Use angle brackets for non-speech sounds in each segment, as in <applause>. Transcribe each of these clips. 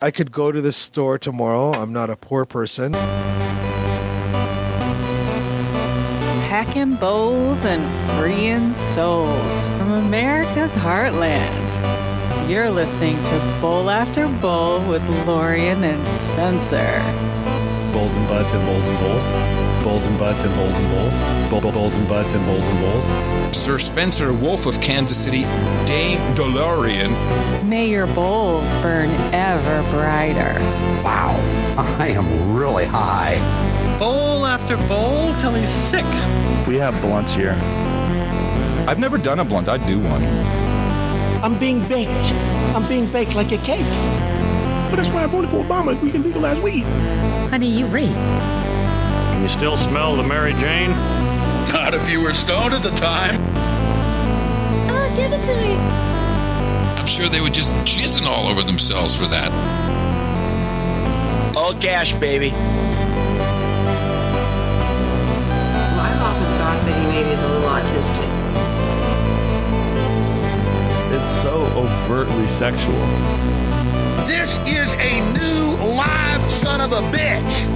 I could go to the store tomorrow. I'm not a poor person. Packing bowls and freeing souls from America's heartland. You're listening to Bowl After Bowl with Lorian and Spencer. Bowls and butts and bowls and bowls. Bowls and butts and bowls and bowls. Bowl, bowl, bowls and butts and bowls and bowls. Sir Spencer Wolf of Kansas City, Dame DeLorean. May your bowls burn ever brighter. Wow, <laughs> I am really high. Bowl after bowl till he's sick. We have blunts here. I've never done a blunt. I'd do one. I'm being baked. I'm being baked like a cake. But that's why I voted for Obama. We can legalize weed. Honey, you read. Can you still smell the Mary Jane? Not if you were stoned at the time. Oh, give it to me. I'm sure they were just jizzing all over themselves for that. All cash, baby. Well, I've often thought that he maybe is a little autistic. It's so overtly sexual. This is a new live son of a bitch.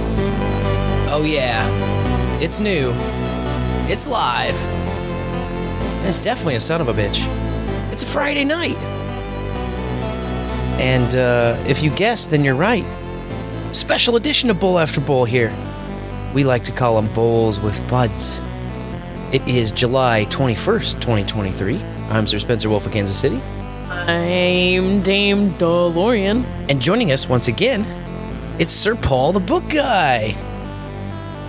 Oh, yeah. It's new. It's live. It's definitely a son of a bitch. It's a Friday night. And uh, if you guessed, then you're right. Special edition of Bowl After Bowl here. We like to call them bowls with buds. It is July 21st, 2023. I'm Sir Spencer Wolf of Kansas City. I'm Dame DeLorean. And joining us once again, it's Sir Paul the Book Guy.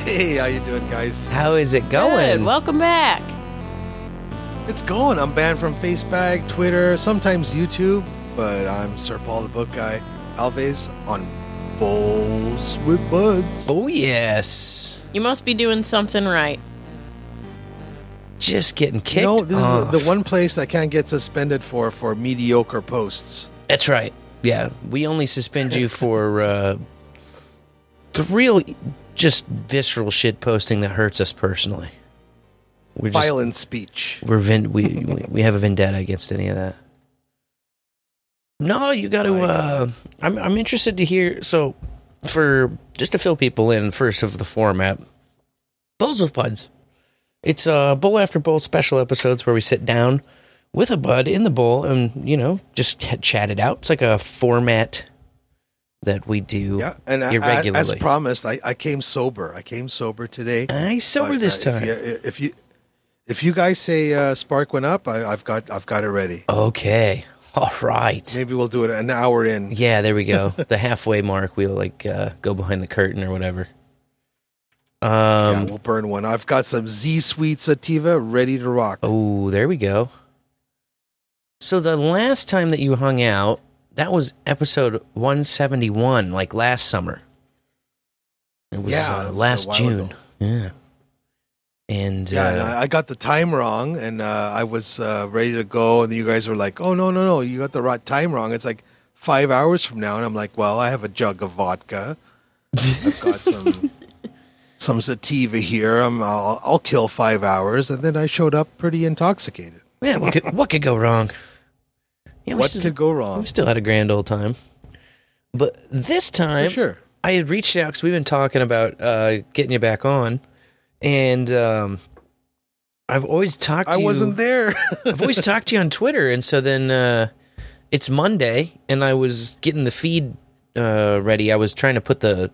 Hey, how you doing, guys? How is it going? Good. Welcome back. It's going. I'm banned from Facebag, Twitter, sometimes YouTube, but I'm Sir Paul the Book Guy Alves on Bowls with Buds. Oh, yes. You must be doing something right. Just getting kicked You know, this off. is the one place I can't get suspended for for mediocre posts. That's right. Yeah, we only suspend you for uh, the real, just visceral shit posting that hurts us personally. We're just, Violent speech. we're vin- we, we we have a vendetta against any of that. No, you got to. Uh, I'm I'm interested to hear. So, for just to fill people in, first of the format, bowls with buds. It's a bowl after bowl special episodes where we sit down with a bud in the bowl and you know just chat it out. It's like a format that we do Yeah, and I- I- as promised, I, I came sober. I came sober today. I sober But, this uh, time. If you, if you if you guys say uh, spark went up, I, I've got I've got it ready. Okay, all right. Maybe we'll do it an hour in. Yeah, there we go. <laughs> the halfway mark, we'll like uh, go behind the curtain or whatever. yeah, Um. we'll burn one. I've got some Z Sweet Sativa ready to rock. Oh, there we go. So the last time that you hung out, that was episode 171, like last summer. It was Yeah, uh, it was last June. ago. Yeah. And Yeah, uh, and I, I got the time wrong, and uh, I was uh, ready to go, and you guys were like, "Oh no, no, no, you got the right time wrong. It's like five hours from now." And I'm like, "Well, I have a jug of vodka. I've got <laughs> some some sativa here. I'm, I'll, I'll kill five hours." And then I showed up pretty intoxicated. yeah, what could, what could go wrong? Yeah, what still, could go wrong? we still had a grand old time. But this time, For sure. I had reached out because we've been talking about uh, getting you back on, and um, I've always talked. to I you- wasn't there. <laughs> I've always talked to you on Twitter, and so then uh, it's Monday, and I was getting the feed uh, ready. I was trying to put the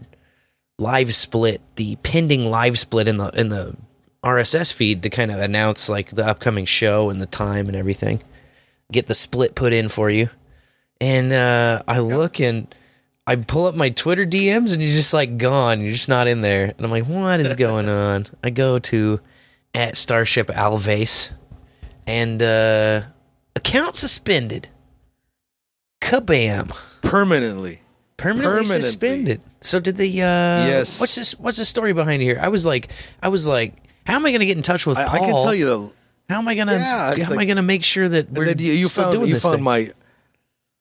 live split, the pending live split in the in the RSS feed to kind of announce like the upcoming show and the time and everything. Get the split put in for you, and uh, I look and. I pull up my Twitter DMs and you're just like gone. You're just not in there. And I'm like, what is <laughs> going on? I go to at Starship Alves and uh account suspended. Kabam. Permanently. Permanently, Permanently. suspended. So did the uh Yes. what's this what's the story behind here? I was like I was like, how am I gonna get in touch with I, Paul? I can tell you the. How am I gonna Yeah, how it's am I gonna make sure that we're then you, you still found doing you this found thing? my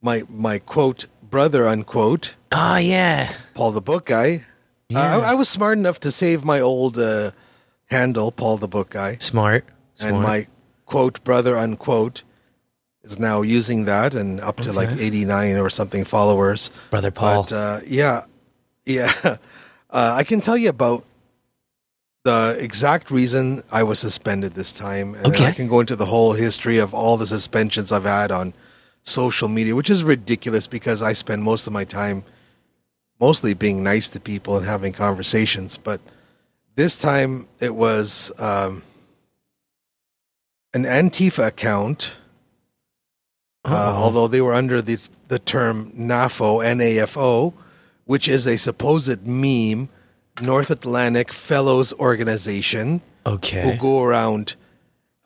my my quote brother unquote Ah yeah. Paul the Book Guy. Uh, I, I was smart enough to save my old uh, handle, Paul the Book Guy, Smart. Smart. and my quote brother unquote is now using that and up to like 89 or something followers. Brother Paul. But uh, yeah, <laughs> yeah, uh, I can tell you about the exact reason I was suspended this time, and Okay. I can go into the whole history of all the suspensions I've had on social media, which is ridiculous because I spend most of my time mostly being nice to people and having conversations. But this time it was um, an Antifa account. Uh, Uh-oh. although they were under the the term NAFO, N-A-F-O, which is a supposed meme North Atlantic Fellows Organization who go around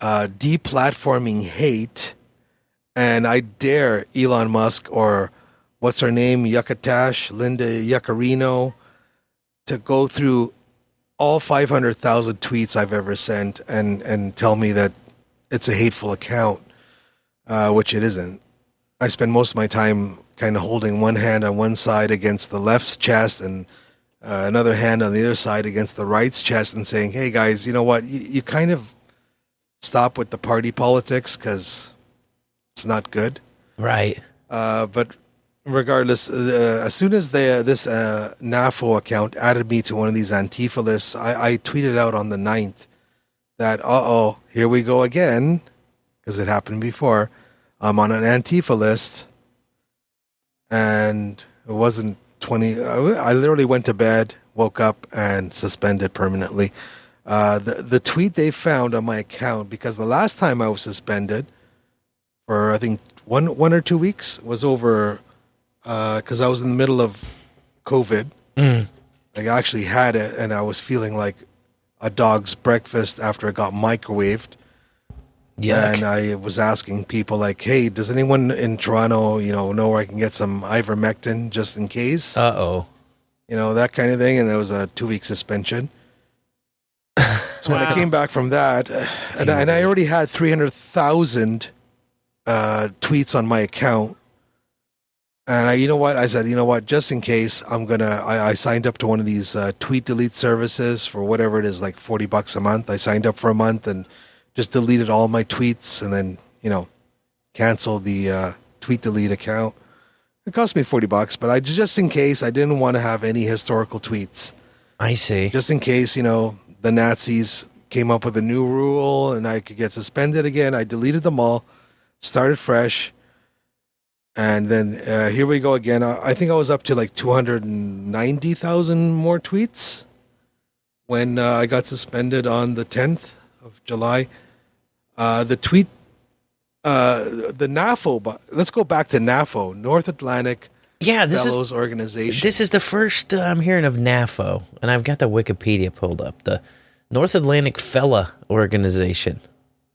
uh, deplatforming hate. And I dare Elon Musk or what's her name, Yucatash, Linda Yaccarino, to go through all 500,000 tweets I've ever sent and, and tell me that it's a hateful account, uh, which it isn't. I spend most of my time kind of holding one hand on one side against the left's chest and uh, another hand on the other side against the right's chest and saying, hey guys, you know what? You, you kind of stop with the party politics because it's not good. Right. Uh, but regardless, uh, as soon as they, this uh, NAFO account added me to one of these Antifa lists, I, I tweeted out on the 9th that, uh oh, here we go again, because it happened before. I'm on an Antifa list, and it wasn't 20. I, literally went to bed, woke up, and suspended permanently. Uh, the, the tweet they found on my account, because the last time I was suspended for, I think, one, one or two weeks was over because I was in the middle of COVID. Mm. Like I actually had it, and I was feeling like a dog's breakfast after it got microwaved. Yuck. And I was asking people like, "Hey, does anyone in Toronto, you know, know where I can get some ivermectin just in case?" Uh oh. you know, that kind of thing. And there was a two-week suspension. so when I came back from that, and, I- and I already had three hundred thousand uh, tweets on my account. And I, you know what? I said, you know what? Just in case, I'm gonna. I, I signed up to one of these uh, tweet delete services for whatever it is, like forty bucks a month. I signed up for a month and just deleted all my tweets, and then you know, canceled the uh, tweet delete account. It cost me forty bucks, but I just in case I didn't want to have any historical tweets. I see. Just in case, you know, the Nazis came up with a new rule and I could get suspended again. I deleted them all, started fresh, and then uh, here we go again. I, I think I was up to like two hundred and ninety thousand more tweets when uh, I got suspended on the tenth of July. Uh, the tweet, uh, the NAFO. Let's go back to NAFO, North Atlantic Yeah, this Fellows is Organization. this is the first uh, I'm hearing of NAFO, and I've got the Wikipedia pulled up. The North Atlantic Fella Organization.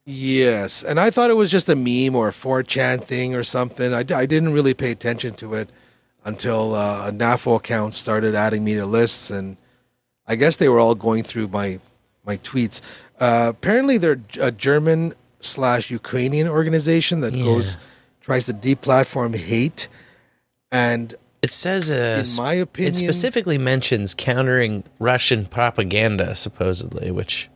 Yes, and I thought it was just a meme or a 4chan thing or something. I, I didn't really pay attention to it until uh, a NAFO account started adding me to lists, and I guess they were all going through my my tweets. Uh, apparently, they're a German slash Ukrainian organization that Yeah. goes tries to deplatform hate, and It says, uh, In my opinion, it specifically mentions countering Russian propaganda, supposedly, which,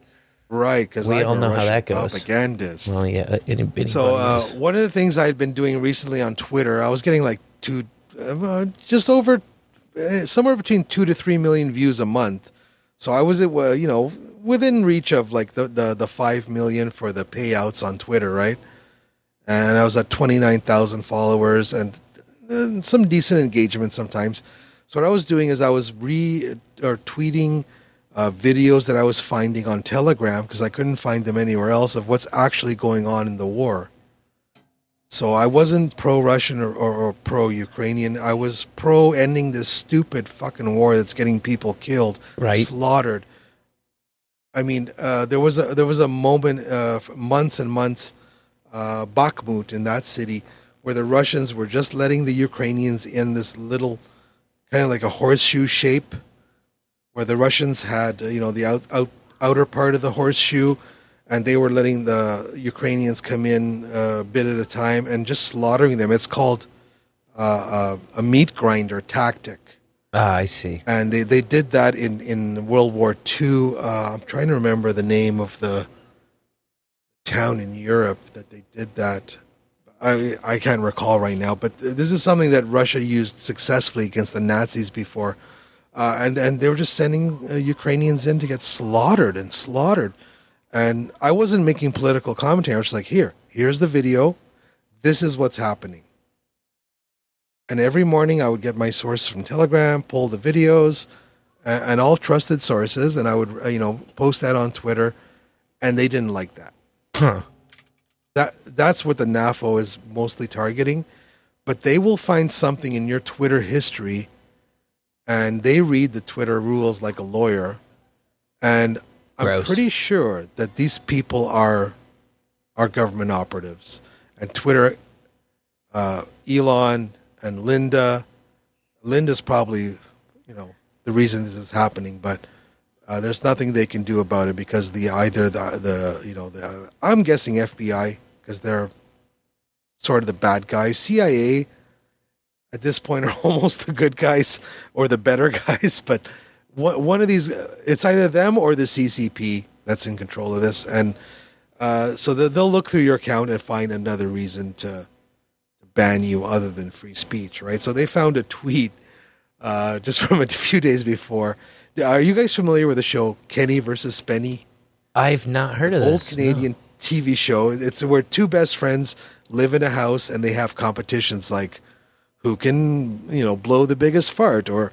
right because We I'm all a know how that goes. Propagandist. well, yeah, any, anybody So uh, one of the things I had been doing recently on Twitter, I was getting like two, uh, just over, uh, somewhere between two to three million views a month. So I was, uh, you know, within reach of like the, the the five million for the payouts on Twitter, right? And I was at twenty nine thousand followers and some decent engagement sometimes. So what I was doing is I was re or tweeting uh, videos that I was finding on Telegram because I couldn't find them anywhere else of what's actually going on in the war. So I wasn't pro Russian or, or, or pro Ukrainian. I was pro ending this stupid fucking war that's getting people killed, Right. slaughtered. I mean, uh, there was a there was a moment, uh, months and months, uh, Bakhmut in that city, where the Russians were just letting the Ukrainians in this little, kind of like a horseshoe shape, where the Russians had uh, you know the out, out outer part of the horseshoe, and they were letting the Ukrainians come in uh, a bit at a time and just slaughtering them. It's called uh, uh, a meat grinder tactic ah, I see. and they, they did that in, in World War II. Uh, I'm trying to remember the name of the town in Europe that they did that. I I can't recall right now, but this is something that Russia used successfully against the Nazis before, uh, and and they were just sending uh, Ukrainians in to get slaughtered and slaughtered, and I wasn't making political commentary. I was like, here, here's the video, this is what's happening. And every morning I would get my source from Telegram, pull the videos, and, and all trusted sources, and I would uh, you know post that on Twitter, and they didn't like that. Huh. That that's what the NAFO is mostly targeting, but they will find something in your Twitter history, and they read the Twitter rules like a lawyer, and I'm Gross. pretty sure that these people are are government operatives, and Twitter, uh, Elon and Linda, Linda's probably, you know, the reason this is happening, but uh, there's nothing they can do about it because the either the the you know the I'm guessing FBI because they're sort of the bad guys. CIA at this point <laughs> are almost the good guys or the better <laughs> guys, but one of these it's either them or the CCP that's in control of this, and uh, so they- they'll look through your account and find another reason to ban you other than free speech, right? So they found a tweet uh, just <laughs> from a few days before. Are you guys familiar with the show Kenny versus Spenny? I've not heard of that. Old this. Canadian TV show. It's where two best friends live in a house and they have competitions like who can, you know, blow the biggest fart or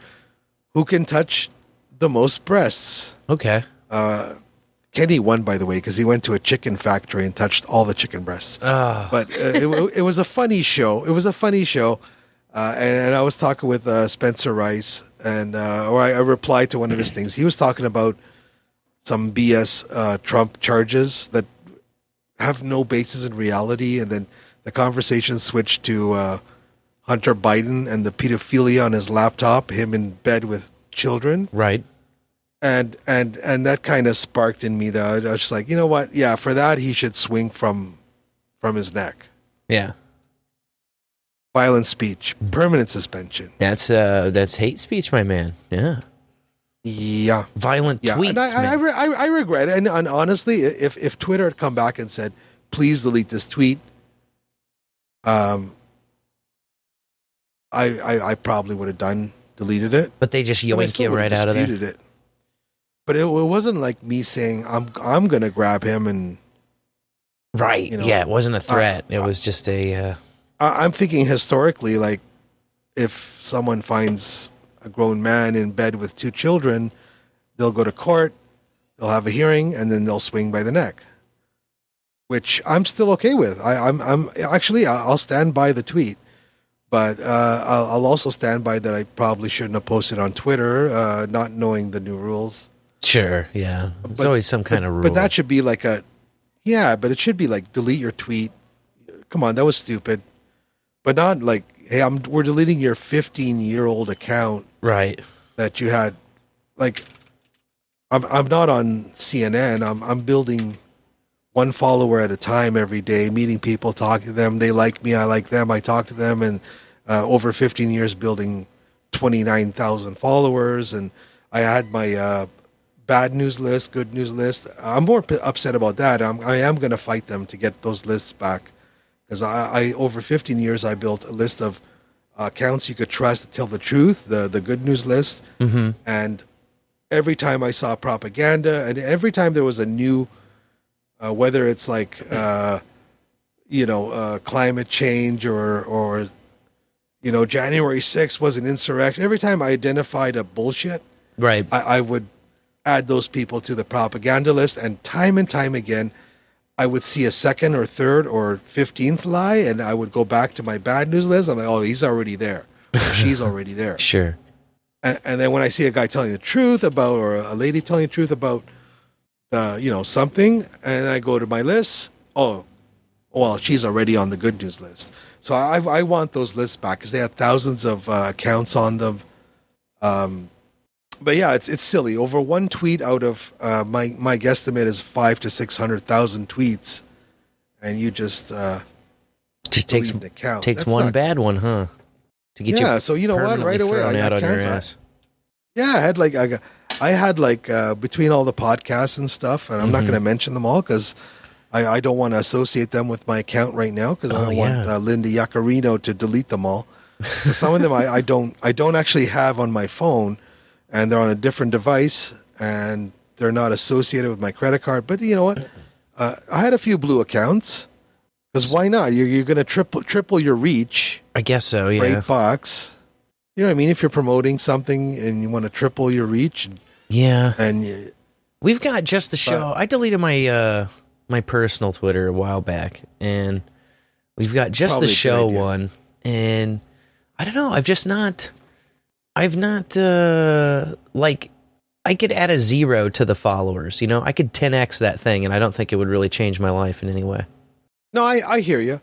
who can touch the most breasts. Okay. Uh, Kenny won, by the way, because he went to a chicken factory and touched all the chicken breasts. Ah. But uh, it, it was a funny show. It was a funny show. Uh, and, and I was talking with uh, Spencer Rice, and uh, or I, I replied to one of his things. He was talking about some BS uh, Trump charges that have no basis in reality, and then the conversation switched to uh, Hunter Biden and the pedophilia on his laptop, him in bed with children Right. And and and that kind of sparked in me though. I was just like, you know what? Yeah, for that he should swing from from his neck. Yeah. Violent speech, permanent suspension. That's uh that's hate speech, my man. Yeah. Yeah, Violent yeah. tweets. and I, I, I, re- I, I regret it. And, and honestly, if if Twitter had come back and said, "Please delete this tweet," um, I I, I probably would have done deleted it. but they just And I yoink still you right out of there. It. But it, it wasn't like me saying, "I'm I'm gonna grab him and." Right. you know, yeah, it wasn't a threat. I- it was just a uh, I- I'm thinking historically, like if someone finds a grown man in bed with two children, they'll go to court, they'll have a hearing, and then they'll swing by the neck. Which I'm still okay with. I, I'm, I'm actually I'll stand by the tweet, but uh, I'll, I'll also stand by that I probably shouldn't have posted on Twitter, uh, not knowing the new rules. Sure, yeah. There's But- always some kind but, of rule. But that should be like a, yeah, but it should be like delete your tweet. Come on, that was stupid. But not like, hey, I'm we're deleting your 15 year old account right. that you had. Like, I'm I'm not on CNN. I'm I'm building one follower at a time every day, meeting people, talking to them. They like me, I like them. I talk to them, and uh, over 15 years building 29,000 followers, and I had my uh, bad news list, good news list. I'm more p- upset about that. I'm, I am going to fight them to get those lists back because I, I over 15 years I built a list of uh, accounts you could trust to tell the truth, the the good news list, Mm-hmm. and every time I saw propaganda, and every time there was a new, uh, whether it's like, uh, you know, uh, climate change or or, you know, January 6th was an insurrection. Every time I identified a bullshit, Right. I, I would add those people to the propaganda list, and time and time again, I would see a second or third or fifteenth lie, and I would go back to my bad news list. I'm like, oh, he's already there, or <laughs> she's already there. sure. And, and then when I see a guy telling the truth about, or a lady telling the truth about, uh, you know, something, and I go to my list, oh, well, she's already on the good news list. So I, I want those lists back because they have thousands of uh, accounts on them. Um, but yeah, it's it's silly. Over one tweet out of uh, my my guesstimate is five to six hundred thousand tweets, and you just uh, Just takes takes That's one not- bad one, huh? To get Yeah, you so you know what? Right away, I got cancer. Yeah, I had like I, got- I had like uh, between all the podcasts and stuff, and I'm not Mhm. going to mention them all because I, I don't want to associate them with my account right now because I Oh, don't want uh, Linda Yaccarino to delete them all. Some of them I, I don't I don't actually have on my phone, and they're on a different device, and they're not associated with my credit card. But you know what? Uh, I had a few blue accounts because why not? You're, you're going to triple triple your reach I guess so. Yeah. eight bucks. You know what I mean? If you're promoting something and you want to triple your reach, Yeah. and you, We've got just the show. I deleted my uh my personal Twitter a while back, and we've got just the show one. And I don't know. I've just not. I've not uh like. I could add a zero to the followers. You know, I could 10x that thing, and I don't think it would really change my life in any way. No, I, I hear you,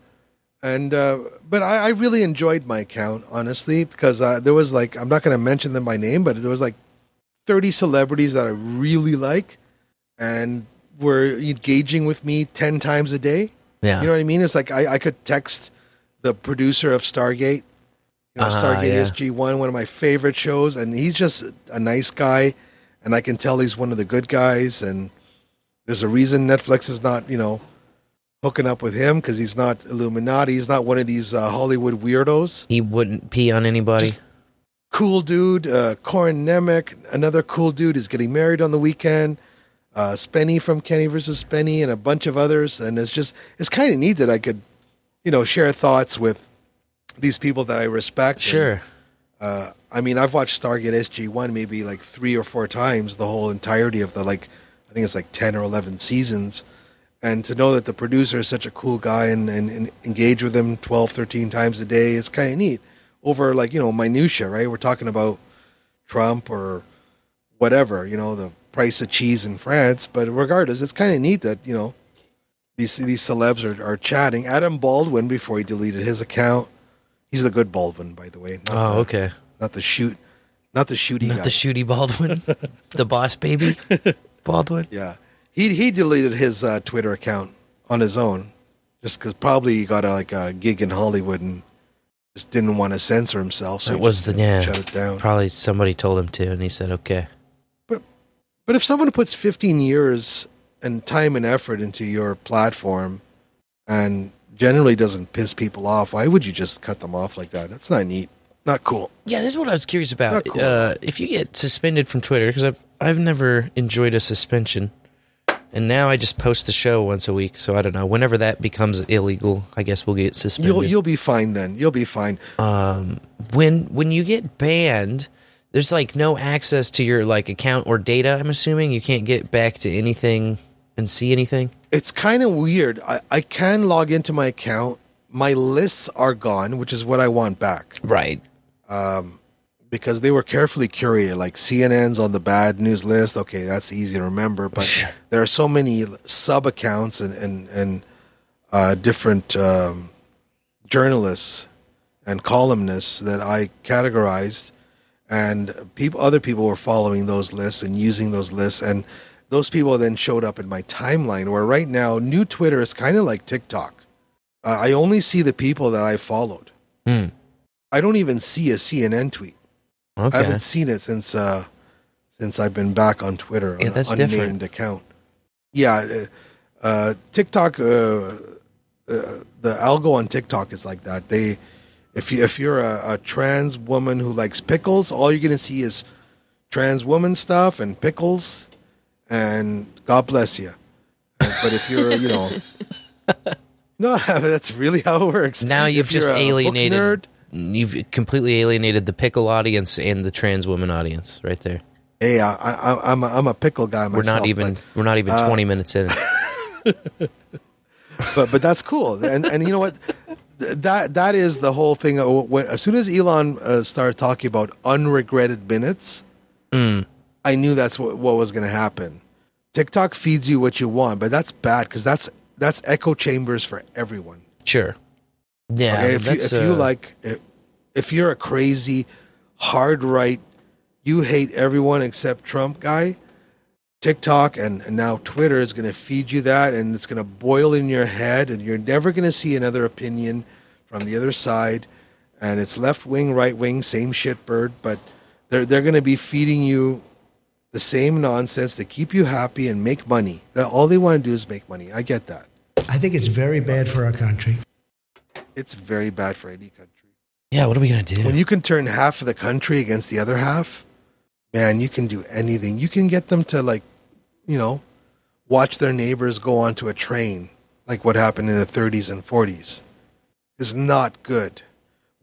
and uh, but I, I really enjoyed my account honestly because uh, there was like I'm not going to mention them by name, but there was like 30 celebrities that I really like, and were engaging with me 10 times a day. Yeah. You know what I mean? It's like I, I could text the producer of Stargate, you know, Stargate yeah. SG One, one of my favorite shows, and he's just a nice guy, and I can tell he's one of the good guys. And there's a reason Netflix is not, you know, hooking up with him because he's not Illuminati. He's not one of these uh, Hollywood weirdos. He wouldn't pee on anybody. Just- Cool dude, uh, Corin Nemec, another cool dude, is getting married on the weekend. Uh, Spenny from Kenny versus Spenny, and a bunch of others. And it's just, it's kind of neat that I could, you know, share thoughts with these people that I respect. And, sure. uh, I mean, I've watched Stargate SG One maybe like three or four times, the whole entirety of the like, I think it's like ten or eleven seasons, and to know that the producer is such a cool guy and, and, and engage with him 12, 13 times a day is kind of neat. Over like you know minutia, right? We're talking about Trump or whatever, you know, the price of cheese in France. But regardless, it's kind of neat that you know these these celebs are, are chatting. Adam Baldwin before he deleted his account. He's the good Baldwin, by the way. not Oh, the- okay. Not the shoot, not the shooty Not guy. the shooty Baldwin, <laughs> the boss baby Baldwin. yeah, he he deleted his uh, Twitter account on his own, just because probably he got a, like a gig in Hollywood and just didn't want to censor himself. So It was just the yeah. shut it down. Probably somebody told him to, and he said, "Okay." But but if someone puts 15 years and time and effort into your platform and generally doesn't piss people off, why would you just cut them off like that? That's not neat. Not cool. Yeah, this is what I was curious about. Cool. Uh, if you get suspended from Twitter, because I've I've never enjoyed a suspension, and now I just post the show once a week. So I don't know. Whenever that becomes illegal, I guess we'll get suspended. You'll you'll be fine then. You'll be fine. um, when when you get banned, there's like no access to your like account or data. I'm assuming you can't get back to anything and see anything. It's kind of weird. I, I can log into my account. My lists are gone, which is what I want back. Right. Um, because they were carefully curated. Like CNN's on the bad news list. Okay, that's easy to remember. But <laughs> there are so many sub accounts and and and uh, different um, journalists and columnists that I categorized, and people, other people were following those lists and using those lists, and those people then showed up in my timeline. Where right now, new Twitter is kind of like TikTok. Uh, I only see the people that I followed. Hmm. I don't even see a CNN tweet. Okay. I haven't seen it since uh, since I've been back on Twitter. Yeah, on that's an unnamed different. account. Yeah, uh, uh, TikTok. Uh, uh, the algo on TikTok is like that. They, if you if you're a, a trans woman who likes pickles, all you're gonna see is trans woman stuff and pickles, and God bless you. But if you're, you know, <laughs> no, <laughs> that's really how it works. Now you've just alienated. nerd, You've completely alienated the pickle audience and the trans woman audience right there. Hey, I, I, I'm a, I'm a pickle guy myself. We're not even but, we're not even uh, 20 minutes in. <laughs> but but that's cool. And and you know what? That that is the whole thing. When, as soon as Elon uh, started talking about unregretted minutes, Mm. I knew that's what, what was going to happen. TikTok feeds you what you want, but that's bad because that's that's echo chambers for everyone. Sure. Yeah. Okay, if you, if you like, if, if you're a crazy, hard right, you hate everyone except Trump guy, TikTok and, and now Twitter is going to feed you that, and it's going to boil in your head, and you're never going to see another opinion from the other side, and it's left wing, right wing, same shit bird, but they're they're going to be feeding you the same nonsense to keep you happy and make money. That all they want to do is make money. I get that. I think it's very bad for our country. It's very bad for any country. Yeah, what are we gonna do? When you can turn half of the country against the other half, man, you can do anything. You can get them to like, you know, watch their neighbors go onto a train, like what happened in the 30s and 40s. Is not good.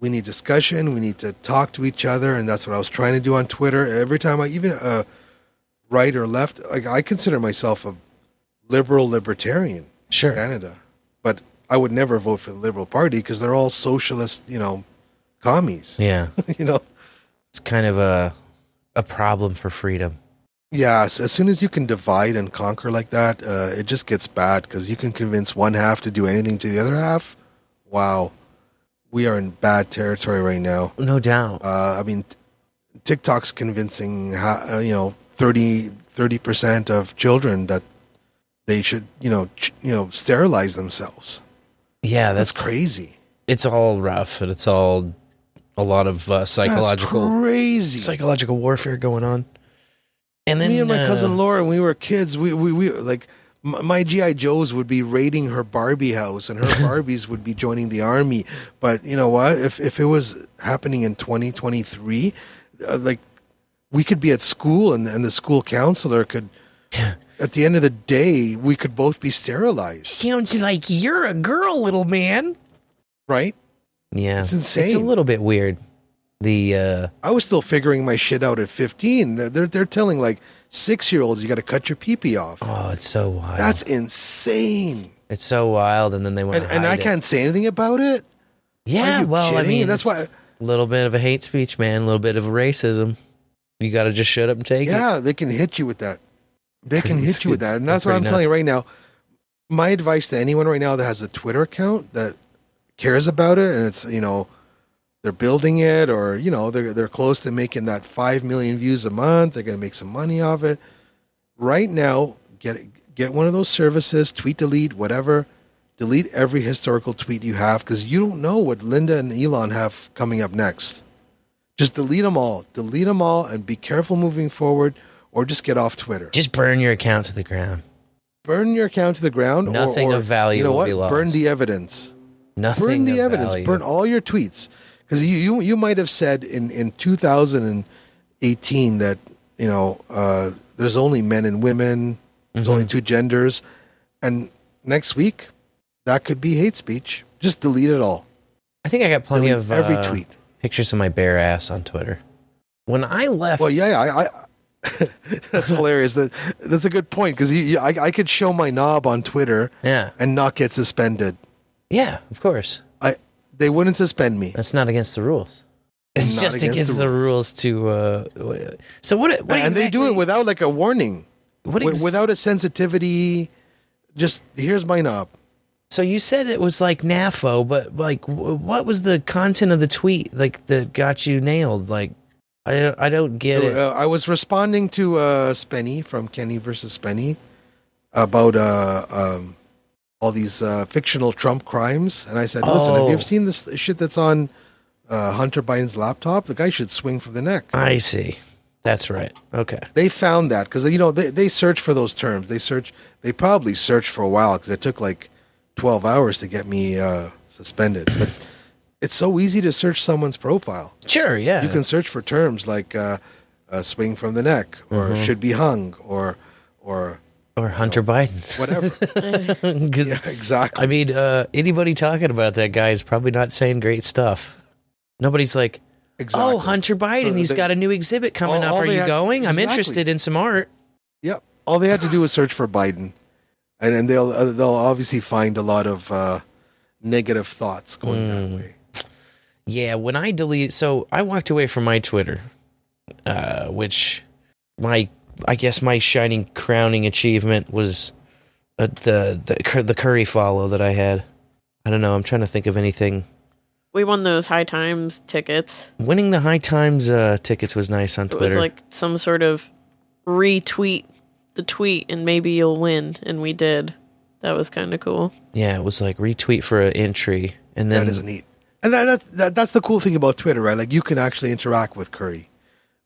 We need discussion. We need to talk to each other, and that's what I was trying to do on Twitter. Every time I even uh, right or left, like I consider myself a liberal libertarian. Sure, Canada, but I would never vote for the Liberal Party because they're all socialist, you know, commies. Yeah, <laughs> you know, it's kind of a a problem for freedom. Yes, as soon as you can divide and conquer like that, uh, it just gets bad because you can convince one half to do anything to the other half. Wow, we are in bad territory right now. No doubt. Uh, I mean, TikTok's convincing, ha- uh, you know, 30 percent of children that they should, you know, ch- you know, sterilize themselves. Yeah, That's that's crazy. it's all rough and it's all a lot of uh, psychological That's crazy. psychological warfare going on. And then me and my uh, cousin Laura, when we were kids, we we, we like my GI Joes would be raiding her Barbie house, and her <laughs> Barbies would be joining the army. But you know what? If if it was happening in 2023, uh, like we could be at school, and and the school counselor could. <laughs> At the end of the day, we could both be sterilized, sounds like you're a girl, little man. right? Yeah, It's insane. It's a little bit weird. The uh, I was still figuring my shit out at 15. They're they're, telling like six year olds you got to cut your pee pee off. oh, it's so wild. That's insane. it's so wild, and then they went And, and I can't say anything about it. Yeah, well, I mean, that's why. a little bit of a hate speech, man. A little bit of racism. You got to just shut up and take it. Yeah, they can hit you with that. They can It's- hit you with that, and that's what I'm telling you right now. My advice to anyone right now that has a Twitter account that cares about it, and it's you know they're building it, or you know they're they're close to making that five million views a month. They're going to make some money off it. Right now, get get one of those services, tweet delete, whatever. Delete every historical tweet you have because you don't know what Linda and Elon have coming up next. Just delete them all. Delete them all and be careful moving forward or just get off Twitter. Just burn your account to the ground. Burn your account to the ground. or- Nothing or, of value You know will what? be lost. Burn the evidence. Nothing. Burn the of evidence. value. Burn all your tweets. Because you, you you might have said in, in 2018 that, you know, uh, there's only men and women, there's Mm-hmm. only two genders. And next week, that could be hate speech. Just delete it all. I think I got plenty Delete of every uh, tweet. Pictures of my bare ass on Twitter. When I left, Well, yeah, I, I <laughs> that's hilarious. That that's a good point because I, I could show my knob on Twitter yeah, and not get suspended. yeah, of course, I they wouldn't suspend me. that's not against the rules. It's Not just against against, the the rules. rules to. Uh, so what? what and they do it without like a warning, What ex- without a sensitivity. Just here's my knob. So you said it was like NAFO, but like, what was the content of the tweet like that got you nailed? Like, I don't, I don't get it. Uh, I was responding to uh, Spenny from Kenny versus Spenny about uh, um, all these uh, fictional Trump crimes, and I said, "Listen, have Oh. you ever seen this shit that's on uh, Hunter Biden's laptop? The guy should swing from the neck." I see. That's right. Okay. They found that because you know they they search for those terms. They search. They probably searched for a while because it took like twelve hours to get me uh, suspended. But it's so easy to search someone's profile. Sure. Yeah. You can search for terms like uh, uh, "swing from the neck" or Mhm. "should be hung" or or or Hunter Biden. whatever. <laughs> <laughs> yeah, exactly. I mean, uh, anybody talking about that guy is probably not saying great stuff. Nobody's like, Exactly. "Oh, Hunter Biden, So he's they- got a new exhibit coming all- up. all Are you had- going? I'm interested in some art." Yep. All they had to do was search for Biden, and then they'll uh, they'll obviously find a lot of uh, negative thoughts going that way. Yeah, when I delete, so I walked away from my Twitter, uh, which my I guess my shining crowning achievement was uh, the the the Curry follow that I had. I don't know. I'm trying to think of anything. We won those high times tickets. Winning the High Times uh, tickets was nice on Twitter. It was like some sort of retweet the tweet and maybe you'll win. And we did. That was kind of cool. yeah, it was like retweet for an entry, and then that is neat. And that, that, that that's the cool thing about Twitter, right? Like you can actually interact with Curry.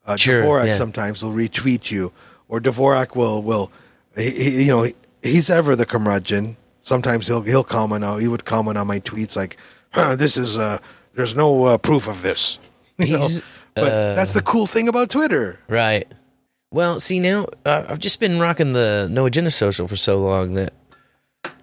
Uh, Sure, Dvorak yeah. sometimes will retweet you, or Dvorak will will he, he- you know he, he's ever the curmudgeon. sometimes he'll he'll comment on he would comment on my tweets like, huh, "This is uh, there's no uh, proof of this." <laughs> You know? He's, But uh, that's the cool thing about Twitter. Right. Well, see now uh, I've just been rocking the No Agenda Social for so long that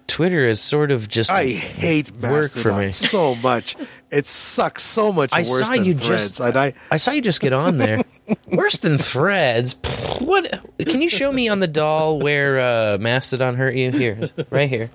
Twitter is sort of just I hate work for me. so much. It sucks so much I worse saw than you Threads. just. I, I saw you just get on there. <laughs> Worse than Threads. What? Can you show me on the doll where uh, Mastodon hurt you? Here, right here.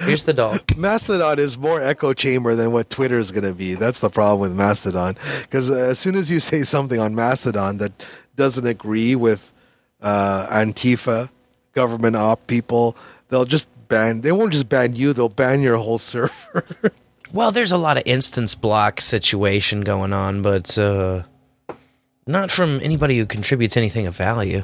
Here's the doll. Mastodon is more echo chamber than what Twitter is going to be. That's the problem with Mastodon. Because uh, as soon as you say something on Mastodon that doesn't agree with uh, Antifa, government op people, they'll just ban. They won't just ban you. They'll ban your whole <laughs> server. Well, there's a lot of instance block situation going on, but uh, not from anybody who contributes anything of value.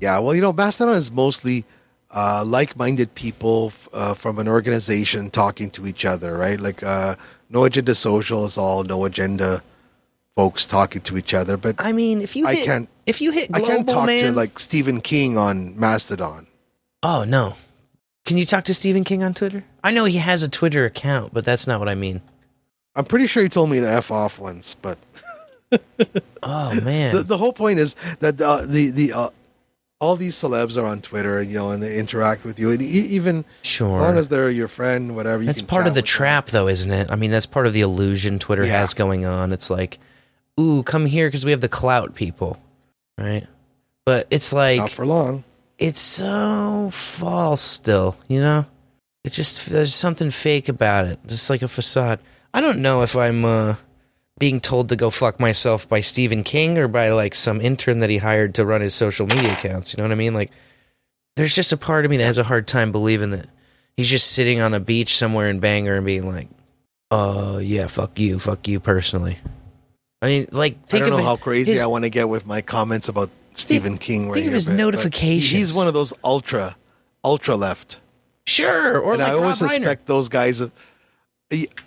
Yeah, well, you know, Mastodon is mostly uh, like-minded people f- uh, from an organization talking to each other, right? Like uh, No Agenda Social is all No Agenda folks talking to each other. But I mean, if you I hit, can't. if you hit I can't talk man, to like Stephen King on Mastodon. oh no, can you talk to Stephen King on Twitter? I know he has a Twitter account, but that's not what I mean. I'm pretty sure he told me to f off once, but <laughs> Oh man, the, the whole point is that uh, the the uh, all these celebs are on Twitter, you know, and they interact with you, and e- even sure. as long as they're your friend, whatever. You That's can part chat of the with them. trap, though, isn't it? I mean, that's part of the illusion Twitter Yeah. has going on. It's like, ooh, come here because we have the clout people, right? But it's like Not for long. it's so false still, you know? It just there's something fake about it. Just like a facade. I don't know if I'm uh being told to go fuck myself by Stephen King or by like some intern that he hired to run his social media accounts. You know what I mean? Like there's just a part of me that has a hard time believing that he's just sitting on a beach somewhere in Bangor and being like, "Uh, yeah, fuck you, fuck you personally." I mean, like I don't know how crazy his- I want to get with my comments about Stephen King right think of his but- but notifications. he- He's one of those ultra, ultra left. Sure, or and like I always Rob Reiner. suspect those guys. Of,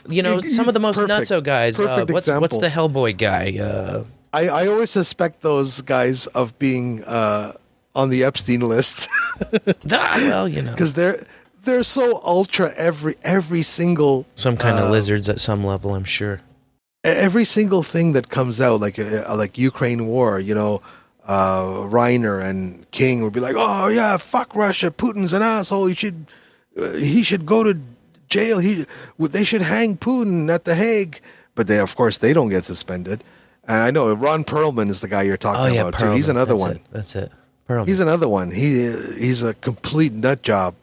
You know, some of the most perfect- nutso guys. Uh, what's what's the Hellboy guy? Uh, I, I always suspect those guys of being uh, on the Epstein list <laughs> ah, well, you know, because they're they're so ultra every every single some kind of uh, lizards at some level. I'm sure. Every single thing that comes out, like uh, like Ukraine war, you know, uh, Reiner and King would be like, "Oh yeah, fuck Russia, Putin's an asshole. He should uh, he should go to jail. He they should hang Putin at the Hague." But they, of course, they don't get suspended. And I know Ron Perlman is the guy you're talking Oh yeah, about too. He's another That's one. It. That's it. Perlman. He's another one. He he's a complete nut job.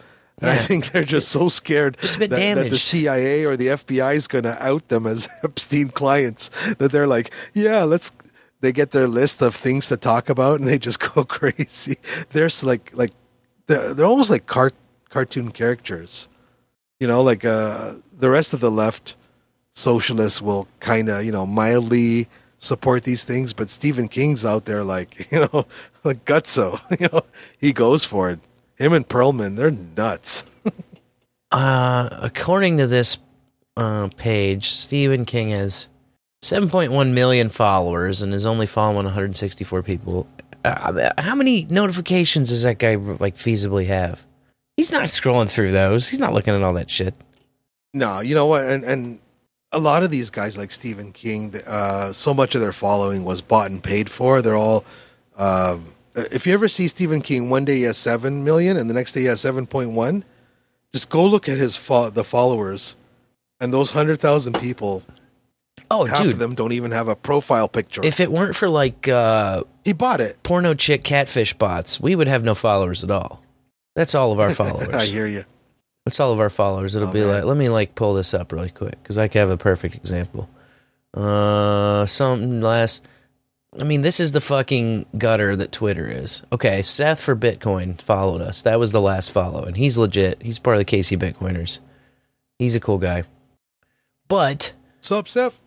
And I think they're just so scared Just that, that the. CIA or the FBI is going to out them as <laughs> Epstein clients. That they're like, yeah, let's. They get their list of things to talk about, and they just <laughs> go crazy. They're like like they're, they're almost like car, cartoon characters. You know, like uh, the rest of the left socialists will kind of you know mildly support these things, but Stephen King's out there like <laughs> you know like gutso. You know, he goes for it. Him and Perlman, they're nuts. <laughs> Uh, according to this uh, page, Stephen King has 7.1 million followers and is only following 164 people. Uh, how many notifications does that guy like feasibly have? He's not scrolling through those. He's not looking at all that shit. No, you know what? And and a lot of these guys like Stephen King, uh, so much of their following was bought and paid for. They're all. Um, if you ever see Stephen King, one day he has seven million, and the next day he has seven point one. Just go look at his fo- the followers, and those hundred thousand people. Oh, half dude. of them don't even have a profile picture. If it weren't for like uh, he bought it, porno chick catfish bots, we would have no followers at all. That's all of our <laughs> followers. I hear you. That's all of our followers. It'll Oh, be man. like, let me like pull this up really quick because I can have a perfect example. Uh, something last. I mean, this is the fucking gutter that Twitter is. Okay, Seth for Bitcoin followed us. That was the last follow, and he's legit. He's part of the KC Bitcoiners. He's a cool guy. But Sup, Seth?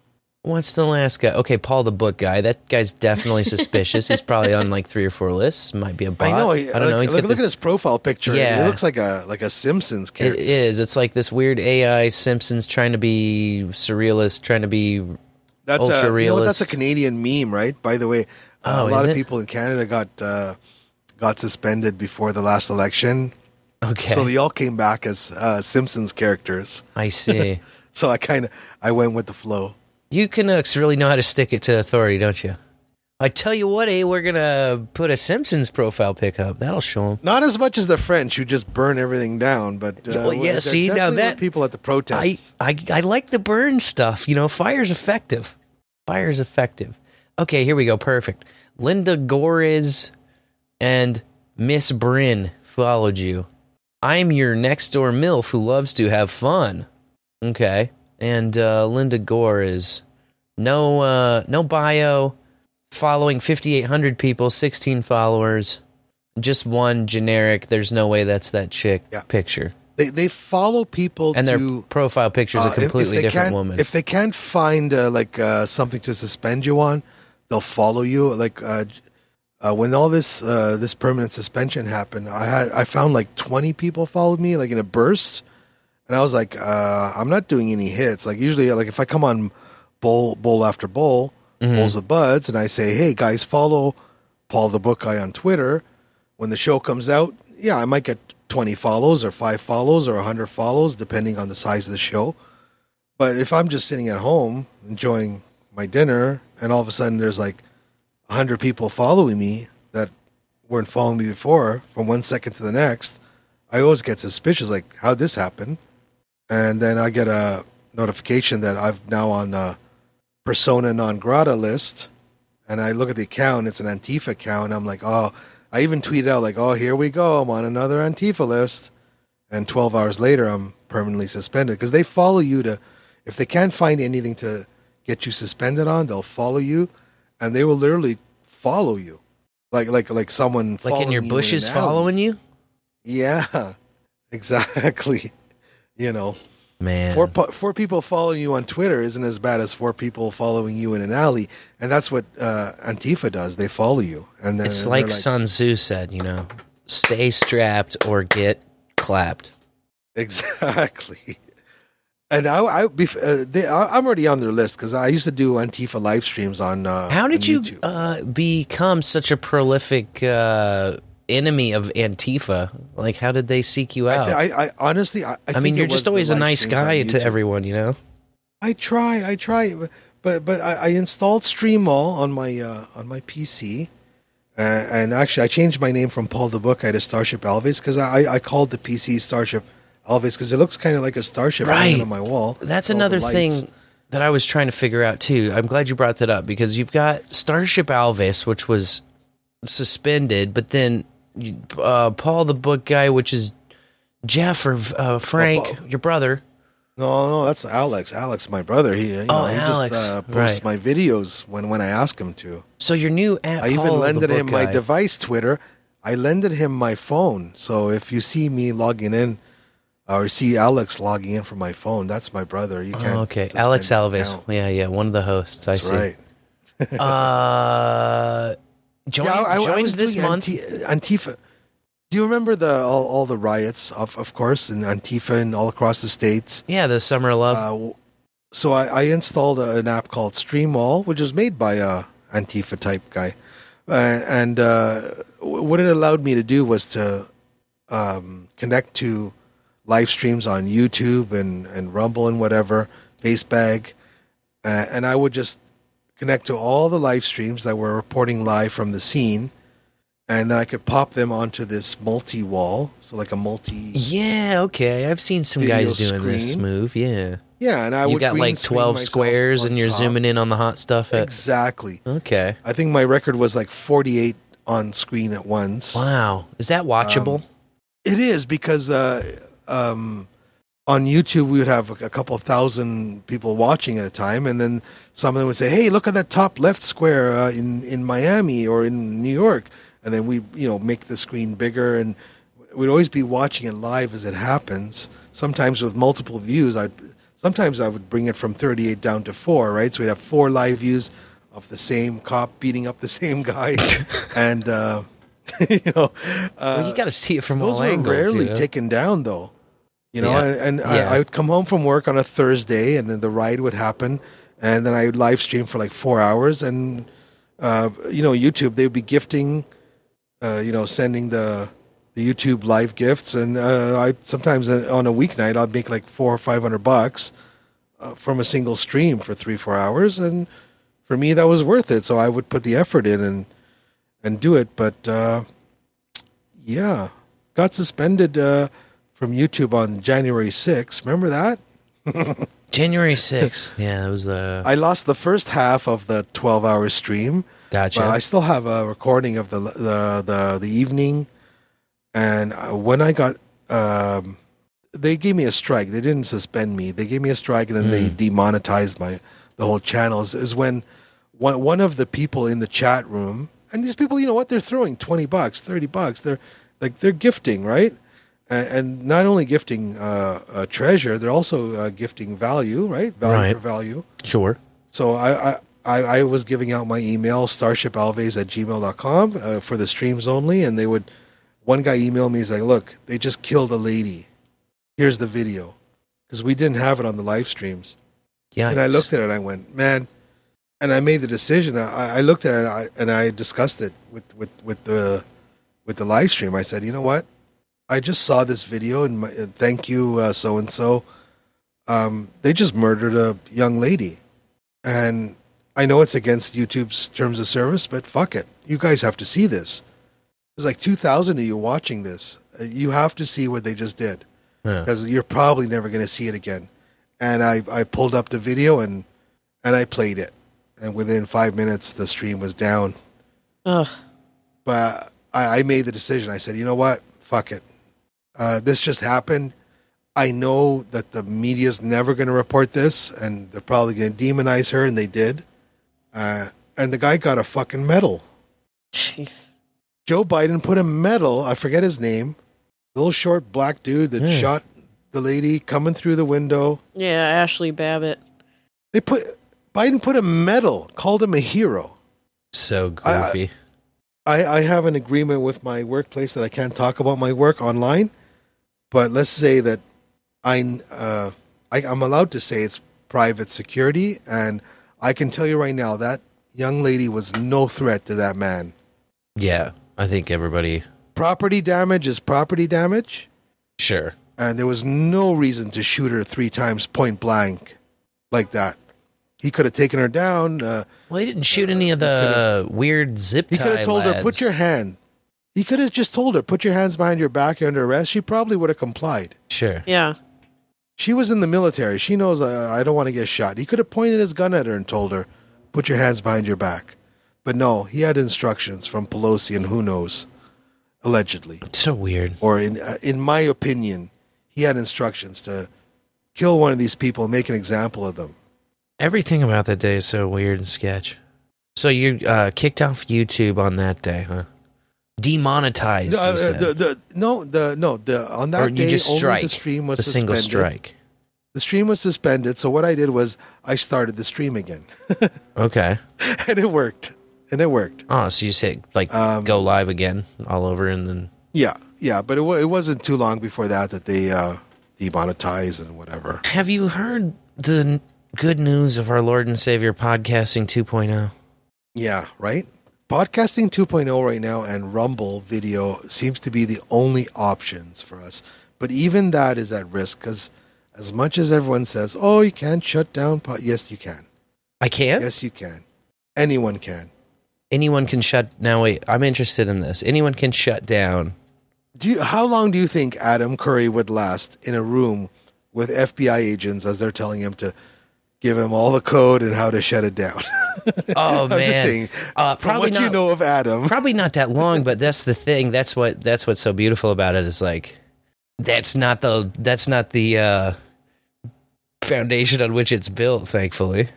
what's the last guy? Okay, Paul the Book guy. That guy's definitely <laughs> suspicious. he's probably on like three or four lists. Might be a bot. I know. He, I don't know. Look, He's look, look this- at his profile picture. Yeah. He looks like a like a Simpsons It character. is. It's like this weird AI Simpsons trying to be surrealist, trying to be That's ultra a, you know, what, that's a Canadian meme, right? By the way, uh, Oh, a lot of it? people in Canada got uh, got suspended before the last election Okay. So they all came back as uh, Simpsons characters. I see. <laughs> so I kind of I went with the flow. You Canucks really know how to stick it to authority, don't you? I tell you what, eh, we're gonna put a Simpsons profile pic up. That'll show them. Not as much as the French who just burn everything down, but uh, well, yeah. See now that people at the protests. I, I I like the burn stuff. You know, fire's effective. Fire's effective. Okay, here we go. Perfect. Linda Gores and Miss Bryn followed you. I'm your next door MILF who loves to have fun. Okay. And uh, Linda Gore is no uh, no bio, following 5,800 people, 16 followers, just one generic. There's no way that's that chick picture. they they follow people And their to profile picture is uh, a completely different woman. If they can't find uh, like uh, something to suspend you on, they'll follow you. Like uh, uh, when all this uh, this permanent suspension happened, I had I found like twenty people followed me like in a burst, and I was like, uh, I'm not doing any hits. Like usually, like if I come on bowl bowl after bowl, Mhm. with buds, and I say, hey guys, follow Paul the Book Guy on Twitter. When the show comes out, yeah, I might get 20 follows or five follows or 100 follows, depending on the size of the show. But if I'm just sitting at home enjoying my dinner, and all of a sudden there's like 100 people following me that weren't following me before from one second to the next, I always get suspicious like, how'd this happen? And then I get a notification that I've now on a persona non grata list. And I look at the account, it's an Antifa account. I'm like, oh, I even tweeted out, like, oh, here we go. I'm on another Antifa list. And 12 hours later, I'm permanently suspended because they follow you to, if they can't find anything to get you suspended on, they'll follow you and they will literally follow you. Like, like, like someone like in your bushes alley. following you? Yeah, <laughs> exactly. <laughs> You know, Man. four po- four people following you on Twitter isn't as bad as four people following you in an alley, and that's what uh, Antifa does. They follow you, and then It's they're like Sun Tzu said, you know, stay strapped or get clapped. exactly. <laughs> And I, I, bef- uh, they, I I'm already on their list because I used to do Antifa live streams on. Uh, How did on you uh, become such a prolific uh, enemy of Antifa? Like, how did they seek you I, out? th- I, I honestly, I, I, I think mean, you're just always a nice guy to everyone, you know. I try, I try, but but I, I installed Streamall on my uh, on my PC, uh, and actually I changed my name from Paul the Book Guy to Starship Alves because I I called the PC Starship Alves because it looks kind of like a starship Right. on my wall. That's with all the another thing that I was trying to figure out too. I'm glad you brought that up because you've got Starship Alves, which was suspended, but then uh, Paul the Book Guy, which is Jeff or uh, Frank, your brother. No, no, that's Alex. Alex, my brother. He, you know, Oh, he Alex, just uh, posts right. my videos when when I ask him to. So your new app. I even Paul lended him my device Twitter. I lended him my phone. So if you see me logging in or see Alex logging in from my phone, that's my brother. You can't. Oh, okay, Alex Alves. Yeah, yeah, one of the hosts. I see. right. <laughs> uh, join, Yeah, I, I joins this month. Antifa. Do you remember the all, all the riots of of course in Antifa and all across the states? yeah, the Summer of Love. Uh, so I, I installed a, an app called Streamall, which was made by a Antifa type guy, uh, and uh, w- what it allowed me to do was to um, connect to live streams on YouTube and, and Rumble and whatever, Basebag, uh, and I would just connect to all the live streams that were reporting live from the scene, and then I could pop them onto this multi wall, so like a multi. yeah, okay. I've seen some guys doing this move. Yeah. Yeah, and I you would got like 12 squares and you're top. zooming in on the hot stuff. At, Exactly. okay. I think my record was like 48 on screen at once. Wow. Is that watchable? Um, It is because uh, um, on YouTube we would have a, couple of thousand people watching at a time, and then some of them would say, "Hey, look at that top left square uh, in in Miami or in New York," and then we you know make the screen bigger, and we'd always be watching it live as it happens. Sometimes with multiple views, I'd sometimes I would bring it from 38 down to four, right? So we'd have four live views of the same cop beating up the <laughs> same guy, and uh, <laughs> you know, uh, well, you got to see it from those all were angles. rarely you know? taken down though. You know, Yeah. and, and Yeah. I, I would come home from work on a Thursday, and then the ride would happen, and then I would live stream for like four hours, and uh, you know, YouTube they would be gifting, uh, you know, sending the the YouTube live gifts, and uh, I sometimes uh, on a weeknight I'd make like four or five hundred bucks uh, from a single stream for three four hours, and for me that was worth it. So I would put the effort in and and do it. But uh, yeah, got suspended uh, from YouTube on January 6th. Remember that? <laughs> January 6th. Yeah, it was uh I lost the first half of the 12 hour stream. Gotcha. But I still have a recording of the the the, the evening. And uh, when I got, um, they gave me a strike. They didn't suspend me. They gave me a strike, and then they demonetized my the whole channel. Is, is when one one of the people in the chat room, and these people, you know what, they're throwing twenty bucks, thirty bucks. They're like they're gifting, right? And, and not only gifting uh, uh, treasure, they're also uh, gifting value, right? Value Right. for value. sure. So I, I, I, I was giving out my email, starshipalves at gmail.com uh, for the streams only. And they would, one guy emailed me, he's like, look, they just killed a lady. Here's the video. Because we didn't have it on the live streams. Yeah. And I looked at it and I went, man, and I made the decision. I, I looked at it and I, and I discussed it with, with, with the with the live stream. I said, you know what? I just saw this video and my, uh, thank you, so and so. Um, They just murdered a young lady, and I know it's against YouTube's terms of service, but fuck it, you guys have to see this. There's like two thousand of you watching this. Uh, You have to see what they just did Yeah. because you're probably never going to see it again. And I, I pulled up the video and and I played it, and within five minutes the stream was down. Ugh. But I, I made the decision. I said, you know what, fuck it. Uh, this just happened. I know that the media is never going to report this, and they're probably going to demonize her, and they did. Uh, and the guy got a fucking medal. Jeez. Joe Biden put a medal. I forget his name. Little short black dude that Hmm. shot the lady coming through the window. Yeah, Ashli Babbitt. They put Biden put a medal, called him a hero. So I- I- goofy. I, I have an agreement with my workplace that I can't talk about my work online, but let's say that I, uh, I I'm allowed to say it's private security, and I can tell you right now that young lady was no threat to that man. yeah. I think everybody Property damage is property damage, sure. and there was no reason to shoot her three times point blank like that. He could have taken her down. Uh, Well, he didn't shoot any of the weird zip He could have told her, put your hand. He could have just told her, put your hands behind your back, you're under arrest. She probably would have complied. Sure. Yeah. She was in the military. She knows uh, I don't want to get shot. He could have pointed his gun at her and told her, put your hands behind your back. But no, he had instructions from Pelosi and who knows, allegedly. It's so weird. Or in, uh, in my opinion, he had instructions to kill one of these people and make an example of them. Everything about that day is so weird and sketch. So you uh, kicked off YouTube on that day, huh? Demonetized. No, uh, said. the, the, no, the, no, the, on that or day, only strike the stream was the single suspended. strike. The stream was suspended. So what I did was I started the stream again, <laughs> Okay. and it worked. And it worked. Oh, so you say like Um, go live again all over and then Yeah, yeah. But it, wa- it wasn't too long before that that they uh, demonetized and whatever. Have you heard the good news of our Lord and Savior podcasting oh? 2.0? Yeah, right. Podcasting 2.0 right now and Rumble video seems to be the only options for us. But even that is at risk because as much as everyone says, "Oh, you can't shut down," po-, yes, you can. I can? Yes, you can. Anyone can. Anyone can shut now wait, I'm interested in this. Anyone can shut down. Do you, how long do you think Adam Curry would last in a room with FBI agents as they're telling him to give him all the code and how to shut it down? <laughs> Oh I'm man. just saying. uh, From probably what not, you know of Adam, probably not that long, but that's the thing. That's what that's what's so beautiful about it is like that's not the that's not the uh foundation on which it's built, thankfully.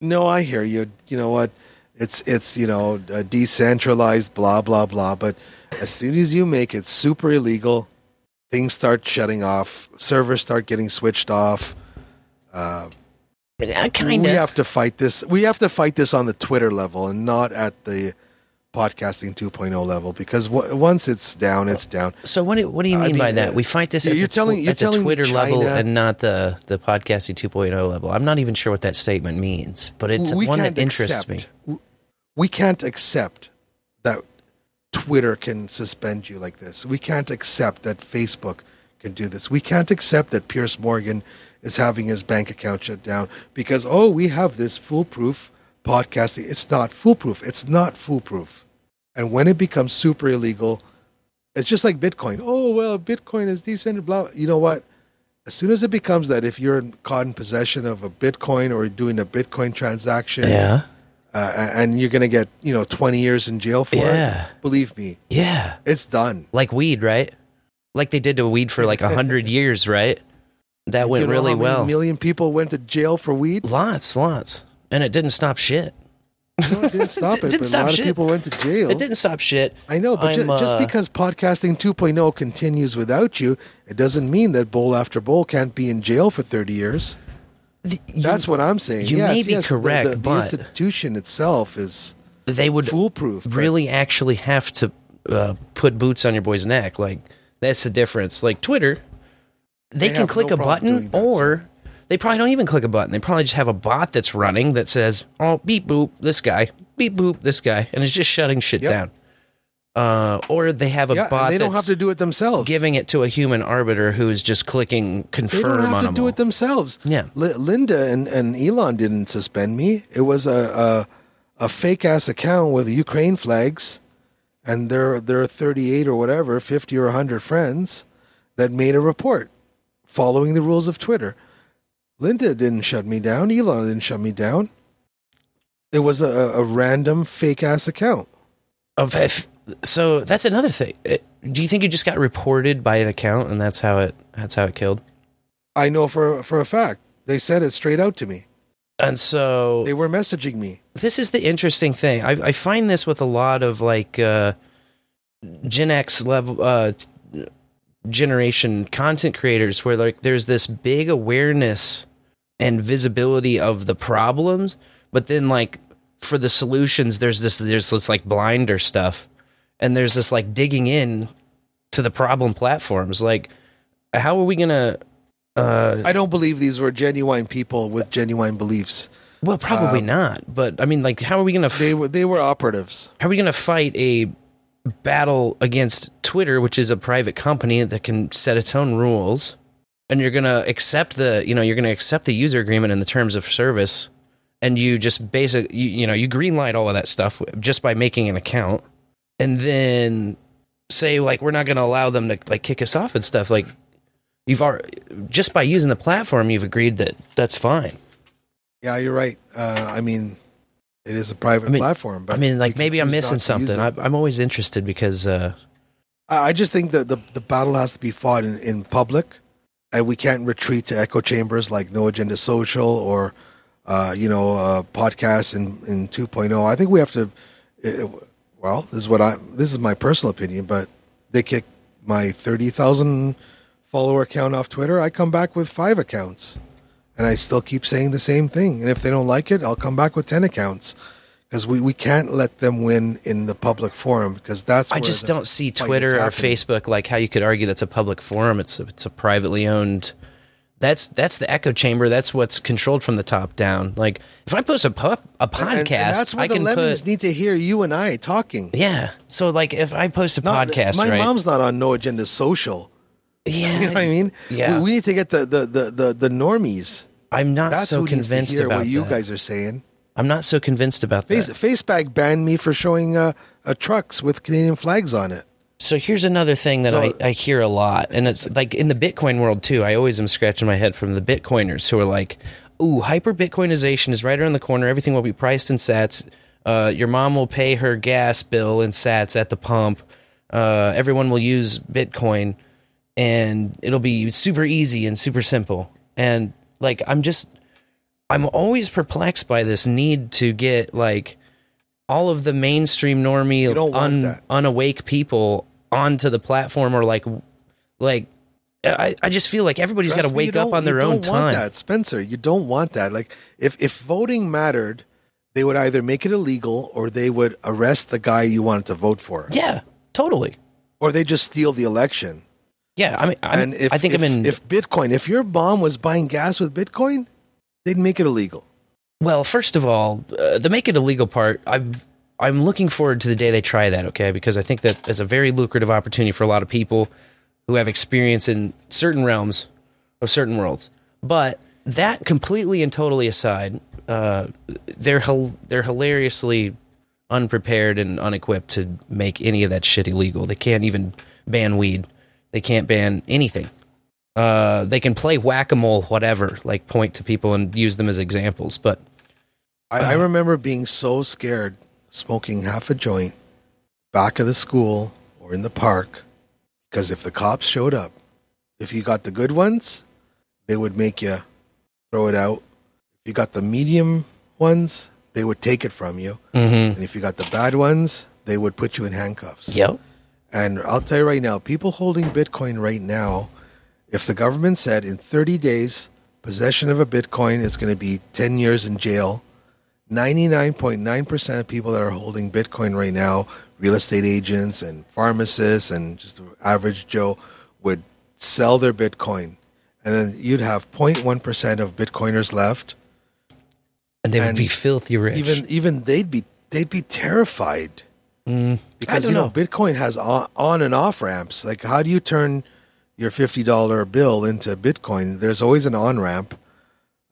no, I hear you. You know what? It's it's you know decentralized, blah blah blah. But as soon as you make it super illegal, things start shutting off. Servers start getting switched off. Uh, Yeah, kind of. we have to fight this. We have to fight this on the Twitter level and not at the podcasting 2.0 level because w- once it's down, it's down. So what do, what do you I mean, by mean, that? uh, We fight this at you're the, tw- telling- you're at the telling me Twitter level and not the the podcasting 2.0 level. I'm not even sure what that statement means, but it's one that interests accept, me. We can't accept that Twitter can suspend you like this. We can't accept that Facebook can do this. We can't accept that Pierce Morgan is having his bank account shut down because oh, we have this foolproof podcasting. It's not foolproof. It's not foolproof. And when it becomes super illegal, it's just like Bitcoin. Oh well, Bitcoin is decent. Blah. You know what? As soon as it becomes that, if you're caught in possession of a Bitcoin or doing a Bitcoin transaction, Yeah. uh, and you're gonna get you know 20 years in jail for Yeah. it. Believe me, Yeah. it's done. Like weed, right? Like they did to weed for like a hundred <laughs> years, right? That went You know really well. million people went to jail for weed. Lots, lots, and it didn't stop shit. No, it didn't stop <laughs> it. didn't but stop a lot shit. of people went to jail. It didn't stop shit. I know, but just uh, because podcasting 2.0 continues without you, it doesn't mean that bowl after bowl can't be in jail for 30 years. That's what I'm saying. you yes, may be yes, correct, the, the but- institution itself is they would foolproof. but- really actually have to uh, put boots on your boy's neck. Like that's the difference. Like Twitter, they, They can click no a button, or they probably don't even click a button. They probably just have a bot that's running that says, "Oh, beep boop, this guy, beep boop, this guy," and it's just shutting shit Yep. down. Uh, or they have a yeah, bot they don't that's have to do it themselves. giving it to a human arbiter who is just clicking confirm. They don't have to do all. it themselves. Yeah. Li- Linda and, and Elon didn't suspend me. It was a a, a fake ass account with Ukraine flags, and there there their thirty eight or whatever, fifty or hundred friends that made a report following the rules of Twitter. Linda didn't shut me down. Elon didn't shut me down. It was a, a random fake ass account. Of if, so that's another thing. It- do you think you just got reported by an account and that's how it that's how it killed? I know for for a fact. They said it straight out to me. And so They were messaging me. this is the interesting thing. I, I find this with a lot of like uh, Gen X level uh, generation content creators, where like there's this big awareness and visibility of the problems, but then like for the solutions, there's this there's this like blinder stuff, and there's this like digging in to the problem platforms. Like, how are we gonna? Uh, I don't believe these were genuine people with genuine beliefs. well, probably Um, not. But I mean, like, how are we gonna? F- They were they were operatives. how are we to fight a battle against Twitter, which is a private company that can set its own rules, and you're going to accept the, you know, you're going to accept the user agreement and the terms of service, and you just basic, you, you know, you greenlight all of that stuff just by making an account, and then say like we're not going to allow them to like kick us off and stuff like you've already just by using the platform you've agreed that that's fine Yeah, you're right. Uh, I mean, it is a private I mean- platform. But i mean like maybe i'm missing not to use something. I, i'm always interested because uh I I just think that the the battle has to be fought in, in public, and we can't retreat to echo chambers like No Agenda Social or uh, you know uh, podcasts in in 2.0. I think we have to. Uh, well, this is what I. This is my personal opinion, but they kick my thirty thousand follower account off Twitter. I come back with five accounts, and I still keep saying the same thing. And if they don't like it, I'll come back with ten accounts. Because we, we can't let them win in the public forum because that's what I just don't see Twitter or. Facebook like how you could argue that's a public forum. It's a, it's a privately owned. That's that's the echo chamber. That's what's controlled from the top down. Like if I post a pu- a podcast, And- and that's I the can lemons put need to hear you and I talking. yeah. So like if I post a Not- podcast, my right? mom's not on No Agenda Social. yeah, <laughs> You know what I mean? Yeah. We, we need to get the the the the, the normies. I'm not That's so who needs to convinced about what you that. guys are saying. I'm not so convinced about that. Face, Facebag banned me for showing uh, uh, trucks with Canadian flags on it. So here's another thing that So- I, I hear a lot, and it's like in the Bitcoin world too. I always am scratching my head from the Bitcoiners who are like, "Ooh, hyper Bitcoinization is right around the corner. Everything will be priced in Sats. Uh, your mom will pay her gas bill in Sats at the pump. Uh, everyone will use Bitcoin, and it'll be super easy and super simple." And like, I'm just, I'm always perplexed by this need to get like all of the mainstream normie un, unawake people onto the platform or like like I, I just feel like everybody's got to Trust me, you wake up on their you own don't want time. that, Spencer. You don't want that. Like if if voting mattered, they would either make it illegal or they would arrest the guy you wanted to vote for, Yeah, totally. or they just steal the election. Yeah, I mean, I'm, and if I think if, I'm in. if Bitcoin, if your mom was buying gas with Bitcoin, they'd make it illegal. well, first of all, uh, the make it illegal part, I've I'm looking forward to the day they try that, okay? Because I think that is a very lucrative opportunity for a lot of people who have experience in certain realms of certain worlds. But that completely and totally aside, uh, they're they're hilariously unprepared and unequipped to make any of that shit illegal. They can't even ban weed. They can't ban anything. Uh, they can play whack a mole, whatever, like point to people and use them as examples. But I, I remember being so scared smoking half a joint back of the school or in the park because if the cops showed up, if you got the good ones, they would make you throw it out. If you got the medium ones, they would take it from you. Mhm. And if you got the bad ones, they would put you in handcuffs. Yep. And I'll tell you right now, people holding Bitcoin right now, if the government said in 30 days, possession of a Bitcoin is going to be 10 years in jail, 99.9% of people that are holding Bitcoin right now, real estate agents and pharmacists and just the average Joe, would sell their Bitcoin. And then you'd have 0.1% of Bitcoiners left. and they would be filthy rich. Even even they'd be they'd be terrified Mm, because you don't know, Bitcoin has on, on and off ramps. Like, how do you turn your fifty dollar bill into Bitcoin? There's always an on ramp,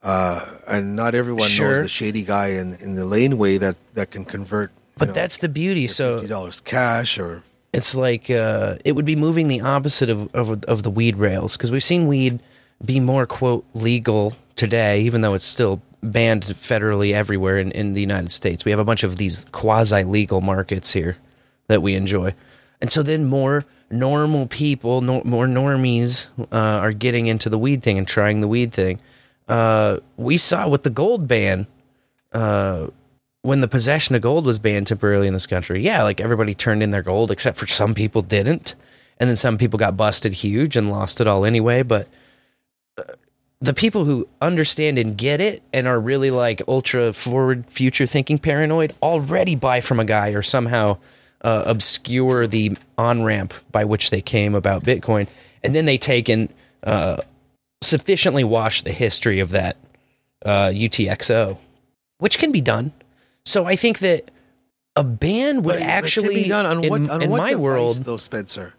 uh, and not everyone Sure. knows the shady guy in, in the laneway that that can convert. But that's the beauty. So fifty dollars cash or it's like uh, it would be moving the opposite of of, of the weed rails because we've seen weed be more quote legal today, even though it's still banned federally everywhere in, in the United States. We have a bunch of these quasi legal markets here that we enjoy, and so then more normal people, no, more normies, uh, are getting into the weed thing and trying the weed thing. Uh, we saw with the gold ban. Uh, when the possession of gold was banned temporarily in this country, yeah, like everybody turned in their gold, except for some people didn't, and then some people got busted huge and lost it all anyway. But the people who understand and get it and are really like ultra forward, future thinking, paranoid already buy from a guy or somehow uh, obscure the on ramp by which they came about Bitcoin, and then they take and uh, sufficiently wash the history of that uh, UTXO, which can be done. So I think that a ban would But actually be done on in, what on in what my device, world. though, Spencer.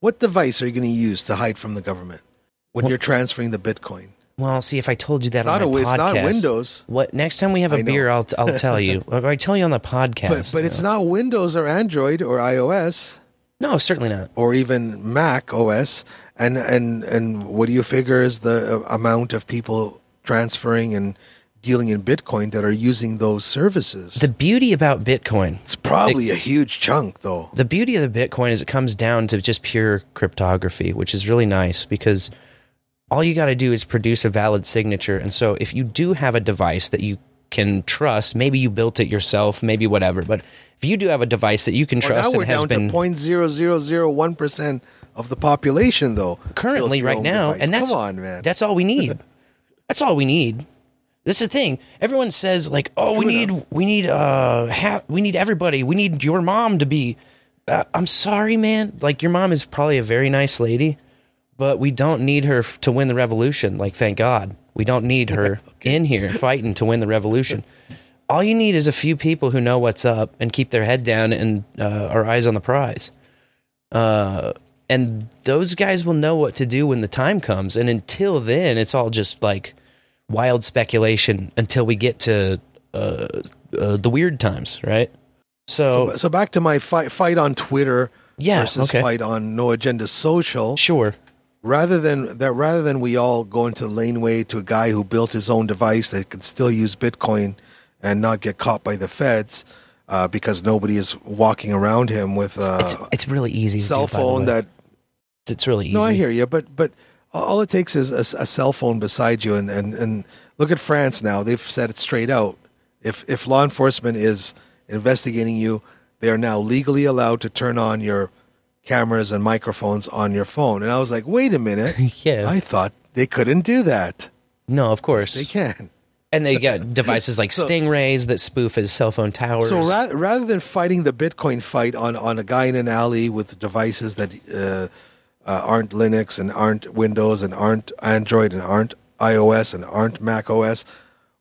What device are you going to use to hide from the government when you're transferring the Bitcoin? Well, see, if I told you that It's on not my a- it's not Windows. What next time we have a beer, I'll I'll tell you. <laughs> Or I tell you on the podcast. But but it's not Windows or Android or iOS. No, certainly not. Or even Mac OS. And and and what do you figure is the uh, amount of people transferring and dealing in Bitcoin that are using those services? The beauty about Bitcoin. It's probably a huge chunk, though. The beauty of the Bitcoin is it comes down to just pure cryptography, which is really nice because all you got to do is produce a valid signature. And so if you do have a device that you can trust, maybe you built it yourself, maybe whatever, but if you do have a device that you can Well, trust now we're and has down been to point zero zero zero one percent of the population, though. currently right now, device. and that's come on, man. That's all we need. <laughs> that's all we need. This is the thing. Everyone says like, "Oh, we need, enough. we need, uh, ha- we need everybody. We need your mom to be." Uh, I'm sorry, man. Like your mom is probably a very nice lady, but we don't need her f- to win the revolution. Like, thank God, we don't need her <laughs> in here fighting to win the revolution. <laughs> All you need is a few people who know what's up and keep their head down and uh, our eyes on the prize. Uh, and those guys will know what to do when the time comes. And until then, it's all just like wild speculation until we get to uh, uh, the weird times, right? So, so, so back to my fight fight on Twitter Yeah, versus okay. fight on No Agenda Social. Sure. Rather than that, rather than we all go into laneway to a guy who built his own device that can still use Bitcoin and not get caught by the feds uh, because nobody is walking around him with a it's, it's really easy. Cell do, phone that it's really easy. No, I hear you, but but all it takes is a, a cell phone beside you, and, and and look at France now. They've said it straight out. If if law enforcement is investigating you, they are now legally allowed to turn on your cameras and microphones on your phone. And I was like, wait a minute, <laughs> yeah, I thought they couldn't do that. No, of course they can. And they got devices like <laughs> So- Stingrays that spoof as cell phone towers. So ra- rather than fighting the Bitcoin fight on, on a guy in an alley with devices that uh, uh, aren't Linux and aren't Windows and aren't Android and aren't iOS and aren't Mac OS,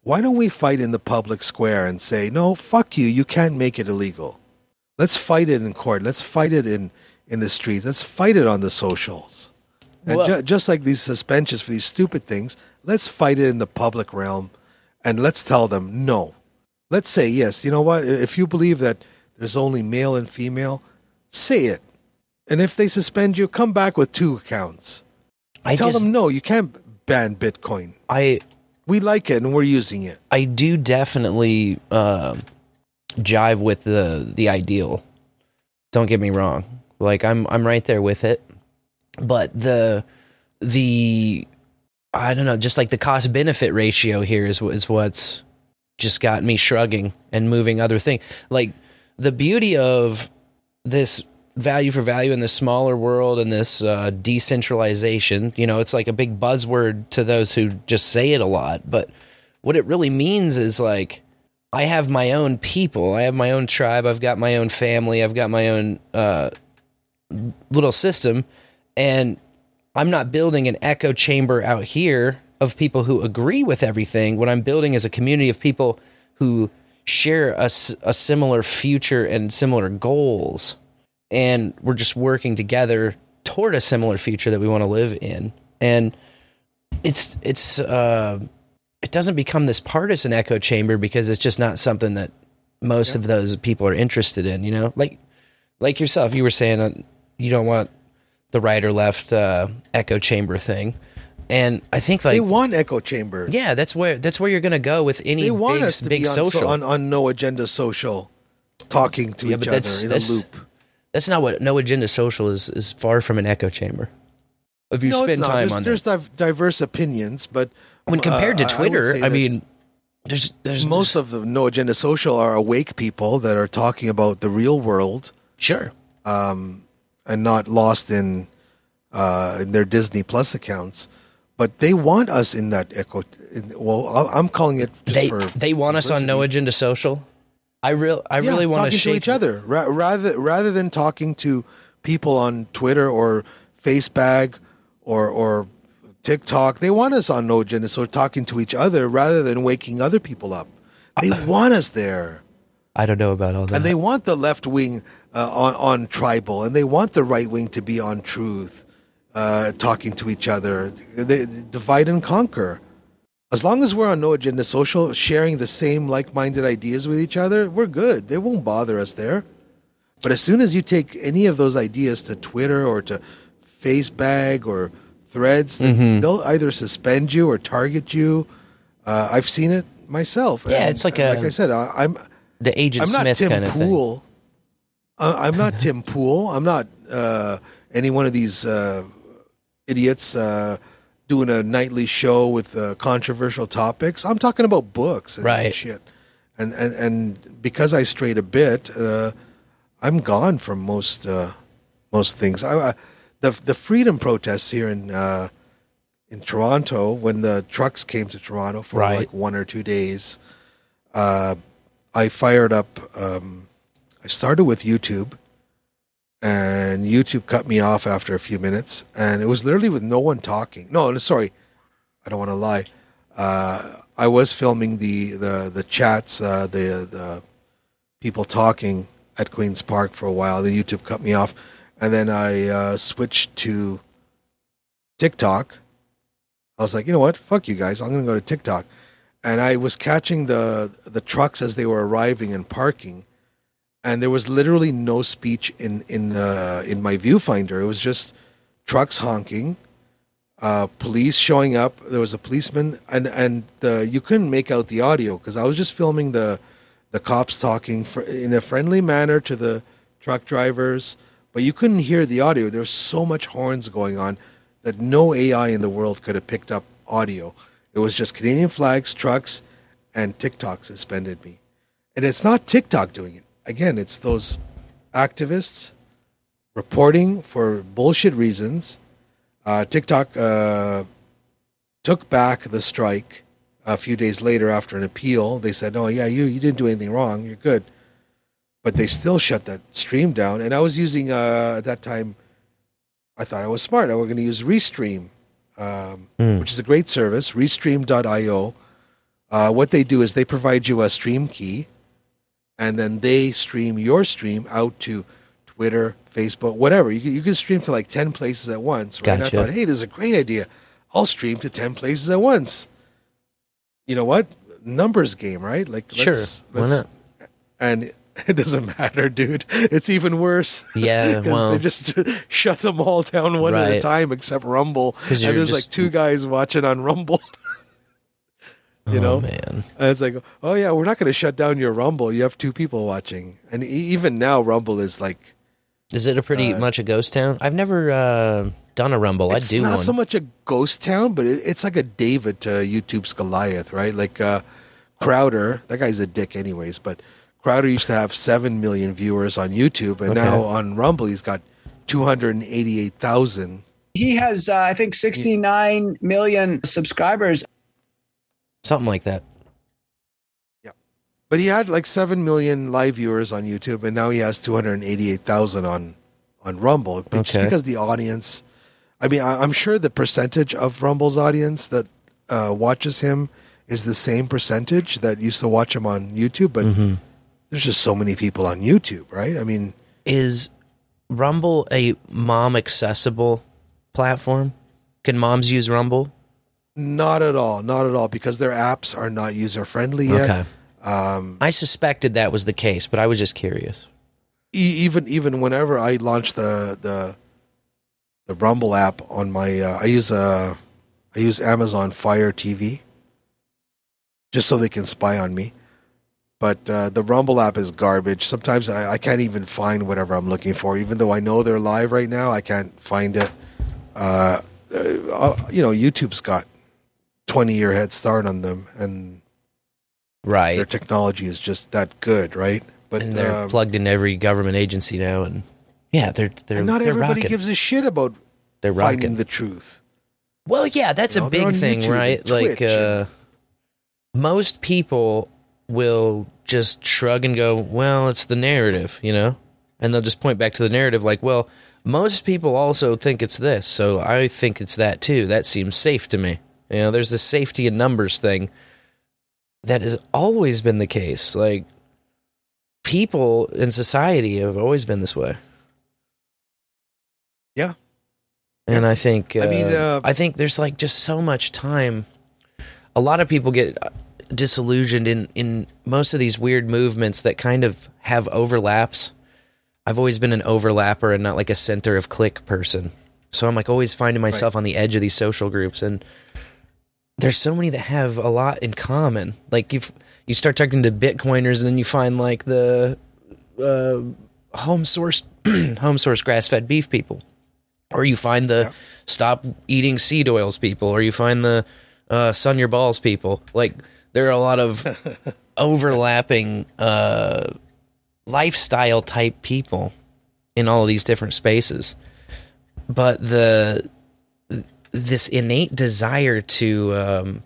Why don't we fight in the public square and say, no, fuck you, you can't make it illegal. Let's fight it in court. Let's fight it in, in the streets. Let's fight it on the socials. And Well- ju- just like these suspensions for these stupid things, let's fight it in the public realm and let's tell them no. Let's say, yes, you know what? If you believe that there's only male and female, say it. And if they suspend you, come back with two accounts. I tell just- them no, you can't ban Bitcoin. I We like it and we're using it. I do definitely uh, jive with the the ideal. Don't get me wrong. Like I'm I'm right there with it. But the the I don't know, just like the cost benefit ratio here is is what's just got me shrugging and moving other thing. Like the beauty of this value for value in this smaller world and this uh, decentralization, you know, it's like a big buzzword to those who just say it a lot. But what it really means is like, I have my own people, I have my own tribe, I've got my own family, I've got my own uh, little system, and I'm not building an echo chamber out here of people who agree with everything. What I'm building is a community of people who share a, a similar future and similar goals. And we're just working together toward a similar future that we want to live in. And it's, it's, uh, it doesn't become this partisan echo chamber because it's just not something that most of those people are interested in, you know? Like, like yourself, you were saying uh, you don't want the right or left uh, echo chamber thing. And I think like they want echo chamber. yeah, that's where that's where you're gonna go with any They want big, us to big be on, social. so, on on no agenda social, talking to yeah, each other that's in that's, a loop. that's not what no agenda social is. Is far from an echo chamber. If you no, spend time there's, on there's that. diverse opinions, but when compared uh, to Twitter, say I, mean, there's there's most of the no agenda social are awake people that are talking about the real world, sure, um, and not lost in uh, in their Disney Plus accounts. But they want us in that echo. In, well, I'm calling it they for they want us on no agenda social. I real I Yeah, really want to shake each other ra- rather rather than talking to people on Twitter or Facebag or or TikTok. They want us on no agenda, so talking to each other rather than waking other people up. They want us there, I don't know about all that. and they want the left wing uh, on on Tribel, and they want the right wing to be on truth, uh, talking to each other. They divide and conquer. As long as we're on no agenda social, sharing the same like minded ideas with each other, we're good. They won't bother us there. But as soon as you take any of those ideas to Twitter or to Facebag or Threads, Mhm. they'll either suspend you or target you. Uh, I've seen it myself. Yeah, And it's like like a- I said, I, I'm the Agent I'm not Smith Tim kind of thing. Pool. Uh, I'm not Tim Pool. I'm not uh, any one of these uh, idiots uh, doing a nightly show with uh, controversial topics. I'm talking about books and Right. shit. And, and and because I strayed a bit, uh, I'm gone from most uh, most things. I, I, the the freedom protests here in uh, in Toronto when the trucks came to Toronto for Right. like one or two days. Uh, I fired up. Um, I started with YouTube, and YouTube cut me off after a few minutes, and it was literally with no one talking. No, sorry, I don't want to lie. Uh, I was filming the the the chats, uh, the the people talking at Queens Park for a while. Then YouTube cut me off, and then I uh, switched to TikTok. I was like, you know what? Fuck you guys. I'm going to go to TikTok. And I was catching the the trucks as they were arriving and parking, and there was literally no speech in in uh, in my viewfinder. It was just trucks honking, uh, police showing up. There was a policeman, and and the you couldn't make out the audio because I was just filming the the cops talking for, in a friendly manner to the truck drivers, but you couldn't hear the audio. There was so much horns going on that no AI in the world could have picked up audio. It was just Canadian flags, trucks, and TikTok suspended me. And it's not TikTok doing it. Again, it's those activists reporting for bullshit reasons. Uh, TikTok uh, took back the strike a few days later after an appeal. They said, "Oh yeah, you you didn't do anything wrong. You're good." But they still shut that stream down. And I was using uh, at that time. I thought I was smart. I was going to use Restream, um, Mm. which is a great service. Restream.io. Uh, what they do is they provide you a stream key, and then they stream your stream out to Twitter, Facebook, whatever. You can, you can stream to like ten places at once. Right? And I thought, hey, this is a great idea. I'll stream to ten places at once. You know what? Numbers game, right? Like, Sure, let's- why let's- not? And <laughs> it doesn't matter, dude. It's even worse. Yeah, <laughs> 'Cause well- they just <laughs> shut them all down one at a time, except Rumble. And there's just- like two guys watching on Rumble. You Oh, know, man. and it's like, oh yeah, we're not going to shut down your Rumble. You have two people watching, and e- even now, Rumble is like Is it a pretty Uh, much a ghost town? I've never uh, done a rumble. I do not one. so much a ghost town, but it, it's like a David to YouTube's Goliath, right? Like uh, Crowder, that guy's a dick, anyways. But Crowder used to have seven million viewers on YouTube, and Okay. now on Rumble, he's got two hundred and eighty-eight thousand. He has, uh, I think, 69 million subscribers. Something like that. Yeah, but he had like seven million live viewers on YouTube, and now he has two hundred eighty-eight thousand on on Rumble. But Just because the audience, I mean, I, I'm sure the percentage of Rumble's audience that uh, watches him is the same percentage that used to watch him on YouTube. But Mm-hmm. there's just so many people on YouTube, right? I mean, Is Rumble a mom accessible platform? Can moms use Rumble? Not at all, not at all, because their apps are not user friendly yet. Okay. Um, I suspected that was the case, but I was just curious. e- even even whenever I launch the the the Rumble app on my uh, I use uh I use Amazon Fire TV just so they can spy on me. But uh, the Rumble app is garbage. Sometimes I, I can't even find whatever I'm looking for, even though I know they're live right now. I can't find it. Uh, uh, you know, YouTube's got twenty year head start on them, and Right. their technology is just that good, right? But and they're um, plugged in every government agency now, and yeah, they're they're and not they're everybody rocking. gives a shit about they're finding the truth. Well, yeah, that's You know, a big thing, YouTube right? and Like, uh, most people will just shrug and go, "Well, it's the narrative," you know, and they'll just point back to the narrative, like, "Well, most people also think it's this, so I think it's that too. That seems safe to me." You know, there's this safety in numbers thing that has always been the case. Like, people in society have always been this way. Yeah. And I think uh, I mean, uh, I think there's like just so much time. A lot of people get uh, disillusioned in in most of these weird movements that kind of have overlaps. I've always been an overlapper and not like a center of click person. So I'm like always finding myself on the edge of these social groups and there's so many that have a lot in common. Like if you start talking to Bitcoiners and then you find like the uh, home source <clears throat> home source grass fed beef people, or you find the stop eating seed oils people, or you find the uh, sun your balls people. Like there are a lot of <laughs> overlapping uh, lifestyle type people in all of these different spaces, but the this innate desire to um,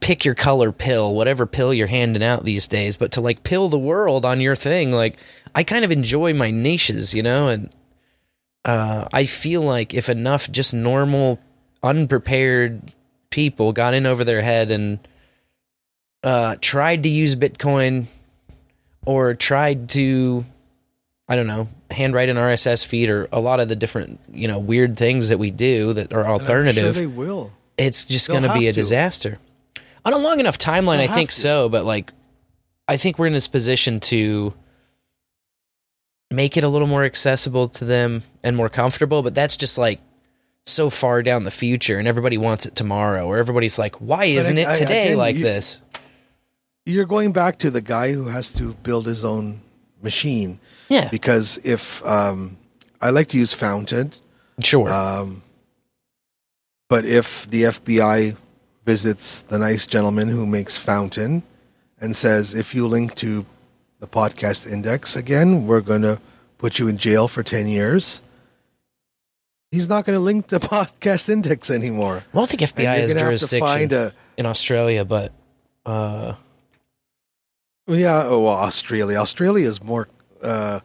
pick your color pill, whatever pill you're handing out these days, but to like pill the world on your thing. Like I kind of enjoy my niches, you know, and uh, I feel like if enough just normal, unprepared people got in over their head and uh, tried to use Bitcoin or tried to, I don't know, handwrite an RSS feed or a lot of the different, you know, weird things that we do that are alternative sure they will. it's just going to be a disaster. On a long enough timeline, They'll I think so, but like, I think we're in this position to make it a little more accessible to them and more comfortable, but that's just like so far down the future and everybody wants it tomorrow or everybody's like, why isn't it I- today again, like you- this? You're going back to the guy who has to build his own machine. Yeah. Because if um, I like to use Fountain, Sure. um, but if the FBI visits the nice gentleman who makes Fountain and says, if you link to the podcast index again, we're going to put you in jail for 10 years. He's not going to link the <laughs> podcast index anymore. Well I don't think FBI has gonna have to jurisdiction a- in Australia, but uh, Yeah, oh, well, Australia. Australia is more uh,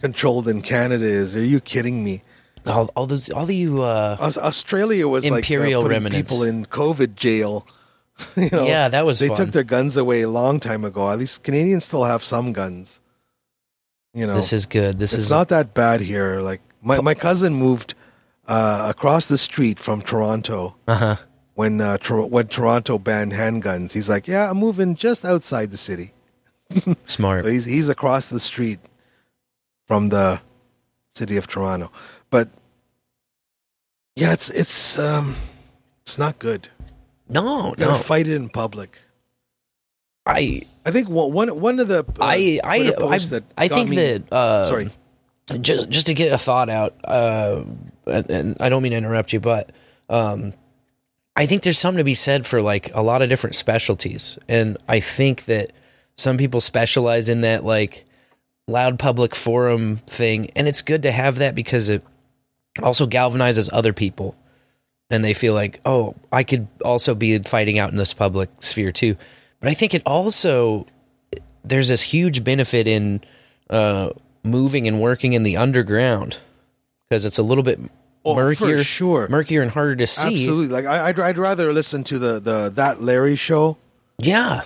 controlled than Canada is. Are you kidding me? all, all those, all you, uh, Australia was Imperial like uh, putting remnants. people in COVID jail. <laughs> you know, Yeah, that was They fun. took their guns away a long time ago. At least Canadians still have some guns. You know, This is good. This it's is not that bad here. Like my my cousin moved uh, across the street from Toronto uh huh. when uh, Tor- when Toronto banned handguns. He's like, yeah, I'm moving just outside the city. <laughs> Smart. So he's he's across the street from the city of Toronto. But yeah, it's it's um it's not good. No, You gotta no. fight it in public. I I think one one one of the uh, I I I, that I think me- that uh, sorry just just to get a thought out, uh, and, and I don't mean to interrupt you, but um, I think there's something to be said for like a lot of different specialties, and I think that some people specialize in that like loud public forum thing, and it's good to have that because it also galvanizes other people, and they feel like, oh, I could also be fighting out in this public sphere too. But I think it also there's this huge benefit in uh, moving and working in the underground because it's a little bit Oh, for murkier, sure. murkier and harder to see. absolutely like I, I'd I'd rather listen to the the that Larry show Yeah,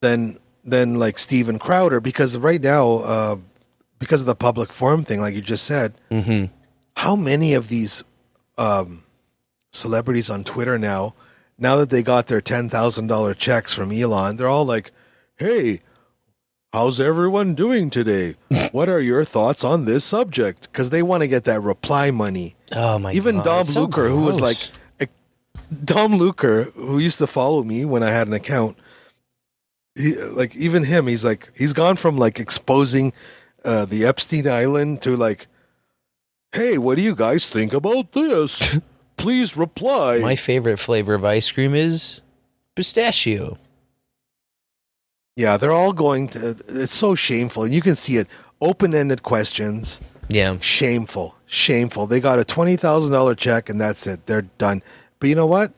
than than like Steven Crowder because right now uh because of the public forum thing like you just said mm-hmm. how many of these um, celebrities on Twitter now, now that they got their ten thousand dollar checks from Elon, they're all like, "Hey, how's everyone doing today? <laughs> what are your thoughts on this subject?" Because they want to get that reply money. Oh my Even god! Dom it's so Lucre, who was like, eh, Dom Lucre, who used to follow me when I had an account, he, like even him, he's like, he's gone from like exposing uh, the Epstein Island to like, hey, what do you guys think about this? <laughs> Please reply. my favorite flavor of ice cream is pistachio. yeah, they're all going to. It's so shameful, and you can see it. Open-ended questions. Yeah, Shameful, shameful. They got a twenty thousand dollar check, and that's it. They're done. But you know what?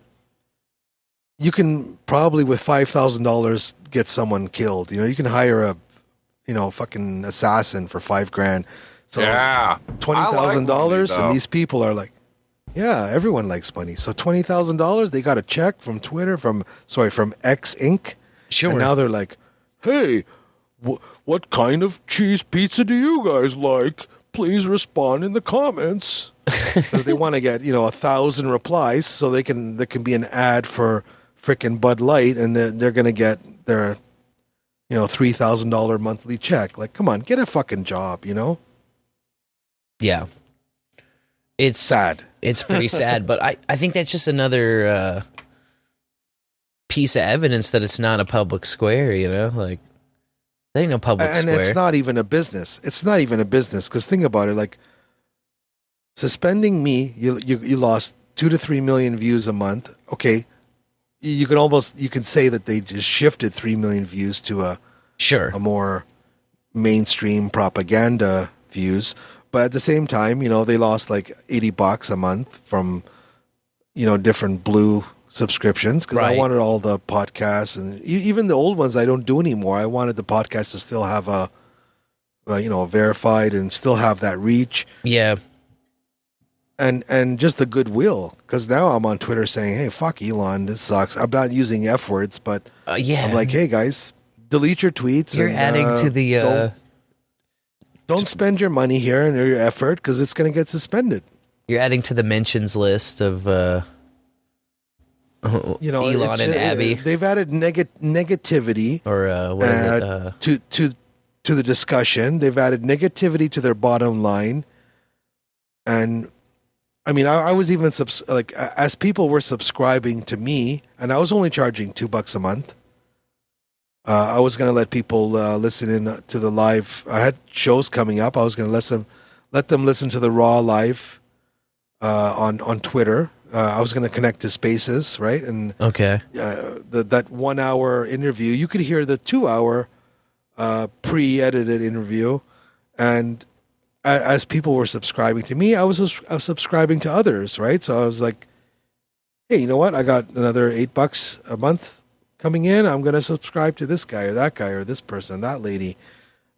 You can probably with five thousand dollars get someone killed. You know, you can hire a, you know, fucking assassin for five grand. So yeah. twenty I like thousand dollars, and these people are like, yeah, everyone likes money. So twenty thousand dollars, they got a check from Twitter, from sorry, from X Inc. sure. And now they're like, hey, wh- what kind of cheese pizza do you guys like? Please respond in the comments. <laughs> 'Cause they want to get you know a thousand replies, so they can there can be an ad for freaking Bud Light, and they're, they're gonna get their you know three thousand dollar monthly check. Like, come on, get a fucking job, you know? yeah, it's Sad. It's pretty sad, but I, I think that's just another uh, piece of evidence that it's not a public square. You know, like that ain't a public square. and square. it's not even a business. It's not even a business because think about it. Like suspending me, you, you you lost two to three million views a month. Okay, you, can almost you can say that they just shifted three million views to a sure. a more mainstream propaganda views. But at the same time, you know, they lost like eighty bucks a month from you know different blue subscriptions because I wanted all the podcasts and even the old ones I don't do anymore. I wanted the podcast to still have a, a you know verified and still have that reach yeah, and and just the goodwill because now I'm on Twitter saying, "Hey, fuck Elon, this sucks." I'm not using f words, but uh, yeah. I'm like, "Hey guys, delete your tweets." you're and, adding uh, to the. Uh, don't, don't spend your money here and your effort because it's going to get suspended. you're adding to the mentions list of. Uh, <laughs> You know, Elon and uh, Abby, They've added neg- negativity or uh, what is it? uh, Uh, to to to the discussion. They've added negativity to their bottom line, and I mean, I, I was even subs- like as people were subscribing to me, and I was only charging two bucks a month. Uh, I was going to let people uh, listen in to the live. I had shows coming up. I was going to let them let them listen to the raw live uh, on on Twitter. Uh, I was going to connect to Spaces, right, and okay. uh, the, that one hour interview, you could hear the two hour uh, pre edited interview. And as people were subscribing to me, I was, I was subscribing to others, right? So I was like, hey, you know what? I got another eight bucks a month coming in. I'm going to subscribe to this guy or that guy or this person or that lady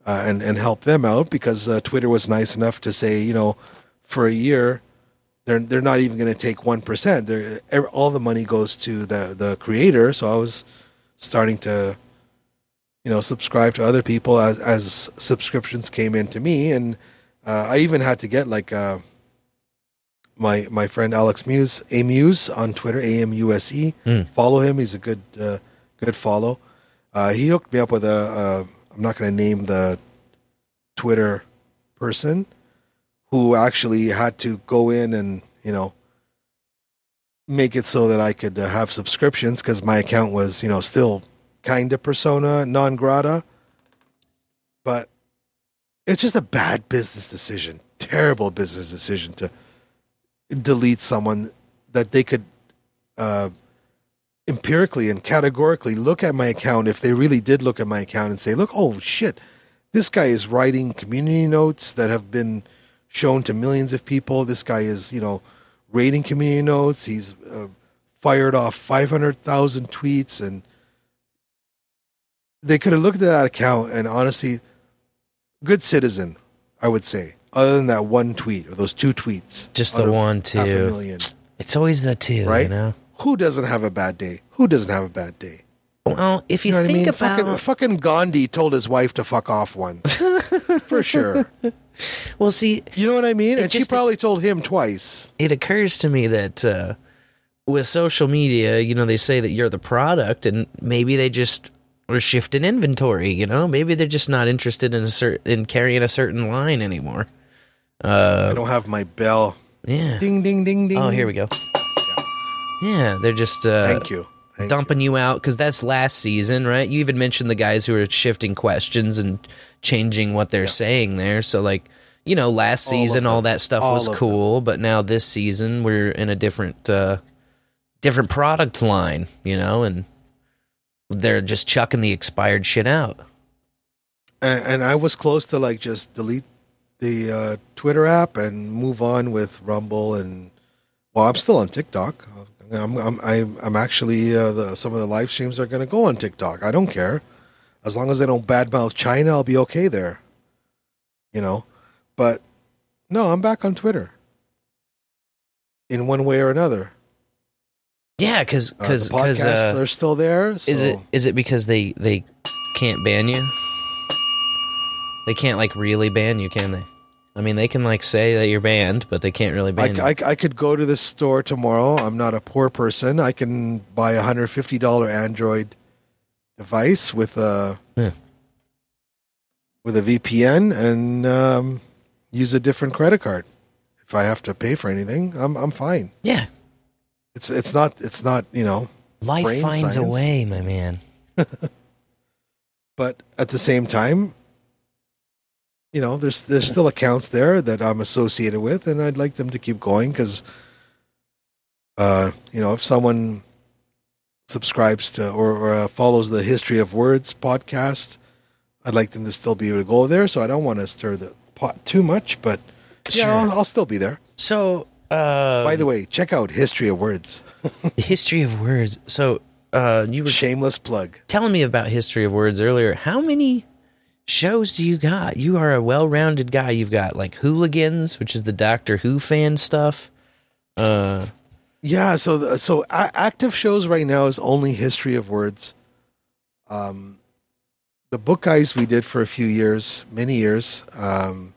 uh, and, and help them out because uh, Twitter was nice enough to say, you know, for a year, they're they're not even going to take one percent. They're all the money goes to the the creator. So I was starting to, you know, subscribe to other people as as subscriptions came in to me, and uh, I even had to get like uh, my my friend Alex Muse, A Muse on Twitter, A M U S E. Mm. Follow him; he's a good uh, good follow. Uh, he hooked me up with a. Uh, I'm not going to name the Twitter person who actually had to go in and you know make it so that I could uh, have subscriptions because my account was you know still kind of persona non grata, but it's just a bad business decision, terrible business decision to delete someone that they could uh, empirically and categorically look at my account if they really did look at my account and say, look, oh shit, this guy is writing community notes that have been shown to millions of people. This guy is, you know, rating community notes. He's uh, fired off 500,000 tweets and they could have looked at that account and honestly, good citizen, I would say, other than that one tweet or those two tweets. Just the one, half a million, It's always the two, right? you know. Who doesn't have a bad day? Who doesn't have a bad day? Well, if you, know think I mean? about fucking, fucking Gandhi told his wife to fuck off once, <laughs> for sure. Well, see, You know what I mean? And she probably told him twice. it occurs to me that uh, with social media, you know, they say that you're the product, and maybe they just are shifting inventory. You know, maybe they're just not interested in a cer- in carrying a certain line anymore. I Uh, don't have my bell. yeah. Ding, ding, ding, ding. Oh, here we go. Yeah, they're just uh, Thank you. Thank dumping you out because that's last season, right? You even mentioned the guys who are shifting questions and changing what they're saying there. So, like, you know, last All season all them. that stuff All was cool, but now this season we're in a different, uh, different product line, you know, and they're just chucking the expired shit out. and, and I was close to like just delete the uh, Twitter app and move on with Rumble and well, I'm still on TikTok. I'm I'm I'm, actually uh, the, some of the live streams are going to go on TikTok. I don't care as long as they don't badmouth China. I'll be okay there. You know, but no, I'm back on Twitter in one way or another. Yeah, because Uh, because the podcasts uh, are still there. So is it is it because they they can't ban you? They can't like really ban you, can they? I mean, they can like say that you're banned, but they can't really I, ban you. I, I could go to the store tomorrow. I'm not a poor person. I can buy a hundred fifty dollar Android device with a Yeah. with a VPN and um, use a different credit card. If I have to pay for anything, I'm I'm fine. yeah, It's it's not it's not you know, life finds a way, my man. <laughs> but at the same time, you know, there's there's still accounts there that I'm associated with, and I'd like them to keep going because, uh, you know, if someone subscribes to or, or uh, follows the History of Words podcast, I'd like them to still be able to go there. So I don't want to stir the pot too much, but yeah, I'll, I'll still be there. So, uh, By the way, check out History of Words. <laughs> history of words. So, uh, you were Shameless plug. telling me about history of words earlier. How many shows do you got? You are a well-rounded guy. You've got like Hooligans, which is the Doctor Who fan stuff. Uh, Yeah, so the, so a- active shows right now is only History of Words. Um, the book guys we did for a few years, many years, um,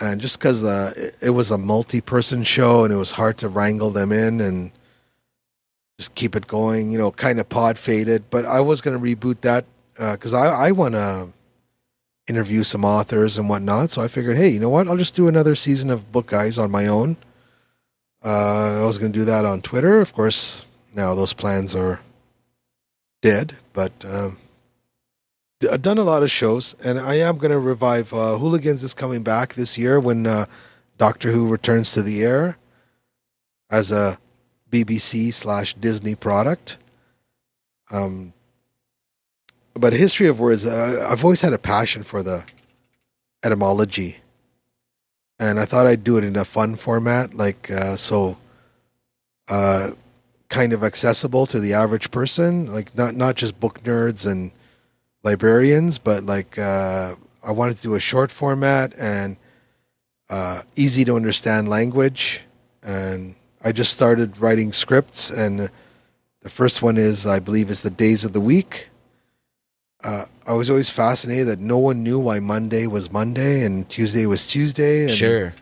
and just because uh, it, it was a multi-person show and it was hard to wrangle them in and just keep it going, you know, kind of pod faded. But I was going to reboot that because I I want to interview some authors and whatnot. So I figured, hey, you know what? I'll just do another season of book guys on my own. Uh, I was going to do that on Twitter. Of course, now those plans are dead, but um, I've done a lot of shows, and I am going to revive. Uh, Hooligans is coming back this year when uh, Doctor Who returns to the air as a BBC slash Disney product. Um, but History of Words, uh, I've always had a passion for the etymology and I thought I'd do it in a fun format, like uh, so, uh, kind of accessible to the average person, like not not just book nerds and librarians, but like uh, I wanted to do a short format and uh, easy to understand language, and I just started writing scripts. And the first one is, I believe, is the days of the week. Uh, I was always fascinated that no one knew why Monday was Monday and Tuesday was Tuesday. And, Sure.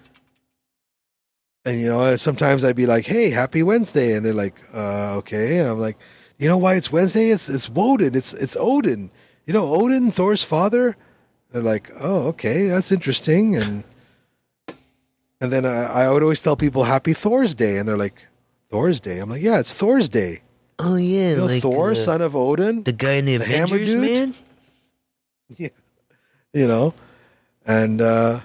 And you know, sometimes I'd be like, "Hey, happy Wednesday," and they're like, uh, "Okay," and I'm like, "You know why it's Wednesday? It's it's Woden. It's it's Odin. You know, Odin, Thor's father." They're like, "Oh, okay, that's interesting." And and then I, I would always tell people, "Happy Thor's Day," and they're like, "Thor's Day." I'm like, "Yeah, it's Thor's Day." Oh yeah, You know, like Thor, uh, son of Odin, the guy in the, the hammer Avengers, dude? man. <laughs> Yeah. You know? And uh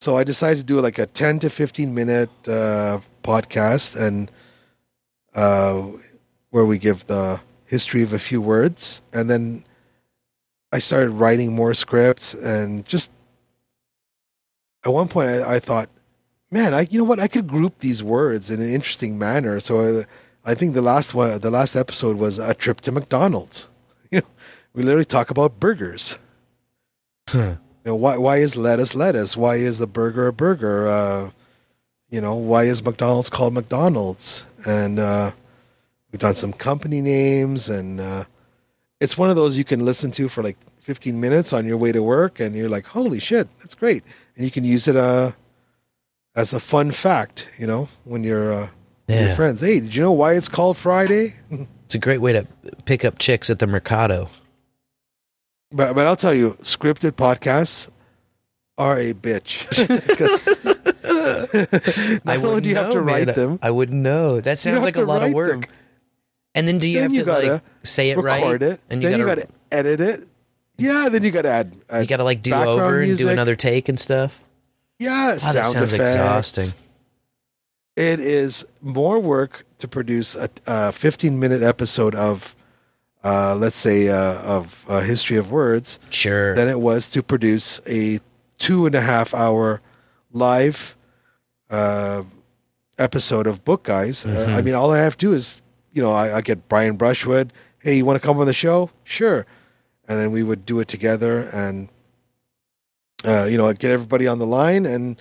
so I decided to do like a 10 to 15 minute uh podcast and uh where we give the history of a few words and then I started writing more scripts and just at one point I, I thought man I you know what I could group these words in an interesting manner so I, I think the last one the last episode was a trip to McDonald's <laughs> you know we literally talk about burgers you know, why why is lettuce lettuce? Why is a burger a burger? Uh, you know, why is McDonald's called McDonald's? And uh, we've done some company names, and uh, it's one of those you can listen to for like 15 minutes on your way to work, and you're like, holy shit, that's great, and you can use it uh, as a fun fact. You know, when you're uh, with your friends. Hey, did you know why it's called Friday? <laughs> It's a great way to pick up chicks at the Mercado. But but I'll tell you, scripted podcasts are a bitch. <laughs> 'Cause <laughs> not only do you have to man. write them, I wouldn't know. That sounds like a lot of work. them. And then do you Then have you to like say it right? record it, And then you you gotta, got to edit it. Yeah, then you got to add, add you gotta like do over and do another take and stuff. Yeah, Wow, sound that sounds effects. exhausting. It is more work to produce a, a 15 minute episode of, uh, let's say, uh, of uh, history of words Sure. than it was to produce a two and a half hour live uh, episode of Book Guys. Uh, Mm-hmm. I mean, all I have to do is, you know, I, I get Brian Brushwood. Hey, you want to come on the show? Sure. And then we would do it together and, uh, you know, I'd get everybody on the line and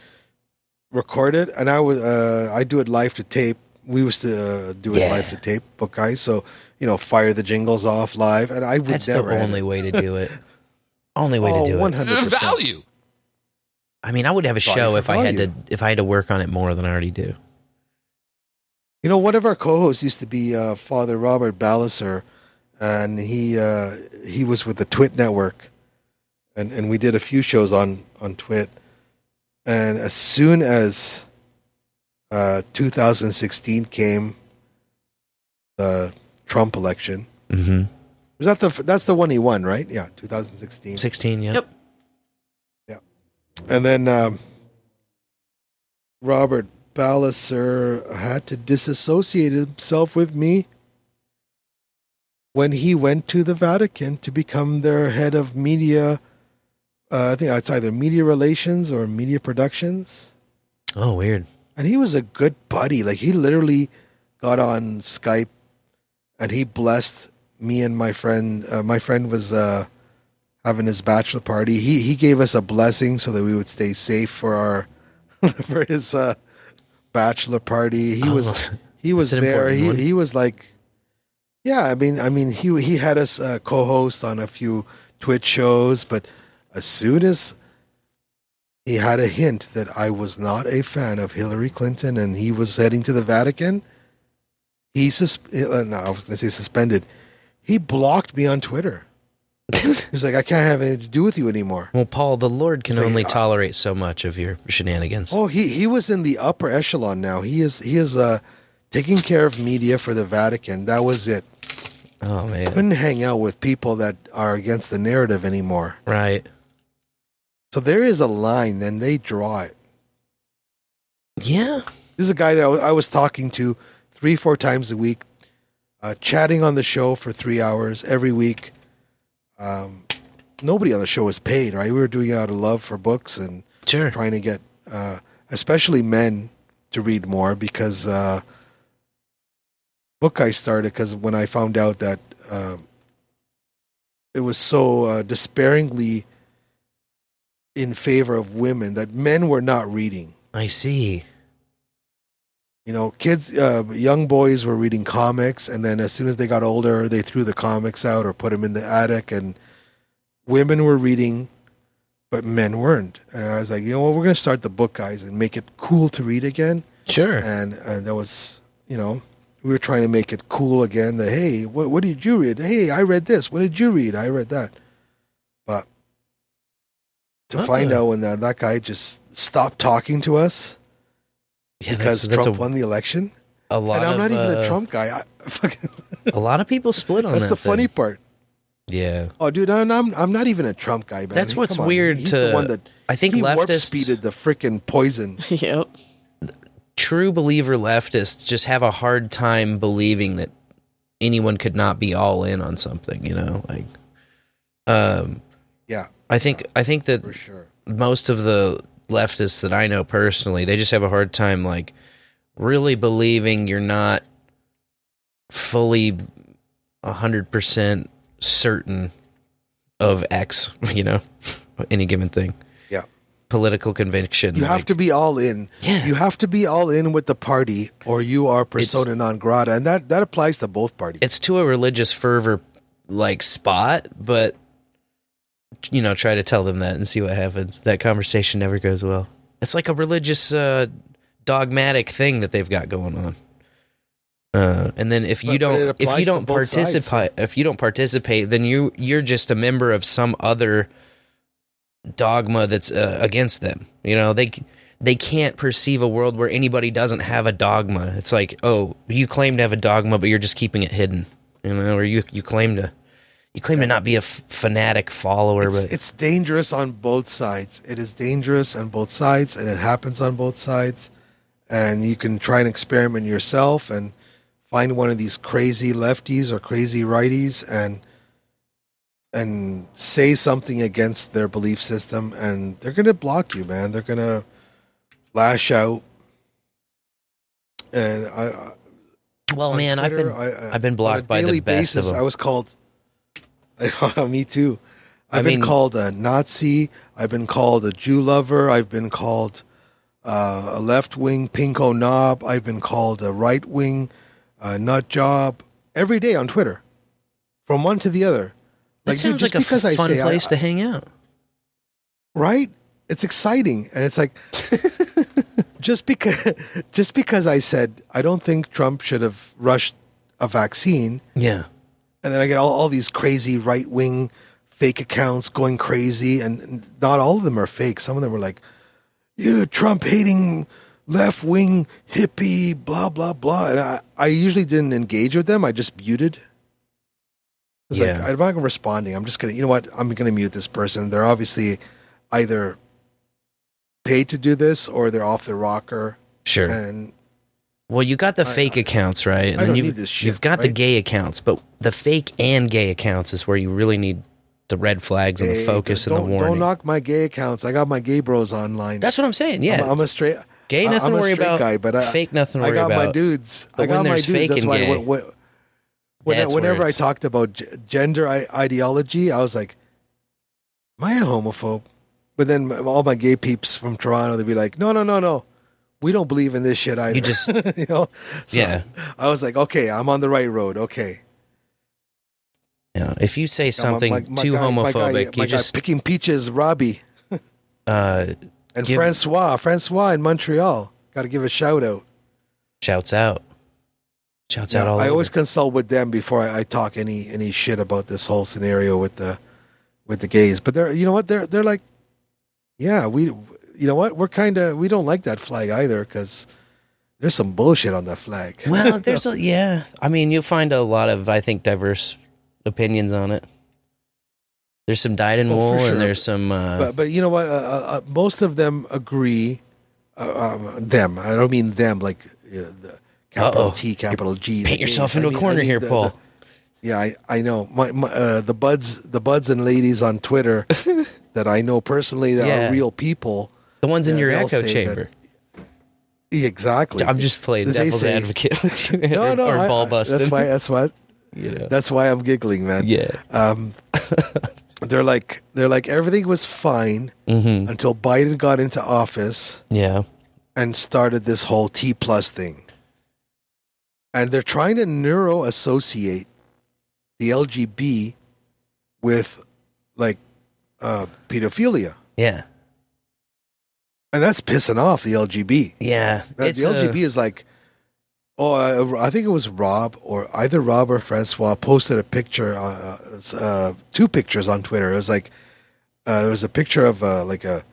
record it. And I would, uh, I do it live to tape. We used to uh, do it Yeah. live to tape, Book Guys. So, you know, fire the jingles off live. And I would That's the never edit. only way to do it. <laughs> only way Oh, to do it. 100%. value. I mean, I would have a show for if I had to if I had to work on it more than I already do. You know, one of our co-hosts used to be uh, Father Robert Ballecer, and he uh, he was with the Twit Network, and and we did a few shows on on Twit. And as soon as uh, 2016 came, the Trump election Mm-hmm. was that the that's the one he won, right? Yeah, 2016. Sixteen, yeah. Yep. Yeah. And then um, Robert Ballecer had to disassociate himself with me when he went to the Vatican to become their head of media. Uh, I think it's either media relations or media productions. Oh, weird. And he was a good buddy. Like he literally got on Skype and he blessed me and my friend. Uh, my friend was uh, having his bachelor party. He he gave us a blessing so that we would stay safe for our <laughs> for his uh, bachelor party. He Oh, was he was there. He one. he was like, yeah. I mean, I mean, he he had us uh, co-host on a few Twitch shows, but as soon as he had a hint that I was not a fan of Hillary Clinton and he was heading to the Vatican, he sus- uh, no, I was going to say suspended. He blocked me on Twitter. <laughs> he was like, I can't have anything to do with you anymore. Well, Paul, the Lord can only tolerate so much of your shenanigans. Oh, he he was in the upper echelon now. He is he is uh taking care of media for the Vatican. That was it. Oh man. Couldn't hang out with people that are against the narrative anymore. Right. So there is a line, then they draw it. Yeah. This is a guy that I was, I was talking to three, four times a week, uh, chatting on the show for three hours every week. Um, nobody on the show was paid, right? We were doing it out of love for books and Sure. trying to get, uh, especially men, to read more because uh, book I started because when I found out that uh, it was so uh, despairingly in favor of women that men were not reading. I see. You know, kids, uh, young boys were reading comics, and then as soon as they got older, they threw the comics out or put them in the attic, and women were reading, but men weren't. And I was like, you know what, we're going to start the book, guys, and make it cool to read again. Sure. And and that was, you know, we were trying to make it cool again. That hey, what what did you read? Hey, I read this. What did you read? I read that. But to That's find a- out when that, that guy just stopped talking to us Yeah, because that's- that's Trump a- won the election. A lot and I'm of, not even uh, a Trump guy. I, <laughs> fucking, A lot of people split on that. that's that. the funny part. Yeah. Oh, dude, I'm I'm, I'm not even a Trump guy. Man. That's what's Come on, weird He's to- the one that I think he warp leftists- speeded the freaking poison. <laughs> yep. True believer leftists just have a hard time believing that anyone could not be all in on something, you know? Like um Yeah, I think I think that for sure. most of the leftists that I know personally, they just have a hard time like really believing you're not fully a hundred percent certain of X, <laughs> you know, any given thing. Yeah. Political conviction. You have to be all in. Yeah. You have to be all in with the party, or you are persona non grata, and that that applies to both parties. it's to a religious fervor like spot, but you know, try to tell them that and see what happens. That conversation never goes well. It's like a religious uh dogmatic thing that they've got going on. Uh, and then if you But- but don't if you don't participate if you don't participate then you you're just a member of some other dogma that's uh, against them. You know, they they can't perceive a world where anybody doesn't have a dogma. It's like, oh, you claim to have a dogma, but you're just keeping it hidden. You know, or you you claim to you claim to not be a f- fanatic follower, It's, but it's dangerous on both sides. It is dangerous on both sides, and it happens on both sides. And you can try and experiment yourself and find one of these crazy lefties or crazy righties and and say something against their belief system, and they're gonna block you, man. They're gonna lash out. And I, I well, man, I've been I- I've been blocked by the best basis, of them. I was called. <laughs> Me too. I've I been mean- called a Nazi. I've been called a Jew lover. I've been called uh, a left wing pinko knob. I've been called a right wing uh, nut job every day on Twitter, from one to the other. that dude, sounds just like a fun say I- place I- to hang out. right? It's exciting, and it's like <laughs> just because just because I said I don't think Trump should have rushed a vaccine. Yeah. And then I get all, all these crazy right wing fake accounts going crazy, and not all of them are fake. Some of them are like, you Trump hating left wing hippie, blah blah blah." And I, I usually didn't engage with them. I just muted. It's Yeah. like I'm not responding. I'm just gonna, you know what? I'm gonna mute this person. They're obviously either paid to do this or they're off the rocker. Sure. And Well, you got the I- fake accounts, right? And I don't you've, need this shit, you've got the right? gay accounts, but the fake and gay accounts is where you really need the red flags and the Hey, focus and don't, the warning. Don't knock my gay accounts. I got my gay bros online. That's what I'm saying. Yeah, I'm, I'm a straight. Gay, I- nothing I'm to a worry straight about. Guy, but I, Fake, nothing to I worry got my dudes. But I got when my there's dudes. fake That's and why. gay, When, I- that's whenever I it's- talked about g- gender I- ideology, I was like, "Am I a homophobe?" But then all my gay peeps from Toronto, they'd be like, "No, no, no, no, we don't believe in this shit either." You just- <laughs> you know, So Yeah. I was like, "Okay, I'm on the right road." Okay, Yeah, if you say something my- my too guy- guy- homophobic, my you guy just picking peaches, Robbie <laughs> uh, and give- Francois, Francois in Montreal. Got to give a shout out. shouts out, shouts out all I over. always consult with them before I, I talk any any shit about this whole scenario with the with the gays. But they're you know what they're they're like, yeah, we you know what we're kind of we don't like that flag either because there's some bullshit on that flag. <laughs> well, there's a yeah. I mean, you'll find a lot of I think diverse opinions on it. There's some dyed in Oh, wool, sure. and there's some. Uh, but but you know what? Uh, uh, uh, most of them agree. Uh, um, them. I don't mean them like the capital Uh-oh. T, capital G. paint yourself into a mean- I corner mean here, the- Paul. the- yeah, I, I know. My, my uh, the buds the buds and ladies on Twitter <laughs> that I know personally that Yeah. are real people. The ones in your echo chamber. Yeah, Exactly. I'm just playing They devil's say- advocate with you, <laughs> no, or, no, or I- ball busting. That's why. That's <laughs> what. You know. That's why I'm giggling, man. Yeah. Um, <laughs> they're like they're like everything was fine until Biden got into office Mm-hmm. Yeah. and started this whole T plus thing. and they're trying to neuro associate the LGB with like uh, pedophilia, Yeah. And that's pissing off the LGB. Yeah. That- It's the a- LGB is like, oh, uh, I think it was Rob or either Rob or Francois posted a picture, uh, uh, two pictures on Twitter. It was like uh, there was a picture of uh, like a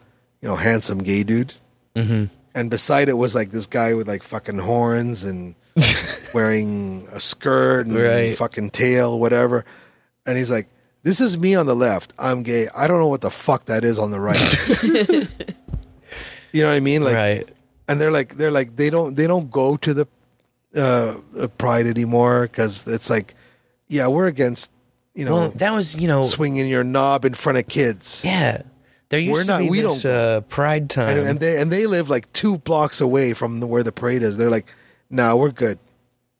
you know handsome gay dude, Mhm. and beside it was like this guy with like fucking horns and <laughs> wearing a skirt and Right. fucking tail, whatever. And he's like, "This is me on the left. I'm gay. I don't know what the fuck that is on the right." <laughs> <laughs> you know what I mean? Like, right. and they're like they're like they don't they don't go to the uh, uh, pride anymore because it's like yeah we're against you know well, that was, you know, swinging your knob in front of kids yeah. There used We're to not- be we this don't uh, pride time. and, and they and they live like two blocks away from the, where the parade is they're like nah we're good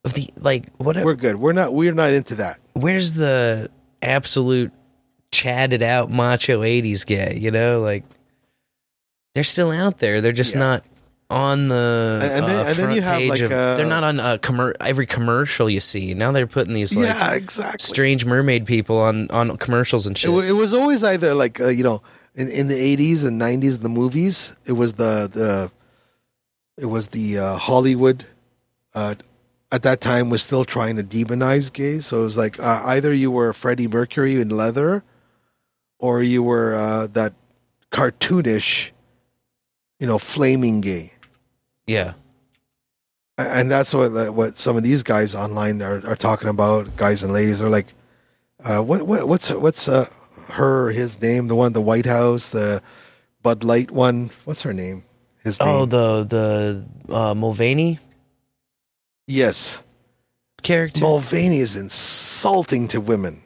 of the like what we're good we're not we're not into that where's the absolute chatted out macho 80s guy you know like they're still out there. They're just not on the And- and then- uh, and then front you have, page like, of, uh, they're not on uh, commer- every commercial you see. Now they're putting these like yeah exactly. Strange mermaid people on on commercials and it, shit. wa- it was always either like uh, you know in, in the 80s and 90s the movies it was the the it was the uh, hollywood uh, at that time was still trying to demonize gays. So it was like uh, either you were freddie mercury in leather or you were uh, that cartoonish you know flaming gay. Yeah. And that's what what some of these guys online are, are talking about guys and ladies. Are like uh, what, what what's what's uh, her his name the one the white house the bud light one what's her name? His name. oh the the uh mulvaney? Yes. Character? Mulvaney is insulting to women.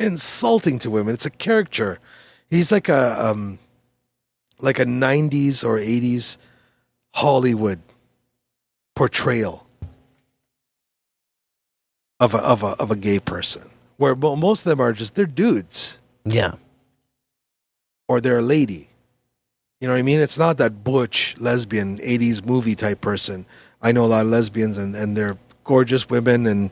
Insulting to women. It's a caricature he's like a um like a 90s or 80s hollywood portrayal of a of a of a gay person where most of them are just they're dudes. Yeah. Or they're a lady. You know what i mean? It's not that butch lesbian 80s movie type person. I know a lot of lesbians and and they're gorgeous women and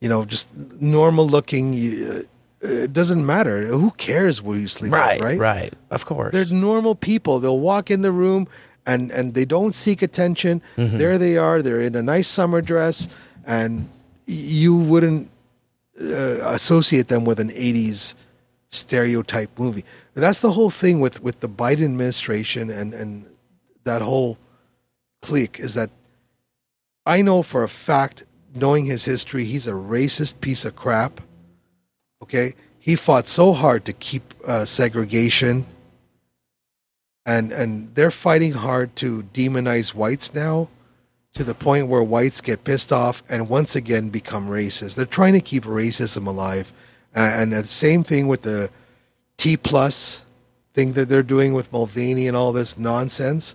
you know just normal looking uh, it doesn't matter who cares where you sleep with, right right right of course they're normal people. They'll walk in the room and and they don't seek attention. Mhm. There they are. They're in a nice summer dress, and you wouldn't uh, associate them with an '80s stereotype movie. That's the whole thing with with the Biden administration and and that whole clique is that I know for a fact, knowing his history, he's a racist piece of crap. Okay, he fought so hard to keep uh, segregation, and and they're fighting hard to demonize whites now, to the point where whites get pissed off and once again become racist. They're trying to keep racism alive, and the same thing with the T plus thing that they're doing with Mulvaney and all this nonsense.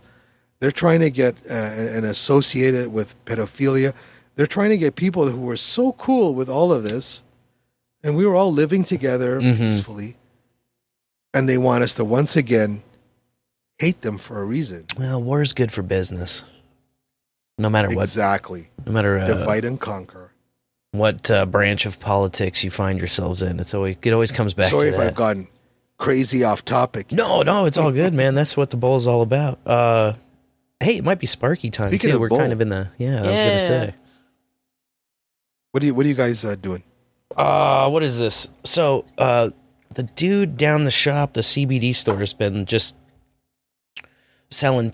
They're trying to get uh, and associate it with pedophilia. They're trying to get people who were so cool with all of this, and we were all living together Mhm. peacefully, and they want us to once again hate them for a reason. well war is good for business no matter what Exactly. no matter uh, Divide and conquer. what uh, branch of politics you find yourselves in. It's always it always comes back Sorry to if that. I've gotten crazy off topic. no, no, it's all good, man. That's what the bowl is all about. Uh, hey, it might be Sparky time Speaking too. of We're bowl. kind of in the yeah. I was gonna say. What do you What are you guys uh, doing? Uh, what is this? So, uh, the dude down the shop, the CBD store, has been just selling.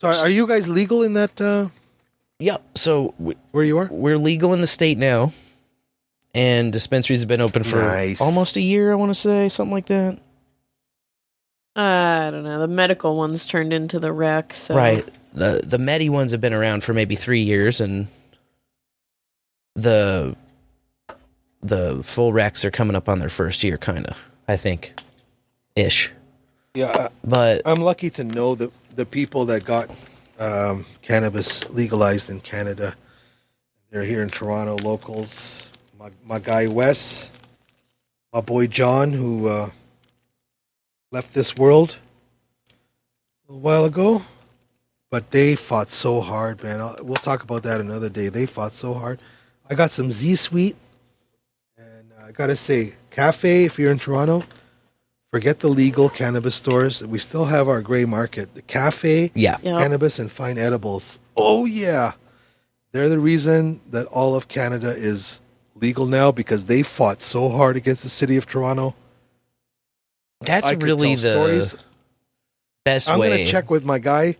So are, are you guys legal in that? Uh, Yep. So we, where you are? we're legal in the state now, and dispensaries have been open for Nice. almost a year. I want to say something like that. Uh, I don't know. The medical ones turned into the rec. So. Right. The the Medi ones have been around for maybe three years, and the the full Recs are coming up on their first year, kind of. I think, ish. Yeah, But I'm lucky to know the the people that got um, cannabis legalized in Canada. They're here in Toronto, locals. My my guy Wes, my boy John, who uh, left this world a while ago, but they fought so hard, man. I'll, we'll talk about that another day. They fought so hard. I got some Z Sweet, and I gotta say, cafe. If you're in Toronto, forget the legal cannabis stores. We still have our gray market. The cafe, Yeah. Yeah. cannabis and fine edibles. Oh yeah, they're the reason that all of Canada is legal now because they fought so hard against the city of Toronto. That's I really tell the stories. best I'm way. gonna check with my guy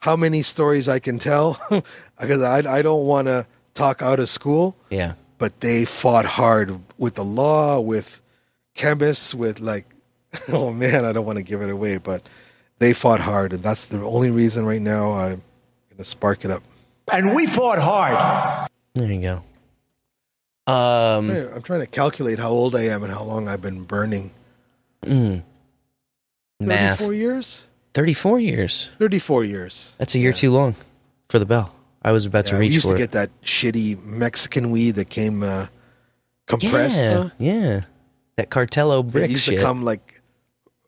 how many stories I can tell <laughs> because I I don't want to talk out of school. Yeah. But they fought hard with the law, with chemists, with like, <laughs> oh man, I don't want to give it away, but they fought hard, and that's the only reason right now I'm gonna spark it up. And we fought hard. There you go. Um, I'm trying to calculate how old I am and how long I've been burning. mm, math. 34 years? 34 years. 34 years. That's a year too long for the bell. I was about Yeah, to we reach used to it. get that shitty Mexican weed that came uh, compressed. Yeah, yeah. That Cartello It brick used shit. to come like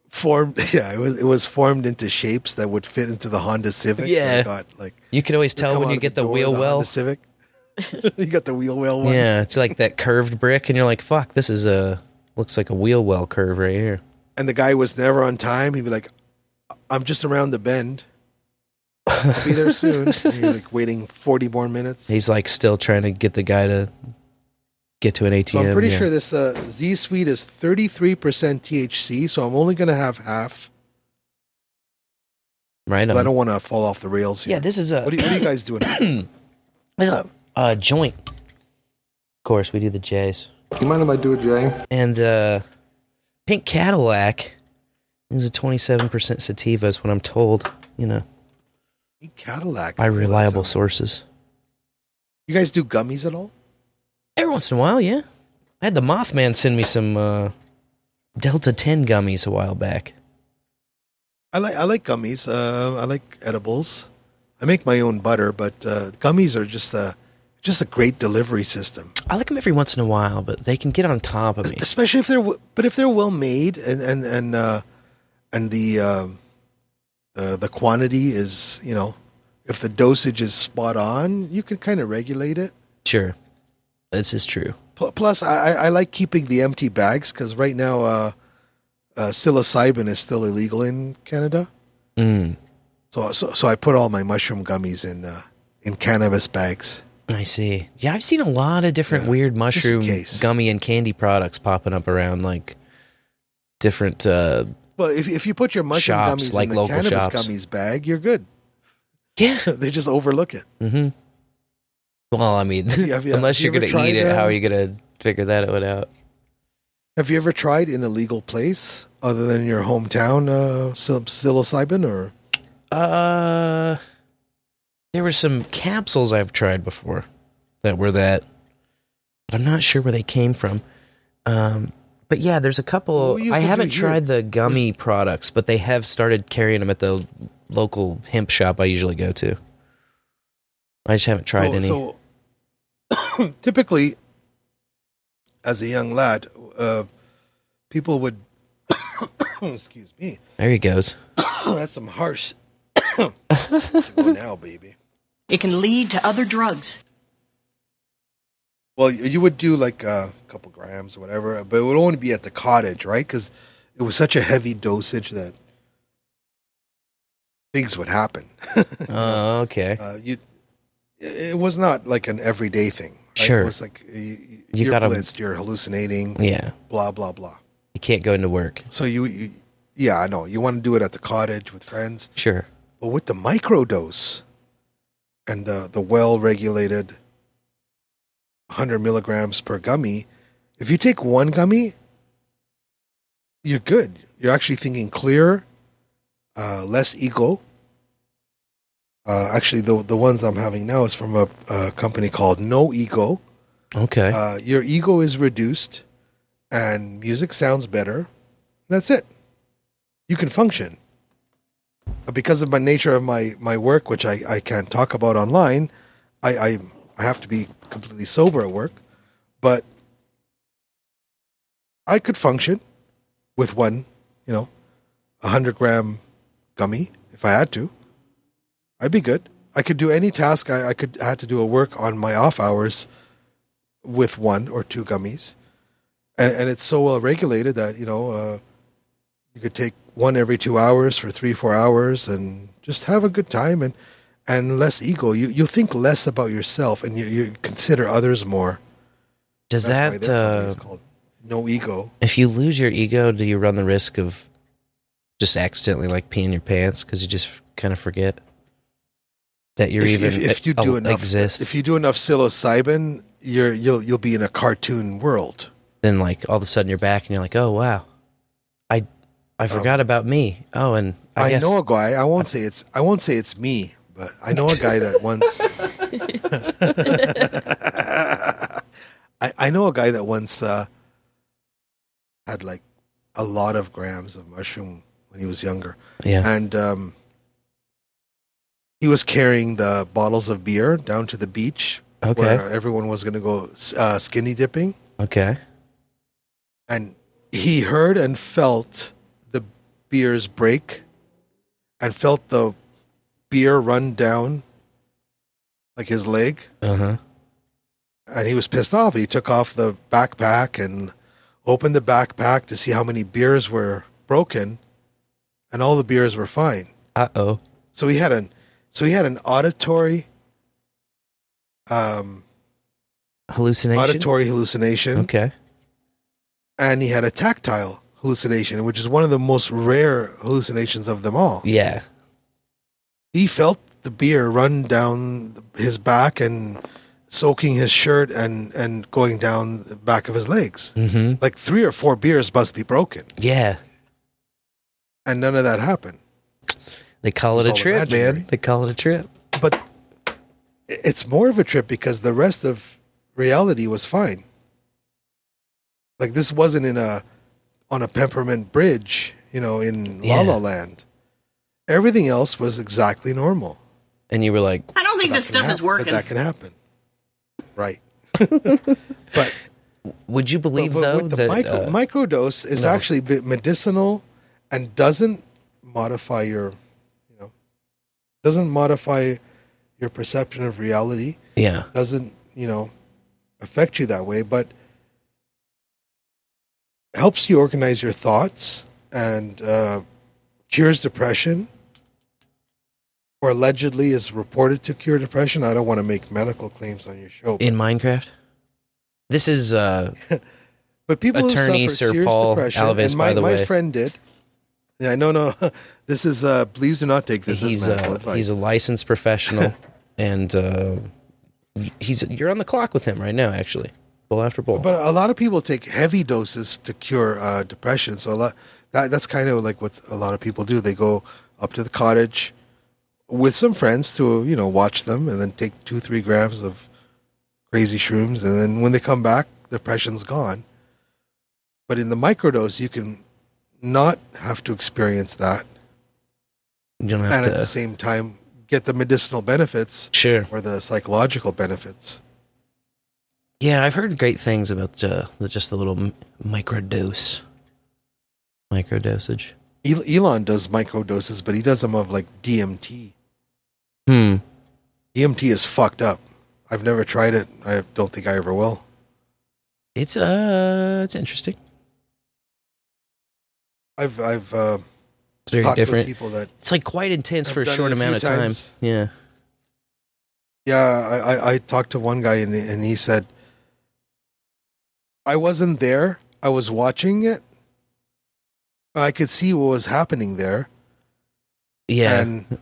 formed. <laughs> Yeah, it was it was formed into shapes that would fit into the Honda Civic. Yeah. got like you could always tell when you get the, door of wheel well. Honda Civic. <laughs> you got the wheel well one. Yeah, it's like that curved brick, and you're like, "Fuck, this is a looks like a wheel well curve right here." And the guy was never on time. He'd be like, "I'm just around the bend. I'll be there soon." <laughs> and you're like waiting 40 more minutes. He's like still trying to get the guy to get to an ATM. So I'm pretty yeah. sure this uh, Z Suite is 33% THC, so I'm only going to have half. Right 'cause I don't want to fall off the rails here. Yeah, this is a. What are, you- what are you guys doing? <coughs> This is a, a joint. Of course, we do the J's. you mind if I do it, Jay? And uh, Pink Cadillac is a 27% sativa, is what I'm told. You know, Pink Cadillac. by Well, reliable sounds- sources. You guys do gummies at all? Every once in a while, yeah. I had the Mothman send me some uh, Delta 10 gummies a while back. I like I like gummies. Uh, I like edibles. I make my own butter, but uh, gummies are just a just a great delivery system. I like them every once in a while, but they can get on top of me. especially if they're but if they're well made and and and uh, and the um uh, the quantity is you know if the dosage is spot on, you can kind of regulate it. Sure. This is true. Plus, I, I like keeping the empty bags because right now uh, uh, psilocybin is still illegal in Canada. Mm, So so so I put all my mushroom gummies in uh, in cannabis bags. I see. Yeah, I've seen a lot of different Yeah, weird mushroom gummy and candy products popping up around like different uh Well, if if you put your mushroom Shops, gummies like in the local cannabis shops. gummies bag, you're good. Yeah. <laughs> they just overlook it. hmm Well, I mean, you- <laughs> unless have you you're ever gonna eat it, how uh, are you gonna figure that one out? Have you ever tried in a legal place other than your hometown uh, psil- psilocybin or? Uh, there were some capsules I've tried before that were that, but I'm not sure where they came from. Um, but yeah, there's a couple. What we used I haven't tried the gummy products, but they have started carrying them at the local hemp shop I usually go to. I just haven't tried Oh, any. So <coughs> typically, as a young lad, uh, people would. <coughs> excuse me. there he goes. <coughs> That's some harsh. go now, baby. It can lead to other drugs. Well, you would do like a couple grams or whatever, but it would only be at the cottage, right? Because it was such a heavy dosage that things would happen. <laughs> Oh, okay. uh, you, it was not like an everyday thing. Sure. it was like you, You you're gotta- blitzed, you're hallucinating, Yeah, blah blah blah. you can't go into work. So you, you yeah, I know you want to do it at the cottage with friends, Sure. but with the microdose and the the well regulated 100 milligrams per gummy, if you take one gummy, you're good. You're actually thinking clearer, uh, less ego. Uh, actually, the the ones I'm having now is from a, a company called No Ego. Okay. Uh, your ego is reduced, and music sounds better. That's it. You can function. But because of my nature of my, my work, which I, I can't talk about online, I, I I have to be completely sober at work. But I could function with one, you know, a hundred gram gummy if I had to. I'd be good. I could do any task I, I could I had to do a work on my off hours with one or two gummies, and and it's so well regulated that you know uh, you could take one every two hours for three four hours and just have a good time and and less ego. You you think less about yourself and you, you consider others more. Does That's that uh, no ego? if you lose your ego, do you run the risk of just accidentally like peeing your pants because you just kind of forget that you're if, even if, if you do uh, enough exist? if you do enough psilocybin, you're you'll you'll be in a cartoon world. then like all of a sudden you're back and you're like, oh wow, I I forgot about me. Oh, and I, Um, I, guess know a guy. I won't say it's. I won't say it's me, but I know a guy that <laughs> once. <laughs> I, I know a guy that once uh, had like a lot of grams of mushroom when he was younger. Yeah. and um, he was carrying the bottles of beer down to the beach Okay. where everyone was going to go uh, skinny dipping, okay. and he heard and felt the beers break and felt the beer run down like his leg Uh huh. and he was pissed off he took off the backpack and opened the backpack to see how many beers were broken and all the beers were fine Uh oh. so he had an so he had an auditory um Hallucination. auditory hallucination Okay. and he had a tactile hallucination which is one of the most rare hallucinations of them all Yeah. he felt the beer run down his back and soaking his shirt and and going down the back of his legs. Mm-hmm. Like three or four beers must be broken, Yeah. and none of that happened. They call It's it a trip, imaginary. man. They call it a trip. But it's more of a trip because the rest of reality was fine. Like this wasn't in a on a peppermint bridge, you know, in La La Land. Everything else was exactly normal. And you were like, I don't think this can stuff is working. But that can happen, right? <laughs> but would you believe but though with the that micro, uh, microdose is no. actually medicinal and doesn't modify your, you know, doesn't modify your perception of reality. yeah, Doesn't you know affect you that way, but helps you organize your thoughts and uh, cures depression. Or allegedly is reported to cure depression. I don't want to make medical claims on your show, in Minecraft? This is uh <laughs> But people Attorney who suffer Sir serious Paul depression, Alves, and my, by the my way. friend did. Yeah, no, no. <laughs> This is uh please do not take this he's as medical uh, advice. he's a licensed professional <laughs> and uh he's you're on the clock with him right now actually. Bowl after bowl. but a lot of people take heavy doses to cure uh, depression. So a lot that that's kind of like what a lot of people do. They go up to the cottage with some friends to you know watch them, and then take two three grams of crazy shrooms, and then when they come back, depression's gone. But in the microdose, you can not have to experience that. you don't and have at the same time get the medicinal benefits Sure. or the psychological benefits. Yeah, I've heard great things about uh, the, just the little m- microdose. Microdosage. El- Elon does microdoses, but he does them of like DMT. Hmm. DMT is fucked up. I've never tried it. I don't think I ever will. It's uh it's interesting. I've I've uh, It's very talked different. with people that It's like quite intense I've for a done short a amount of time. times. Yeah. yeah I, I, I talked to one guy and and he said I wasn't there. I was watching it. I could see what was happening there. Yeah. And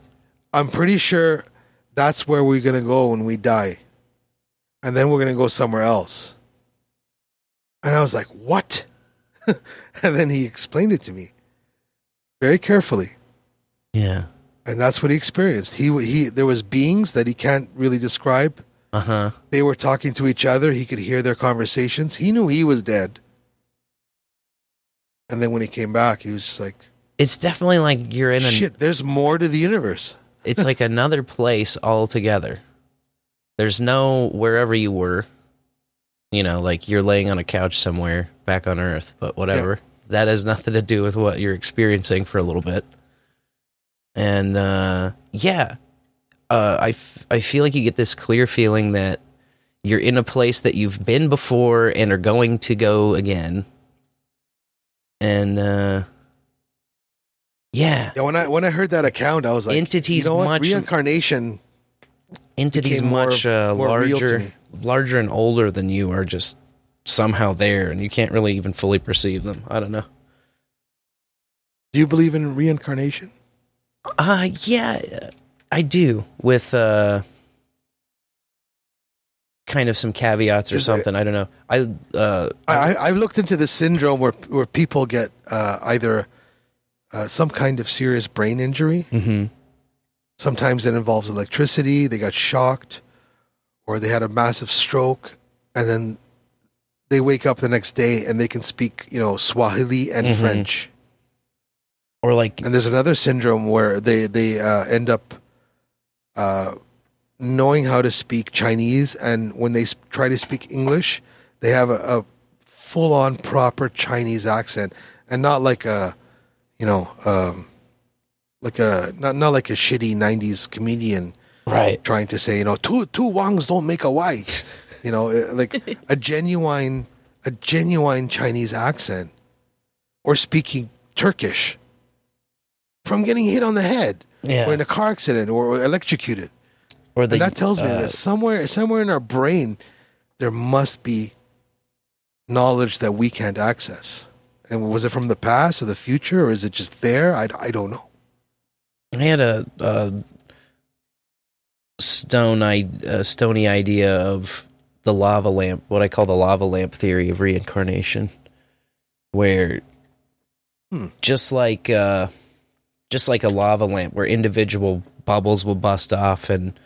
I'm pretty sure that's where we're going to go when we die. And then we're going to go somewhere else. And I was like, what? <laughs> <laughs> and then he explained it to me very carefully. yeah. And that's what he experienced. He, he, there was beings that he can't really describe. Uh-huh. They were talking to each other. He could hear their conversations. He knew he was dead. And then when he came back, he was just like, It's definitely like you're in a shit, there's more to the universe. <laughs> it's like another place altogether. There's no wherever you were. You know, like you're laying on a couch somewhere back on Earth, but whatever. That has nothing to do with what you're experiencing for a little bit. And uh yeah, uh, I, f- I feel like you get this clear feeling that you're in a place that you've been before and are going to go again. And uh, yeah, Yeah, when I when I heard that account, I was like, Entities you know much- reincarnation. entities became more- much uh, more larger, larger and older than you are just somehow there, and you can't really even fully perceive them. I don't know. Do you believe in reincarnation? Uh yeah, I do with uh kind of some caveats or Is something. I don't know. I uh I, I I've looked into this syndrome where where people get uh, either uh, some kind of serious brain injury. mhm. Sometimes it involves electricity. They got shocked, or they had a massive stroke, and then they wake up the next day and they can speak, you know, Swahili and Mhm. French. or like And there's another syndrome where they they uh, end up uh, knowing how to speak Chinese, and when they s- try to speak English, they have a, a full on proper Chinese accent, and not like a, you know, um, like a not not like a shitty '90s comedian right. trying to say, you know, two two Wangs don't make a white, you know, uh, like <laughs> a genuine a genuine Chinese accent, or speaking Turkish from getting hit on the head Yeah. or in a car accident or electrocuted. Or the and that tells me uh, that somewhere somewhere in our brain there must be knowledge that we can't access. And was it from the past or the future or is it just there? I, I don't know. I had a, a stone I a stony idea of the lava lamp, what I call the lava lamp theory of reincarnation, where Hmm. just like uh, just like a lava lamp, where individual bubbles will bust off and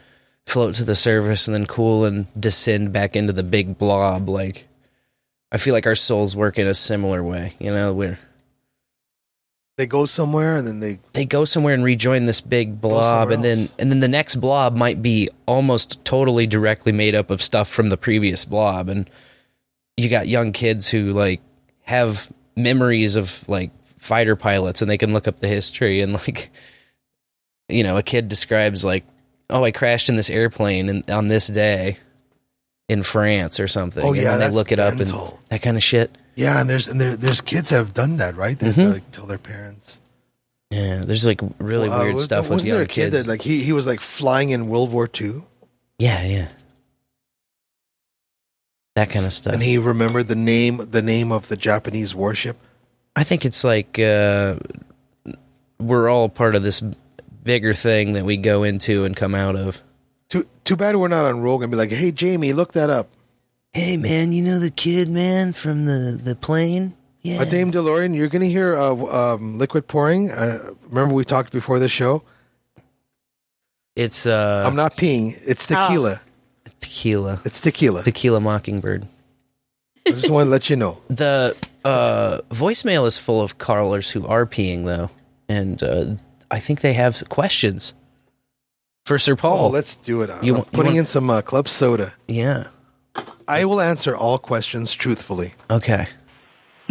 float to the surface and then cool and descend back into the big blob. Like I feel like our souls work in a similar way. You know, where They go somewhere and then they they go somewhere and rejoin this big blob and then else. and then the next blob might be almost totally directly made up of stuff from the previous blob and you got young kids who like have memories of like fighter pilots and they can look up the history and like you know a kid describes like oh I crashed in this airplane and on this day in France or something Oh, and yeah, then they look it up mental. and that kind of shit Yeah, and there's and there, there's kids that have done that, right? They Mhm. like tell their parents. yeah there's like really Well, weird was- stuff with young there a kid kids that like he he was like flying in World War II yeah yeah that kind of stuff and he remembered the name the name of the Japanese warship? I think it's like uh, we're all part of this bigger thing that we go into and come out of. Too too bad we're not on Rogan and be like, hey Jamie, look that up. Hey man, you know the kid man from the the plane? A Dame DeLorean, you're gonna hear uh, um, liquid pouring. Uh, remember we talked before the show. It's uh I'm not peeing. It's tequila. tequila. It's tequila. Tequila Mockingbird. I just want to let you know. <laughs> The uh voicemail is full of callers who are peeing though, and uh, I think they have questions for Sir Paul. Oh, let's do it. I'm You want- you putting want- in some uh, club soda. yeah. I will answer all questions truthfully. Okay.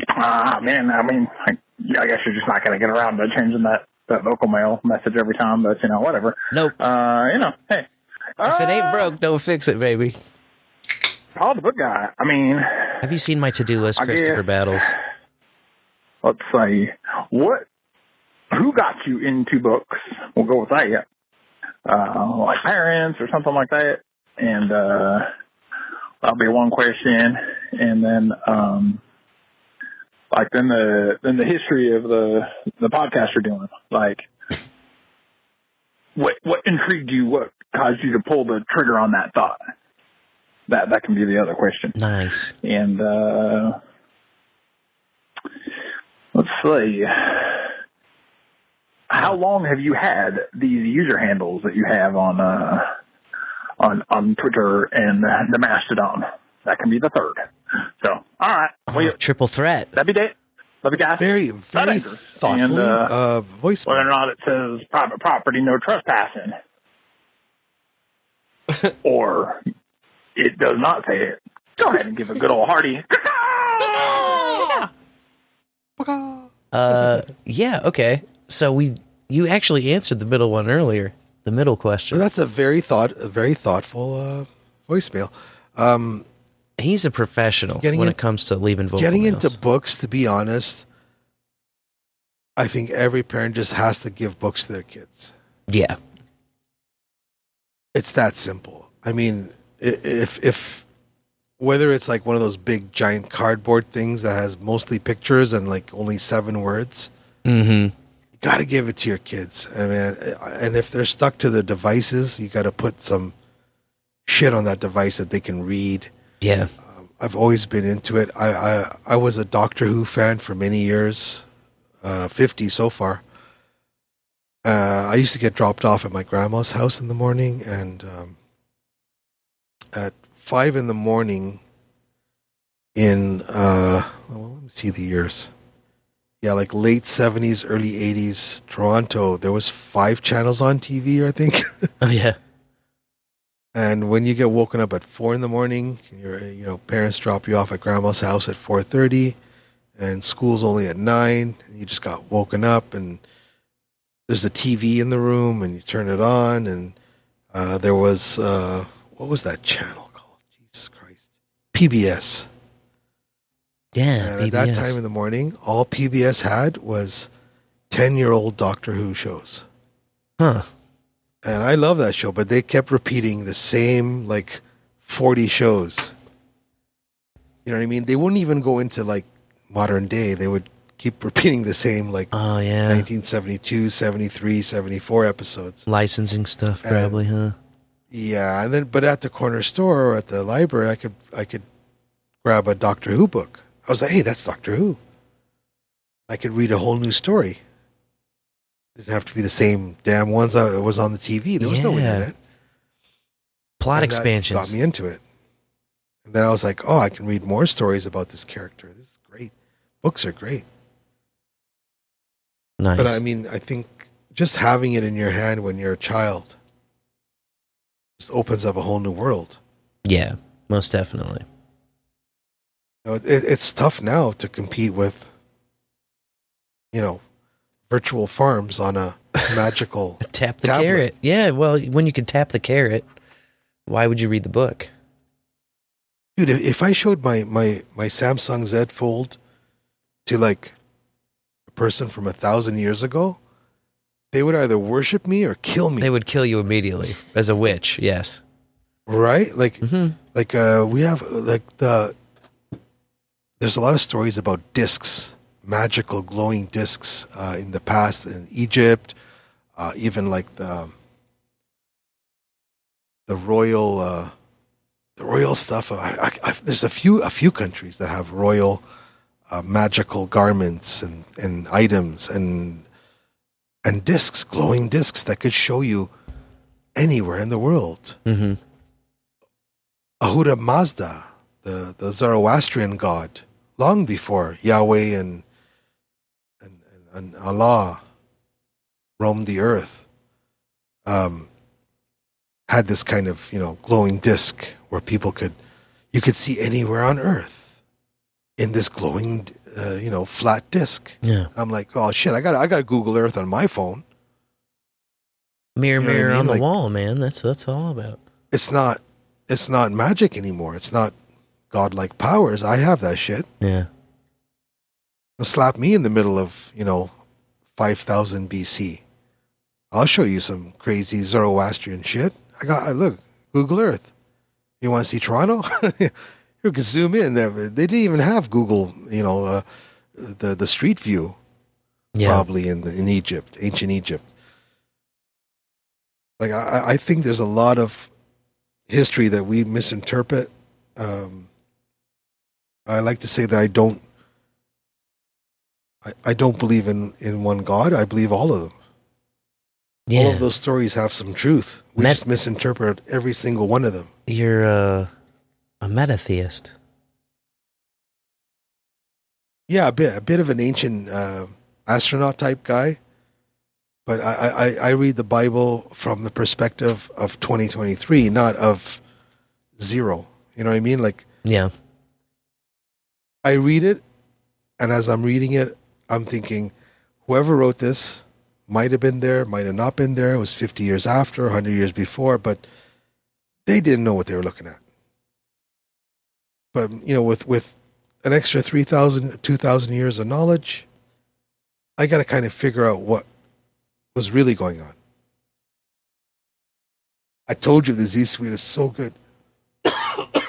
Ah, man, I mean, I, I guess you're just not going to get around to changing that, that vocal mail message every time, but, you know, whatever. Nope. Uh, you know, hey. If it ain't broke, don't fix it, baby. Paul the book guy, I mean, Have you seen my to-do list, I get- Christopher Battles? <sighs> let's say, what, who got you into books? We'll go with that, yeah. Uh, like parents or something like that. And, uh, that'll be one question. And then, um, like then the, then the history of the, the podcast you're doing, like, what, what intrigued you? What caused you to pull the trigger on that thought? That, that can be the other question. Nice. And, uh, let's see. How long have you had these user handles that you have on, uh, on, on Twitter and the Mastodon? That can be the third. So, all right. Well, you- Triple threat. that'd be it. Love you guys. Very, very angry. thoughtfully And, uh, uh, voice. whether or not it says private property, no trespassing, <laughs> or it does not say it, go ahead and give a good old hearty. <laughs> Uh, yeah, okay. So we, you actually answered the middle one earlier. the middle question. That's a very thought, a very thoughtful uh, voicemail. Um, He's a professional when in- it comes to leaving vocal getting mails. into books, to be honest, I think every parent just has to give books to their kids. yeah, It's that simple. I mean, if if whether it's like one of those big giant cardboard things that has mostly pictures and like only seven words, mm-hmm. Got to give it to your kids. I mean, and if they're stuck to the devices, you got to put some shit on that device that they can read. yeah, I've always been into it. I I, I was a Doctor Who fan for many years, uh, fifty so far. Uh, I used to get dropped off at my grandma's house in the morning, and um, at five in the morning, in uh, well, let me see the years. Yeah, like late seventies, early eighties, Toronto. There was five channels on TV, I think. <laughs> oh yeah, And when you get woken up at four in the morning, your you know parents drop you off at grandma's house at four thirty, and school's only at nine. And you just got woken up, and there's a TV in the room, and you turn it on, and uh, there was uh, what was that channel called? Jesus Christ, PBS. Yeah. And at that time in the morning, all PBS had was ten-year-old Doctor Who shows. huh? and I love that show, but they kept repeating the same like forty shows. You know what I mean? They wouldn't even go into like modern day. They would keep <laughs> repeating the same like Oh yeah, 1972, 73, 74 episodes. licensing stuff And- probably, huh? Yeah, and then but at the corner store or at the library, I could I could grab a Doctor Who book. I was like, hey, that's Doctor Who. I could read a whole new story. Didn't have to be the same damn ones that was on the TV. There was no internet. Plot And that expansions. got me into it. And then I was like, oh, I can read more stories about this character. This is great. Books are great. nice. But I mean, I think just having it in your hand when you're a child just opens up a whole new world. yeah, most definitely. You know, it, it's tough now to compete with, you know, virtual farms on a <laughs> magical. Tap the Tablet. carrot. Yeah, well, when you can tap the carrot, why would you read the book? Dude, if- I showed my, my, my Samsung Z Fold to like a person from a thousand years ago, they would either worship me or kill me. They would kill you immediately as a witch. Yes. right? Like, Mm-hmm. like uh, we have like the. There's a lot of stories about discs, magical glowing discs uh, in the past in Egypt, uh, even like the the royal uh, the royal stuff. I, I, I, there's a few a few countries that have royal uh, magical garments and, and items and and discs, glowing discs that could show you anywhere in the world. Mm-hmm. Ahura Mazda, the, the Zoroastrian god, long before Yahweh and, and, and, Allah roamed the earth, um, had this kind of, you know, glowing disc where people could, you could see anywhere on earth in this glowing, uh, you know, flat disc. Yeah. I'm like, oh shit, I got I got Google Earth on my phone. Mirror, You know what I mirror mean? on the Like- wall, man. That's that's all about. It's not it's not magic anymore. It's not godlike powers. I have that shit. Yeah. slap me in the middle of you know 5000 bc i'll show you some crazy zoroastrian shit i got I look google earth you want to see toronto <laughs> you can zoom in they they didn't even have google you know uh, the the street view Yeah. probably in in egypt ancient egypt like i i think there's a lot of history that we misinterpret um i like to say that i don't I, I don't believe in, in one God. I believe all of them. All of those stories have some truth. We Met- just misinterpret every single one of them. You're uh, a metatheist. Yeah, a bit a bit of an ancient uh, astronaut type guy, but I, I, I read the Bible from the perspective of 2023, not of zero. You know what I mean? Like Yeah. I read it, and as I'm reading it, I'm thinking, whoever wrote this might have been there, might have not been there. It was 50 years after, 100 years before, but they didn't know what they were looking at. But, you know, with, with an extra 3,000, 2,000 years of knowledge, I got to kind of figure out what was really going on. I told you the Z Suite is so good.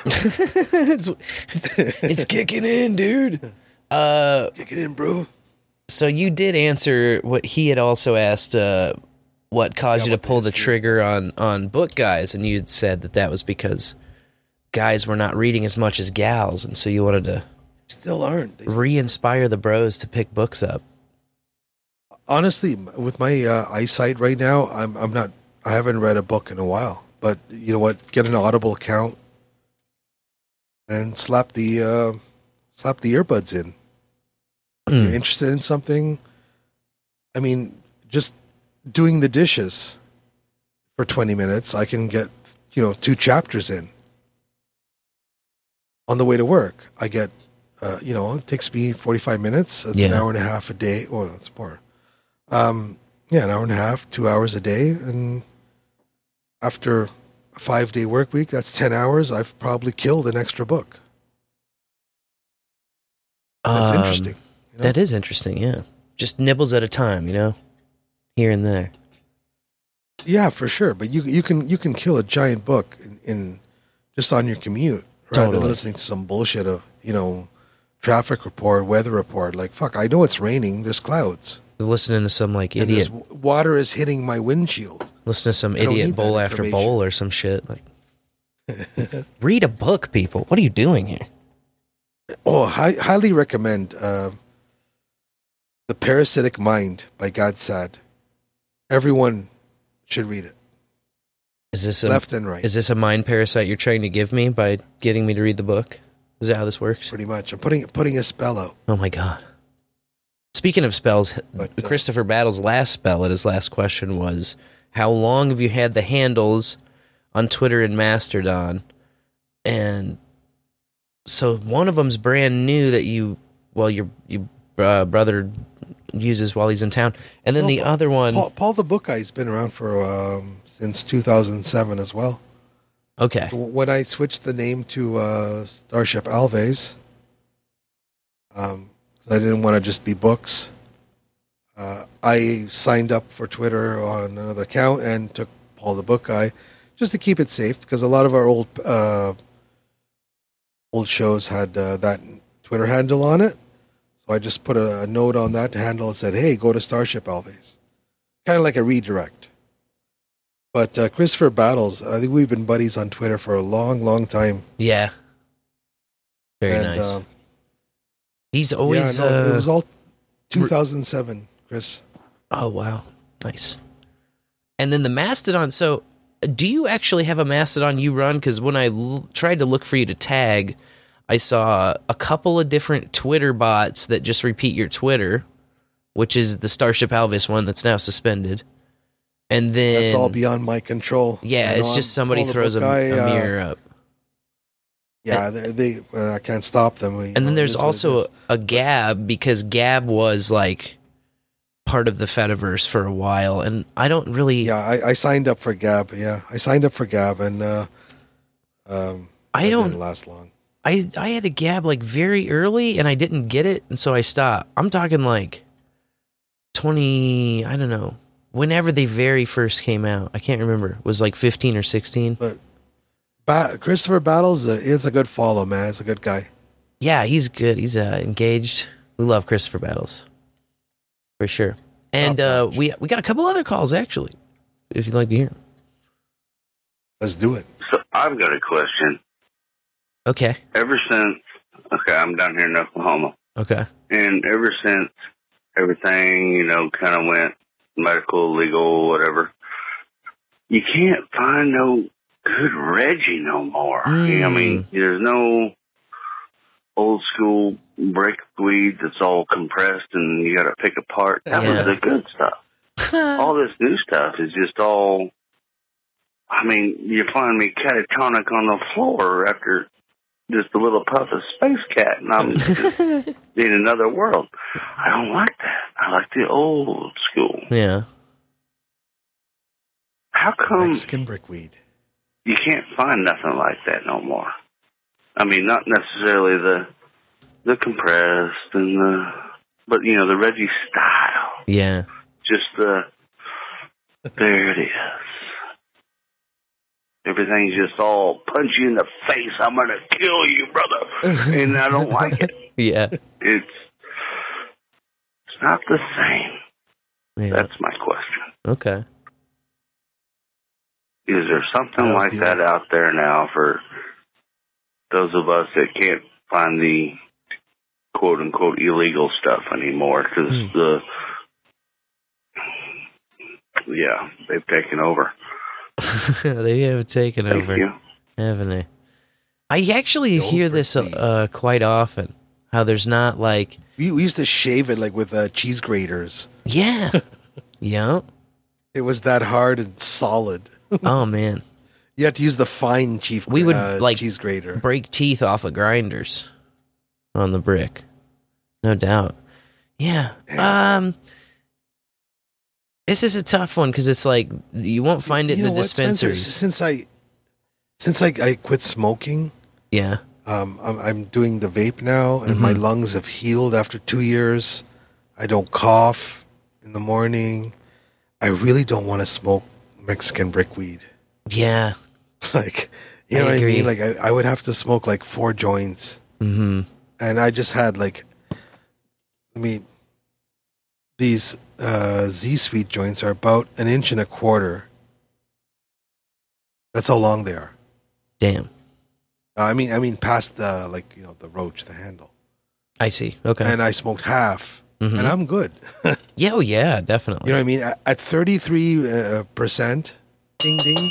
It's, it's, it's kicking in, dude. Uh, kicking in, bro. So you did answer what he had also asked. Uh, what caused you to pull the trigger on on book guys? And you said that that was because guys were not reading as much as gals, and so you wanted to still aren't They- re-inspire the bros to pick books up. honestly, with my uh, eyesight right now, I'm I'm not. I haven't read a book in a while. But you know what? Get an Audible account and slap the uh, slap the earbuds in. Hmm. You're interested in something? I mean, just doing the dishes for 20 minutes, I can get you know two chapters in. On the way to work, I get uh, you know it takes me 45 minutes. It's an hour and a half a day. Well, it's more. Um, yeah, an hour and a half, two hours a day, and after five day work week, that's 10 hours. I've probably killed an extra book. That's Um, interesting. you know? That is interesting. Yeah, just nibbles at a time, you know, here and there. Yeah, for sure. But you you can you can kill a giant book in, in just on your commute rather than listening to some bullshit of you know traffic report, weather report. Like fuck, I know it's raining. There's clouds. Listening to some like And idiot, water is hitting my windshield. listen to some idiot bowl after bowl or some shit. Like, <laughs> read a book, people. What are you doing here? Oh, I highly recommend uh, the Parasitic Mind by Gad Saad. Everyone should read it. Is this a, Left and right. Is this a mind parasite you're trying to give me by getting me to read the book? Is that how this works? Pretty much. I'm putting putting a spell out. Oh my god. Speaking of spells, uh, Christopher Battle's last spell at his last question was how long have you had the handles on Twitter and Mastodon? And so one of them's brand new that you well your your uh, brother uses while he's in town. And then No, the Paul- other one Paul, Paul the Book Guy's been around for um, since 2007 as well. Okay. When I switched the name to uh, Starship Alves, um, 'cause I didn't want to just be books. Uh, I signed up for Twitter on another account and took Paul the Book Guy just to keep it safe because a lot of our old uh, old shows had uh, that Twitter handle on it. So I just put a, a note on that handle and said, "Hey, go to Starship Alves," kind of like a redirect. But uh, Christopher Battles, I think we've been buddies on Twitter for a long, long time. Yeah. Very And, nice. um, he's always yeah, no, uh, it was all 2007, Chris. Oh wow, nice. And then the Mastodon. So, do you actually have a Mastodon you run? Because when I l- tried to look for you to tag, I saw a couple of different Twitter bots that just repeat your Twitter, which is the Starship Alves one that's now suspended. And then That's all beyond my control. Yeah, You it's just somebody throws a, Guy, a uh, mirror up. Yeah, they, they uh, I can't stop them. We- And then there's is what it also a Gab because Gab was like part of the Fediverse for a while, and I don't really. Yeah, I, I signed up for Gab. Yeah, I signed up for Gab, and uh, um, I don't- last long. I I had a Gab like very early, and I didn't get it, and so I stopped. I'm talking like twenty. I don't know. Whenever they very first came out, I can't remember. It was like fifteen or sixteen. But ba- Christopher Battles uh, is a good follow, man. He's a good guy. Yeah, he's good. He's uh, engaged. We love Christopher Battles for sure. And uh, we we got a couple other calls actually, if you'd like to hear. 'em. Let's do it. So I've got a question. Okay. Ever since, okay, I'm down here in Oklahoma, Okay. and ever since everything, you know, kind of went medical, legal, whatever, you can't find no good Reggie no more. I mean, hmm. there's no old school break weed that's all compressed and you got to pick apart. That was the good stuff. <laughs> all this new stuff is just all. I mean, you find me catatonic on the floor after just a little puff of space cat, and I'm <laughs> just in another world. I don't like that. I like the old school. Yeah. how come Mexican brickweed. You can't find nothing like that no more? I mean, not necessarily the the compressed and the, but you know, the Reggie style. Yeah. Just the there it is. Everything's just all punch you in the face. I'm gonna kill you, brother, and I don't like it. <laughs> Yeah. It's it's not the same. Yeah. That's my question. Okay. Is there something like that out there now for those of us that can't find the quote unquote illegal stuff anymore? Because Hmm. the yeah, they've taken over. <laughs> they have taken Thank over, you. haven't they? I actually hear this uh, quite often. How there's not like We, we used to shave it like with uh, cheese graters. yeah, <laughs> yeah. It was that hard and solid. Oh man, You had to use the fine chief. we would uh, like cheese grater. break teeth off of grinders on the brick, no doubt. Yeah. Um. This is a tough one because it's like you won't find it You in the what, Spencer? Since I, since I, I quit smoking, Yeah. um, I'm, I'm doing the vape now, and my Mhm. lungs have healed after two years. I don't cough in the morning. I really don't want to smoke Mexican brickweed. Yeah. <laughs> like, you I know what I mean? Like, I, I would have to smoke like four joints, Mm-hmm. and I just had like, I mean, these uh, Z Sweet joints are about an inch and a quarter. That's how long they are. Damn. Uh, I mean, I mean, past the like you know the roach, the handle, I see. Okay. and I smoked half, Mhm. and I'm good. <laughs> yeah. Oh yeah. Definitely. You know what I mean? At- At 33 uh, percent, ding ding,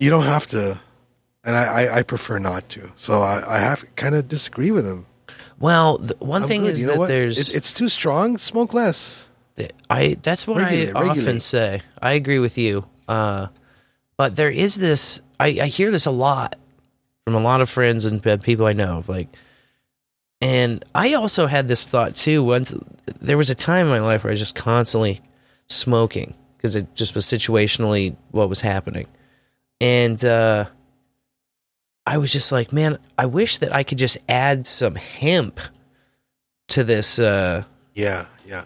you don't have to, and I, I, I prefer not to. So I, I have kind of disagree with him. Well, the one I'm thing good. is You know that what? there's It- it's too strong. Smoke less. I that's what Regulate, I often regulate. say. I agree with you. Uh, but there is this. I, I hear this a lot from a lot of friends and people I know. Like, and I also had this thought too. Once there was a time in my life where I was just constantly smoking because it just was situationally what was happening, and uh, I was just like, man, I wish that I could just add some hemp to this. Uh, Yeah, yeah.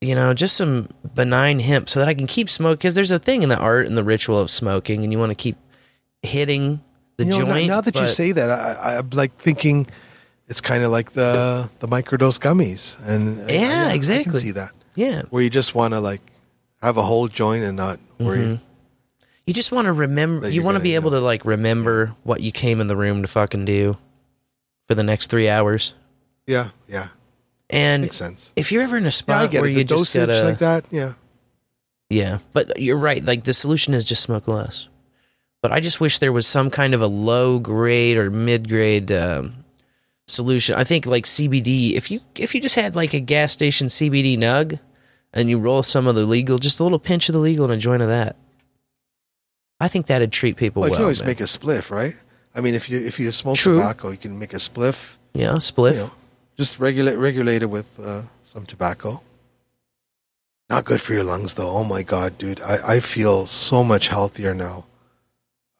you know, just some benign hemp so that I can keep smoking. Because there's a thing in the art and the ritual of smoking, and you want to keep hitting the You know, joint. now, that you say that, I, I, I'm like thinking it's kind of like the the microdose gummies, and Yeah, I, I exactly. can see that. Yeah. where you just want to like have a whole joint and not worry. Mhm. you just want to remember, you want to be able to like remember what you came in the room to fucking do for the next three hours. Yeah, yeah. And Makes sense. if you're ever in a spot I get where you just gotta, like that. Yeah. Yeah, but you're right. Like the solution is just smoke less. But I just wish there was some kind of a low grade or mid grade um, solution. I think like CBD. If you if you just had like a gas station CBD nug, and you roll some of the legal, just a little pinch of the legal and a joint of that, I think that'd treat people Well, well. you can always man. make a spliff, right? I mean, if you if you smoke True. tobacco, you can make a spliff. yeah, spliff. You know, just regulate regulate it with uh, some tobacco. Not good for your lungs, though. Oh my god, dude, I, I feel so much healthier now.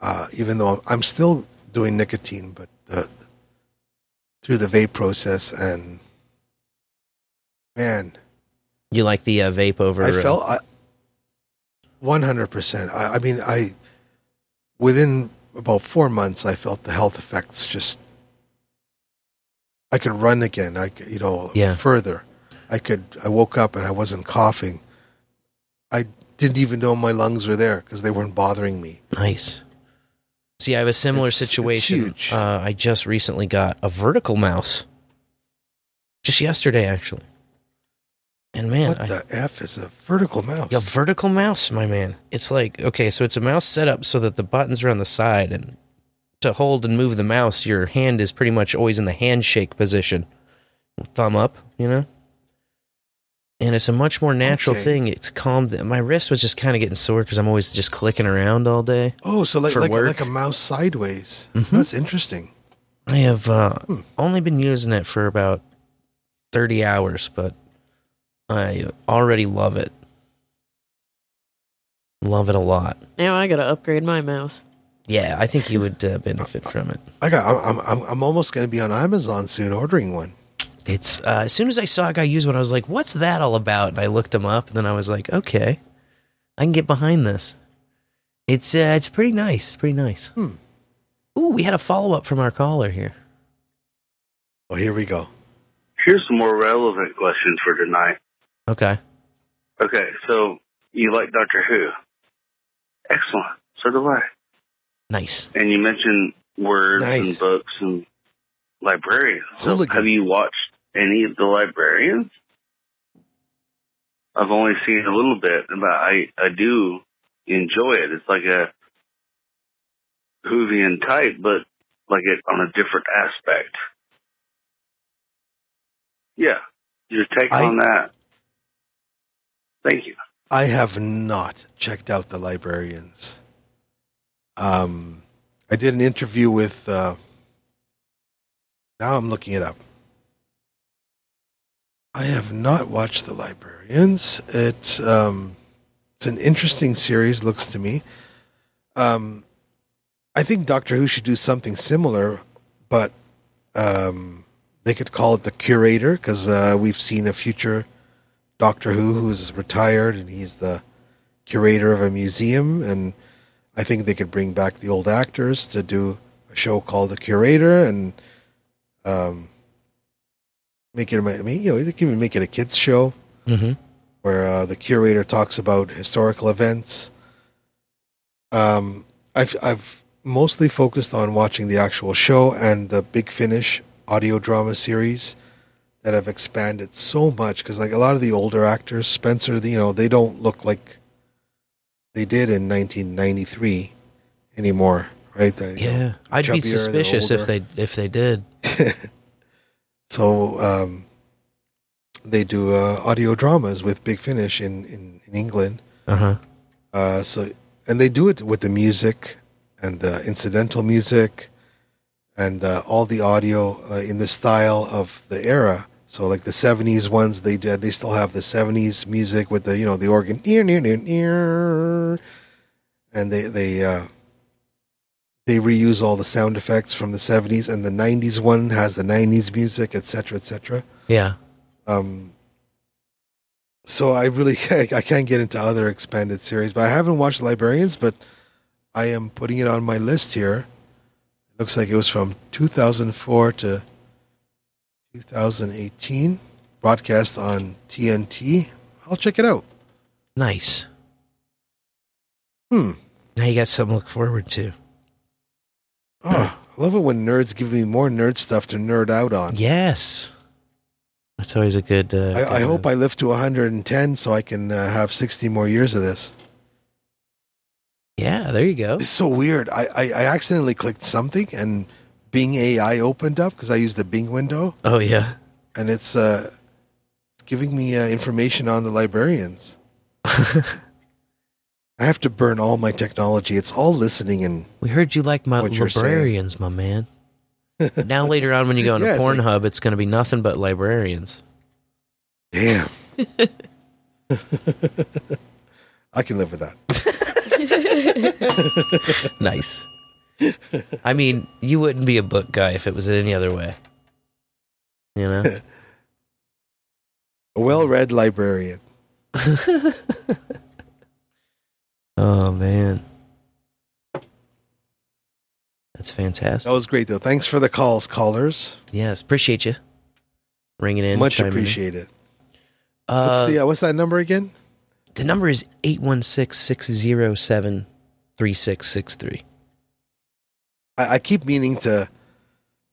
Uh, even though I'm still doing nicotine, but the, through the vape process, and man, You like the uh, vape over? I felt I, 100%. I, I mean, I within about four months, I felt the health effects. Just I could run again. I you know Yeah. further. I could. I woke up and I wasn't coughing. I didn't even know my lungs were there because they weren't bothering me. Nice. See, I have a similar It's- it's situation. huge. Uh, I just recently got a vertical mouse. Just yesterday, actually. And man, what I, the f is a vertical mouse? a vertical mouse, my man. It's like okay, so it's a mouse set up so that the buttons are on the side, and to hold and move the mouse, your hand is pretty much always in the handshake position, thumb up, you know. And it's a much more natural Okay. thing. It's calmed. My wrist was just kind of getting sore because I'm always just clicking around all day. Oh, so like like, like a mouse sideways. Mhm. That's interesting. I have uh, Hmm. only been using it for about 30 hours, but I already love it. Love it a lot. Now I gotta upgrade my mouse. Yeah, I think you would uh, benefit from it. I got. I'm. I'm. I'm almost going to be on Amazon soon ordering one. It's uh, as soon as I saw a guy use one, I was like, "What's that all about?" And I looked him up, and then I was like, "Okay, I can get behind this." It's uh, it's pretty nice. It's pretty nice. Hmm. Ooh, we had a follow up from our caller here. Oh, here we go. Here's some more relevant questions for tonight. Okay. Okay, so you like Doctor Who? Excellent. So do I. Nice. And you mentioned words Nice. and books and librarians. So have you watched any of the librarians? I've only seen a little bit, but I I do enjoy it. It's like a Whovian type, but like it on a different aspect. Yeah, your take I- on that. Thank you. I have not checked out the librarians. Um, I did an interview with. Uh, now I'm looking it up. I have not watched the librarians. It's um, it's an interesting series. Looks to me. Um, I think Doctor Who should do something similar, but um, they could call it the curator because uh, we've seen a future Doctor Who who's retired and he's the curator of a museum. And I think they could bring back the old actors to do a show called The Curator and um, make it, I mean, you know, they can even make it a kids' show Mm-hmm. where uh, the curator talks about historical events. Um, I've I've mostly focused on watching the actual show and the Big Finish audio drama series that have expanded so much because like a lot of the older actors, Spencer, you know, they don't look like they did in 1993 anymore, right? You know, Yeah, I'd be suspicious if they if they did. <laughs> So um, they do uh, audio dramas with Big Finish in, in, in England. Uh-huh. Uh So and they do it with the music and the incidental music and uh, all the audio uh, in the style of the era. So like the '70s ones, they did. They still have the '70s music with the you know the organ, near near near near, and they they uh, they reuse all the sound effects from the '70s, and the '90s one has the '90s music, etc., etc. Yeah. Um, so I really <laughs> I can't get into other expanded series, but I haven't watched Librarians, but I am putting it on my list here. It looks like it was from 2004 to 2018, broadcast on TNT. I'll check it out. Nice. Hmm. Now you got something to look forward to. Oh, I love it when nerds give me more nerd stuff to nerd out on. Yes. That's always a good. Uh, I, I hope I live to 110 so I can uh, have 60 more years of this. Yeah, there you go. It's so weird. I, I, I accidentally clicked something and Bing AI opened up because I used the Bing window Oh yeah. and it's uh, giving me uh, information on the librarians. <laughs> I have to burn all my technology. It's all listening and We heard you like my librarians, my man. <laughs> now later on, when you go into Yeah, it's like- Pornhub, it's going to be nothing but librarians. damn. <laughs> I can live with that. <laughs> nice. I mean, you wouldn't be a book guy if it was any other way. You know? A well-read librarian. Oh man, that's fantastic. That was great though. Thanks for the calls, callers. Yes, appreciate you ringing in. Much appreciated. Uh, what's the uh, what's that number again? the number is 816-607-3663. I, I keep meaning to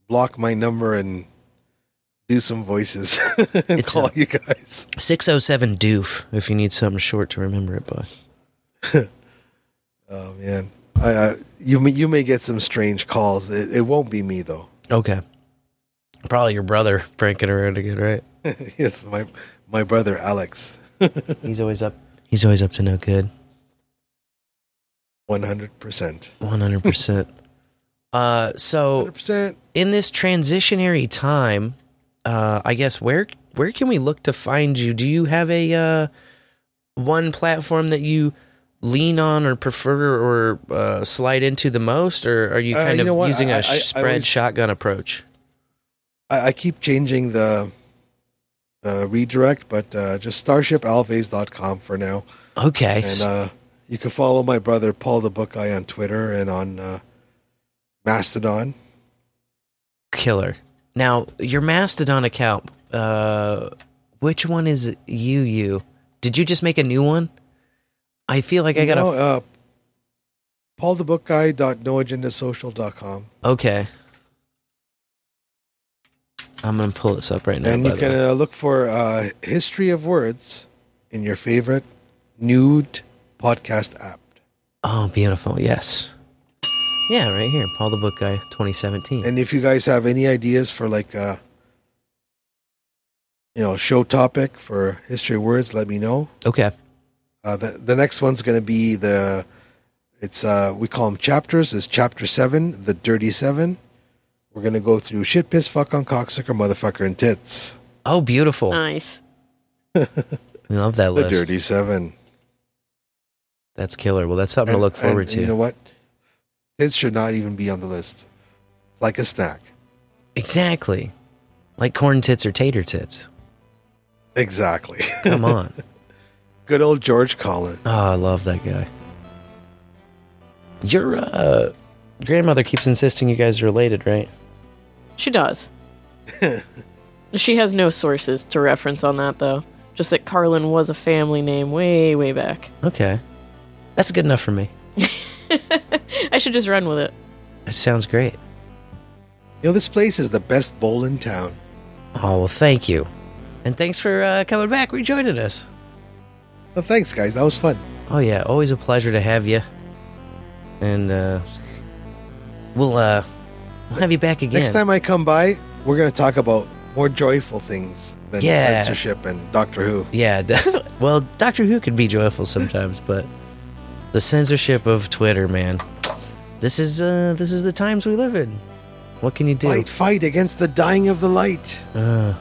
block my number and do some voices <laughs> and It's call a- you guys. 607 doof if you need something short to remember it by. <laughs> Oh man, I, I you may you may get some strange calls. It, it won't be me though. Okay. Probably your brother <laughs> pranking around again, right? <laughs> yes, my my brother Alex. He's always up. He's always up to no good. One hundred percent. One hundred percent. Uh, so percent. in this transitionary time, uh, I guess where where can we look to find you? Do you have a uh, one platform that you lean on or prefer or uh, slide into the most, or are you Uh, kind you of using I- a I- I spread was- shotgun approach? I, I keep changing the the redirect, but uh, just starshipalves.com for now. Okay. And uh, you can follow my brother Paul the Book Guy on Twitter and on uh, Mastodon. Killer. Now, your Mastodon account, uh, which one is you? You did you just make a new one? I feel like I gotta. No, uh, paulthebookguy.noagendasocial.com. okay. I'm gonna pull this up right now. and you can uh, look for uh, history of words in your favorite nude podcast app. oh, beautiful. Yes. Yeah, right here, Paul the Book Guy, 2017. And if you guys have any ideas for like uh you know show topic for history of words, let me know. Okay. Uh, the the next one's going to be the it's uh we call them chapters. Is chapter seven the dirty seven? We're going to go through shit, piss, fuck on cocksucker, motherfucker, and tits. Oh, beautiful. Nice. <laughs> We love that list. The list. dirty seven. That's killer. Well, that's something And- to look forward and to. You know what? Tits should not even be on the list. It's like a snack. Exactly. Like corn tits or tater tits. Exactly. Come on. <laughs> Good old George Carlin. Oh, I love that guy. Your uh, grandmother keeps insisting you guys are related, right? She does. <laughs> she has no sources to reference on that, though. Just that Carlin was a family name way, way back. Okay. That's good enough for me. <laughs> I should just run with it. It sounds great. You know, this place is the best bowl in town. Oh, well, thank you. And thanks for uh, coming back, rejoining us. Well, thanks, guys. That was fun. Oh, yeah. Always a pleasure to have you. And uh, we'll, uh, we'll have you back again. Next time I come by, we're going to talk about more joyful things than Yeah. censorship and Doctor Who. Yeah. <laughs> well, Doctor Who can be joyful sometimes, but the censorship of Twitter, man. This is uh this is the times we live in. What can you do? Fight, fight against the dying of the light. Uh,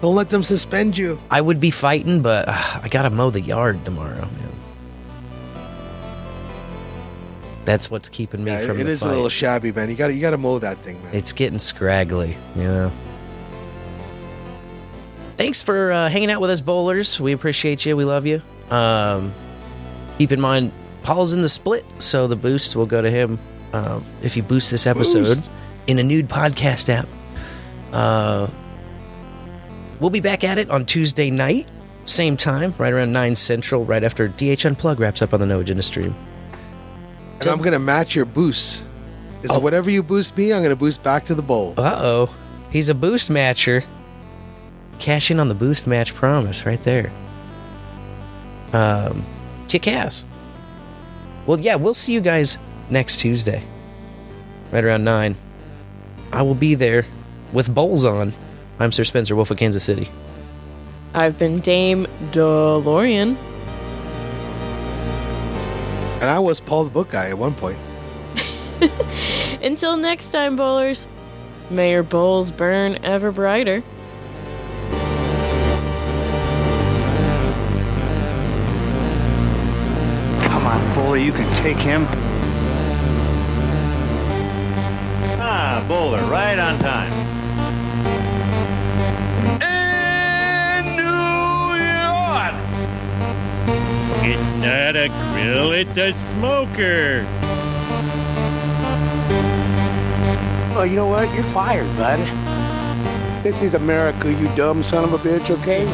Don't let them suspend you. I would be fighting, but uh, I gotta mow the yard tomorrow, man. That's what's keeping me Yeah, from it the is a little shabby, man. You got to you got to mow that thing, man. It's getting scraggly, you know. Thanks for uh, hanging out with us, bowlers. We appreciate you. We love you. Um, keep in mind, Paul's in the split, so the boost will go to him uh, if you boost this episode Boost. in a nude podcast app. Uh, we'll be back at it on Tuesday night, same time, right around 9 Central, right after DH Unplug wraps up on the No Agenda stream. and I'm going to match your boosts. Is Oh. whatever you boost me, I'm going to boost back to the bowl. Uh oh. He's a boost matcher. Cash in on the boost match promise right there. Um, kick ass. Well, yeah, we'll see you guys next Tuesday, right around 9. I will be there with bowls on. I'm Sir Spencer, Wolf of Kansas City. I've been Dame DeLorean. And I was Paul the Book Guy at one point. <laughs> Until next time, bowlers, may your bowls burn ever brighter. Come on, bully, you can take him. Ah, bowler, right on time. It's not a grill, it's a smoker. Oh, you know what? You're fired, bud. This is America, you dumb son of a bitch, okay?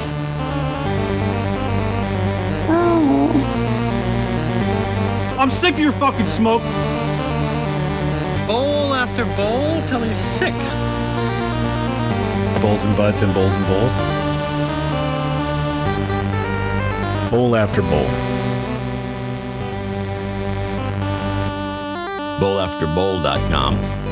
Oh. I'm sick of your fucking smoke. Bowl after bowl till he's sick. Bowls and butts and bowls and bowls. Bowl after bowl. Bowlafterbowl.com.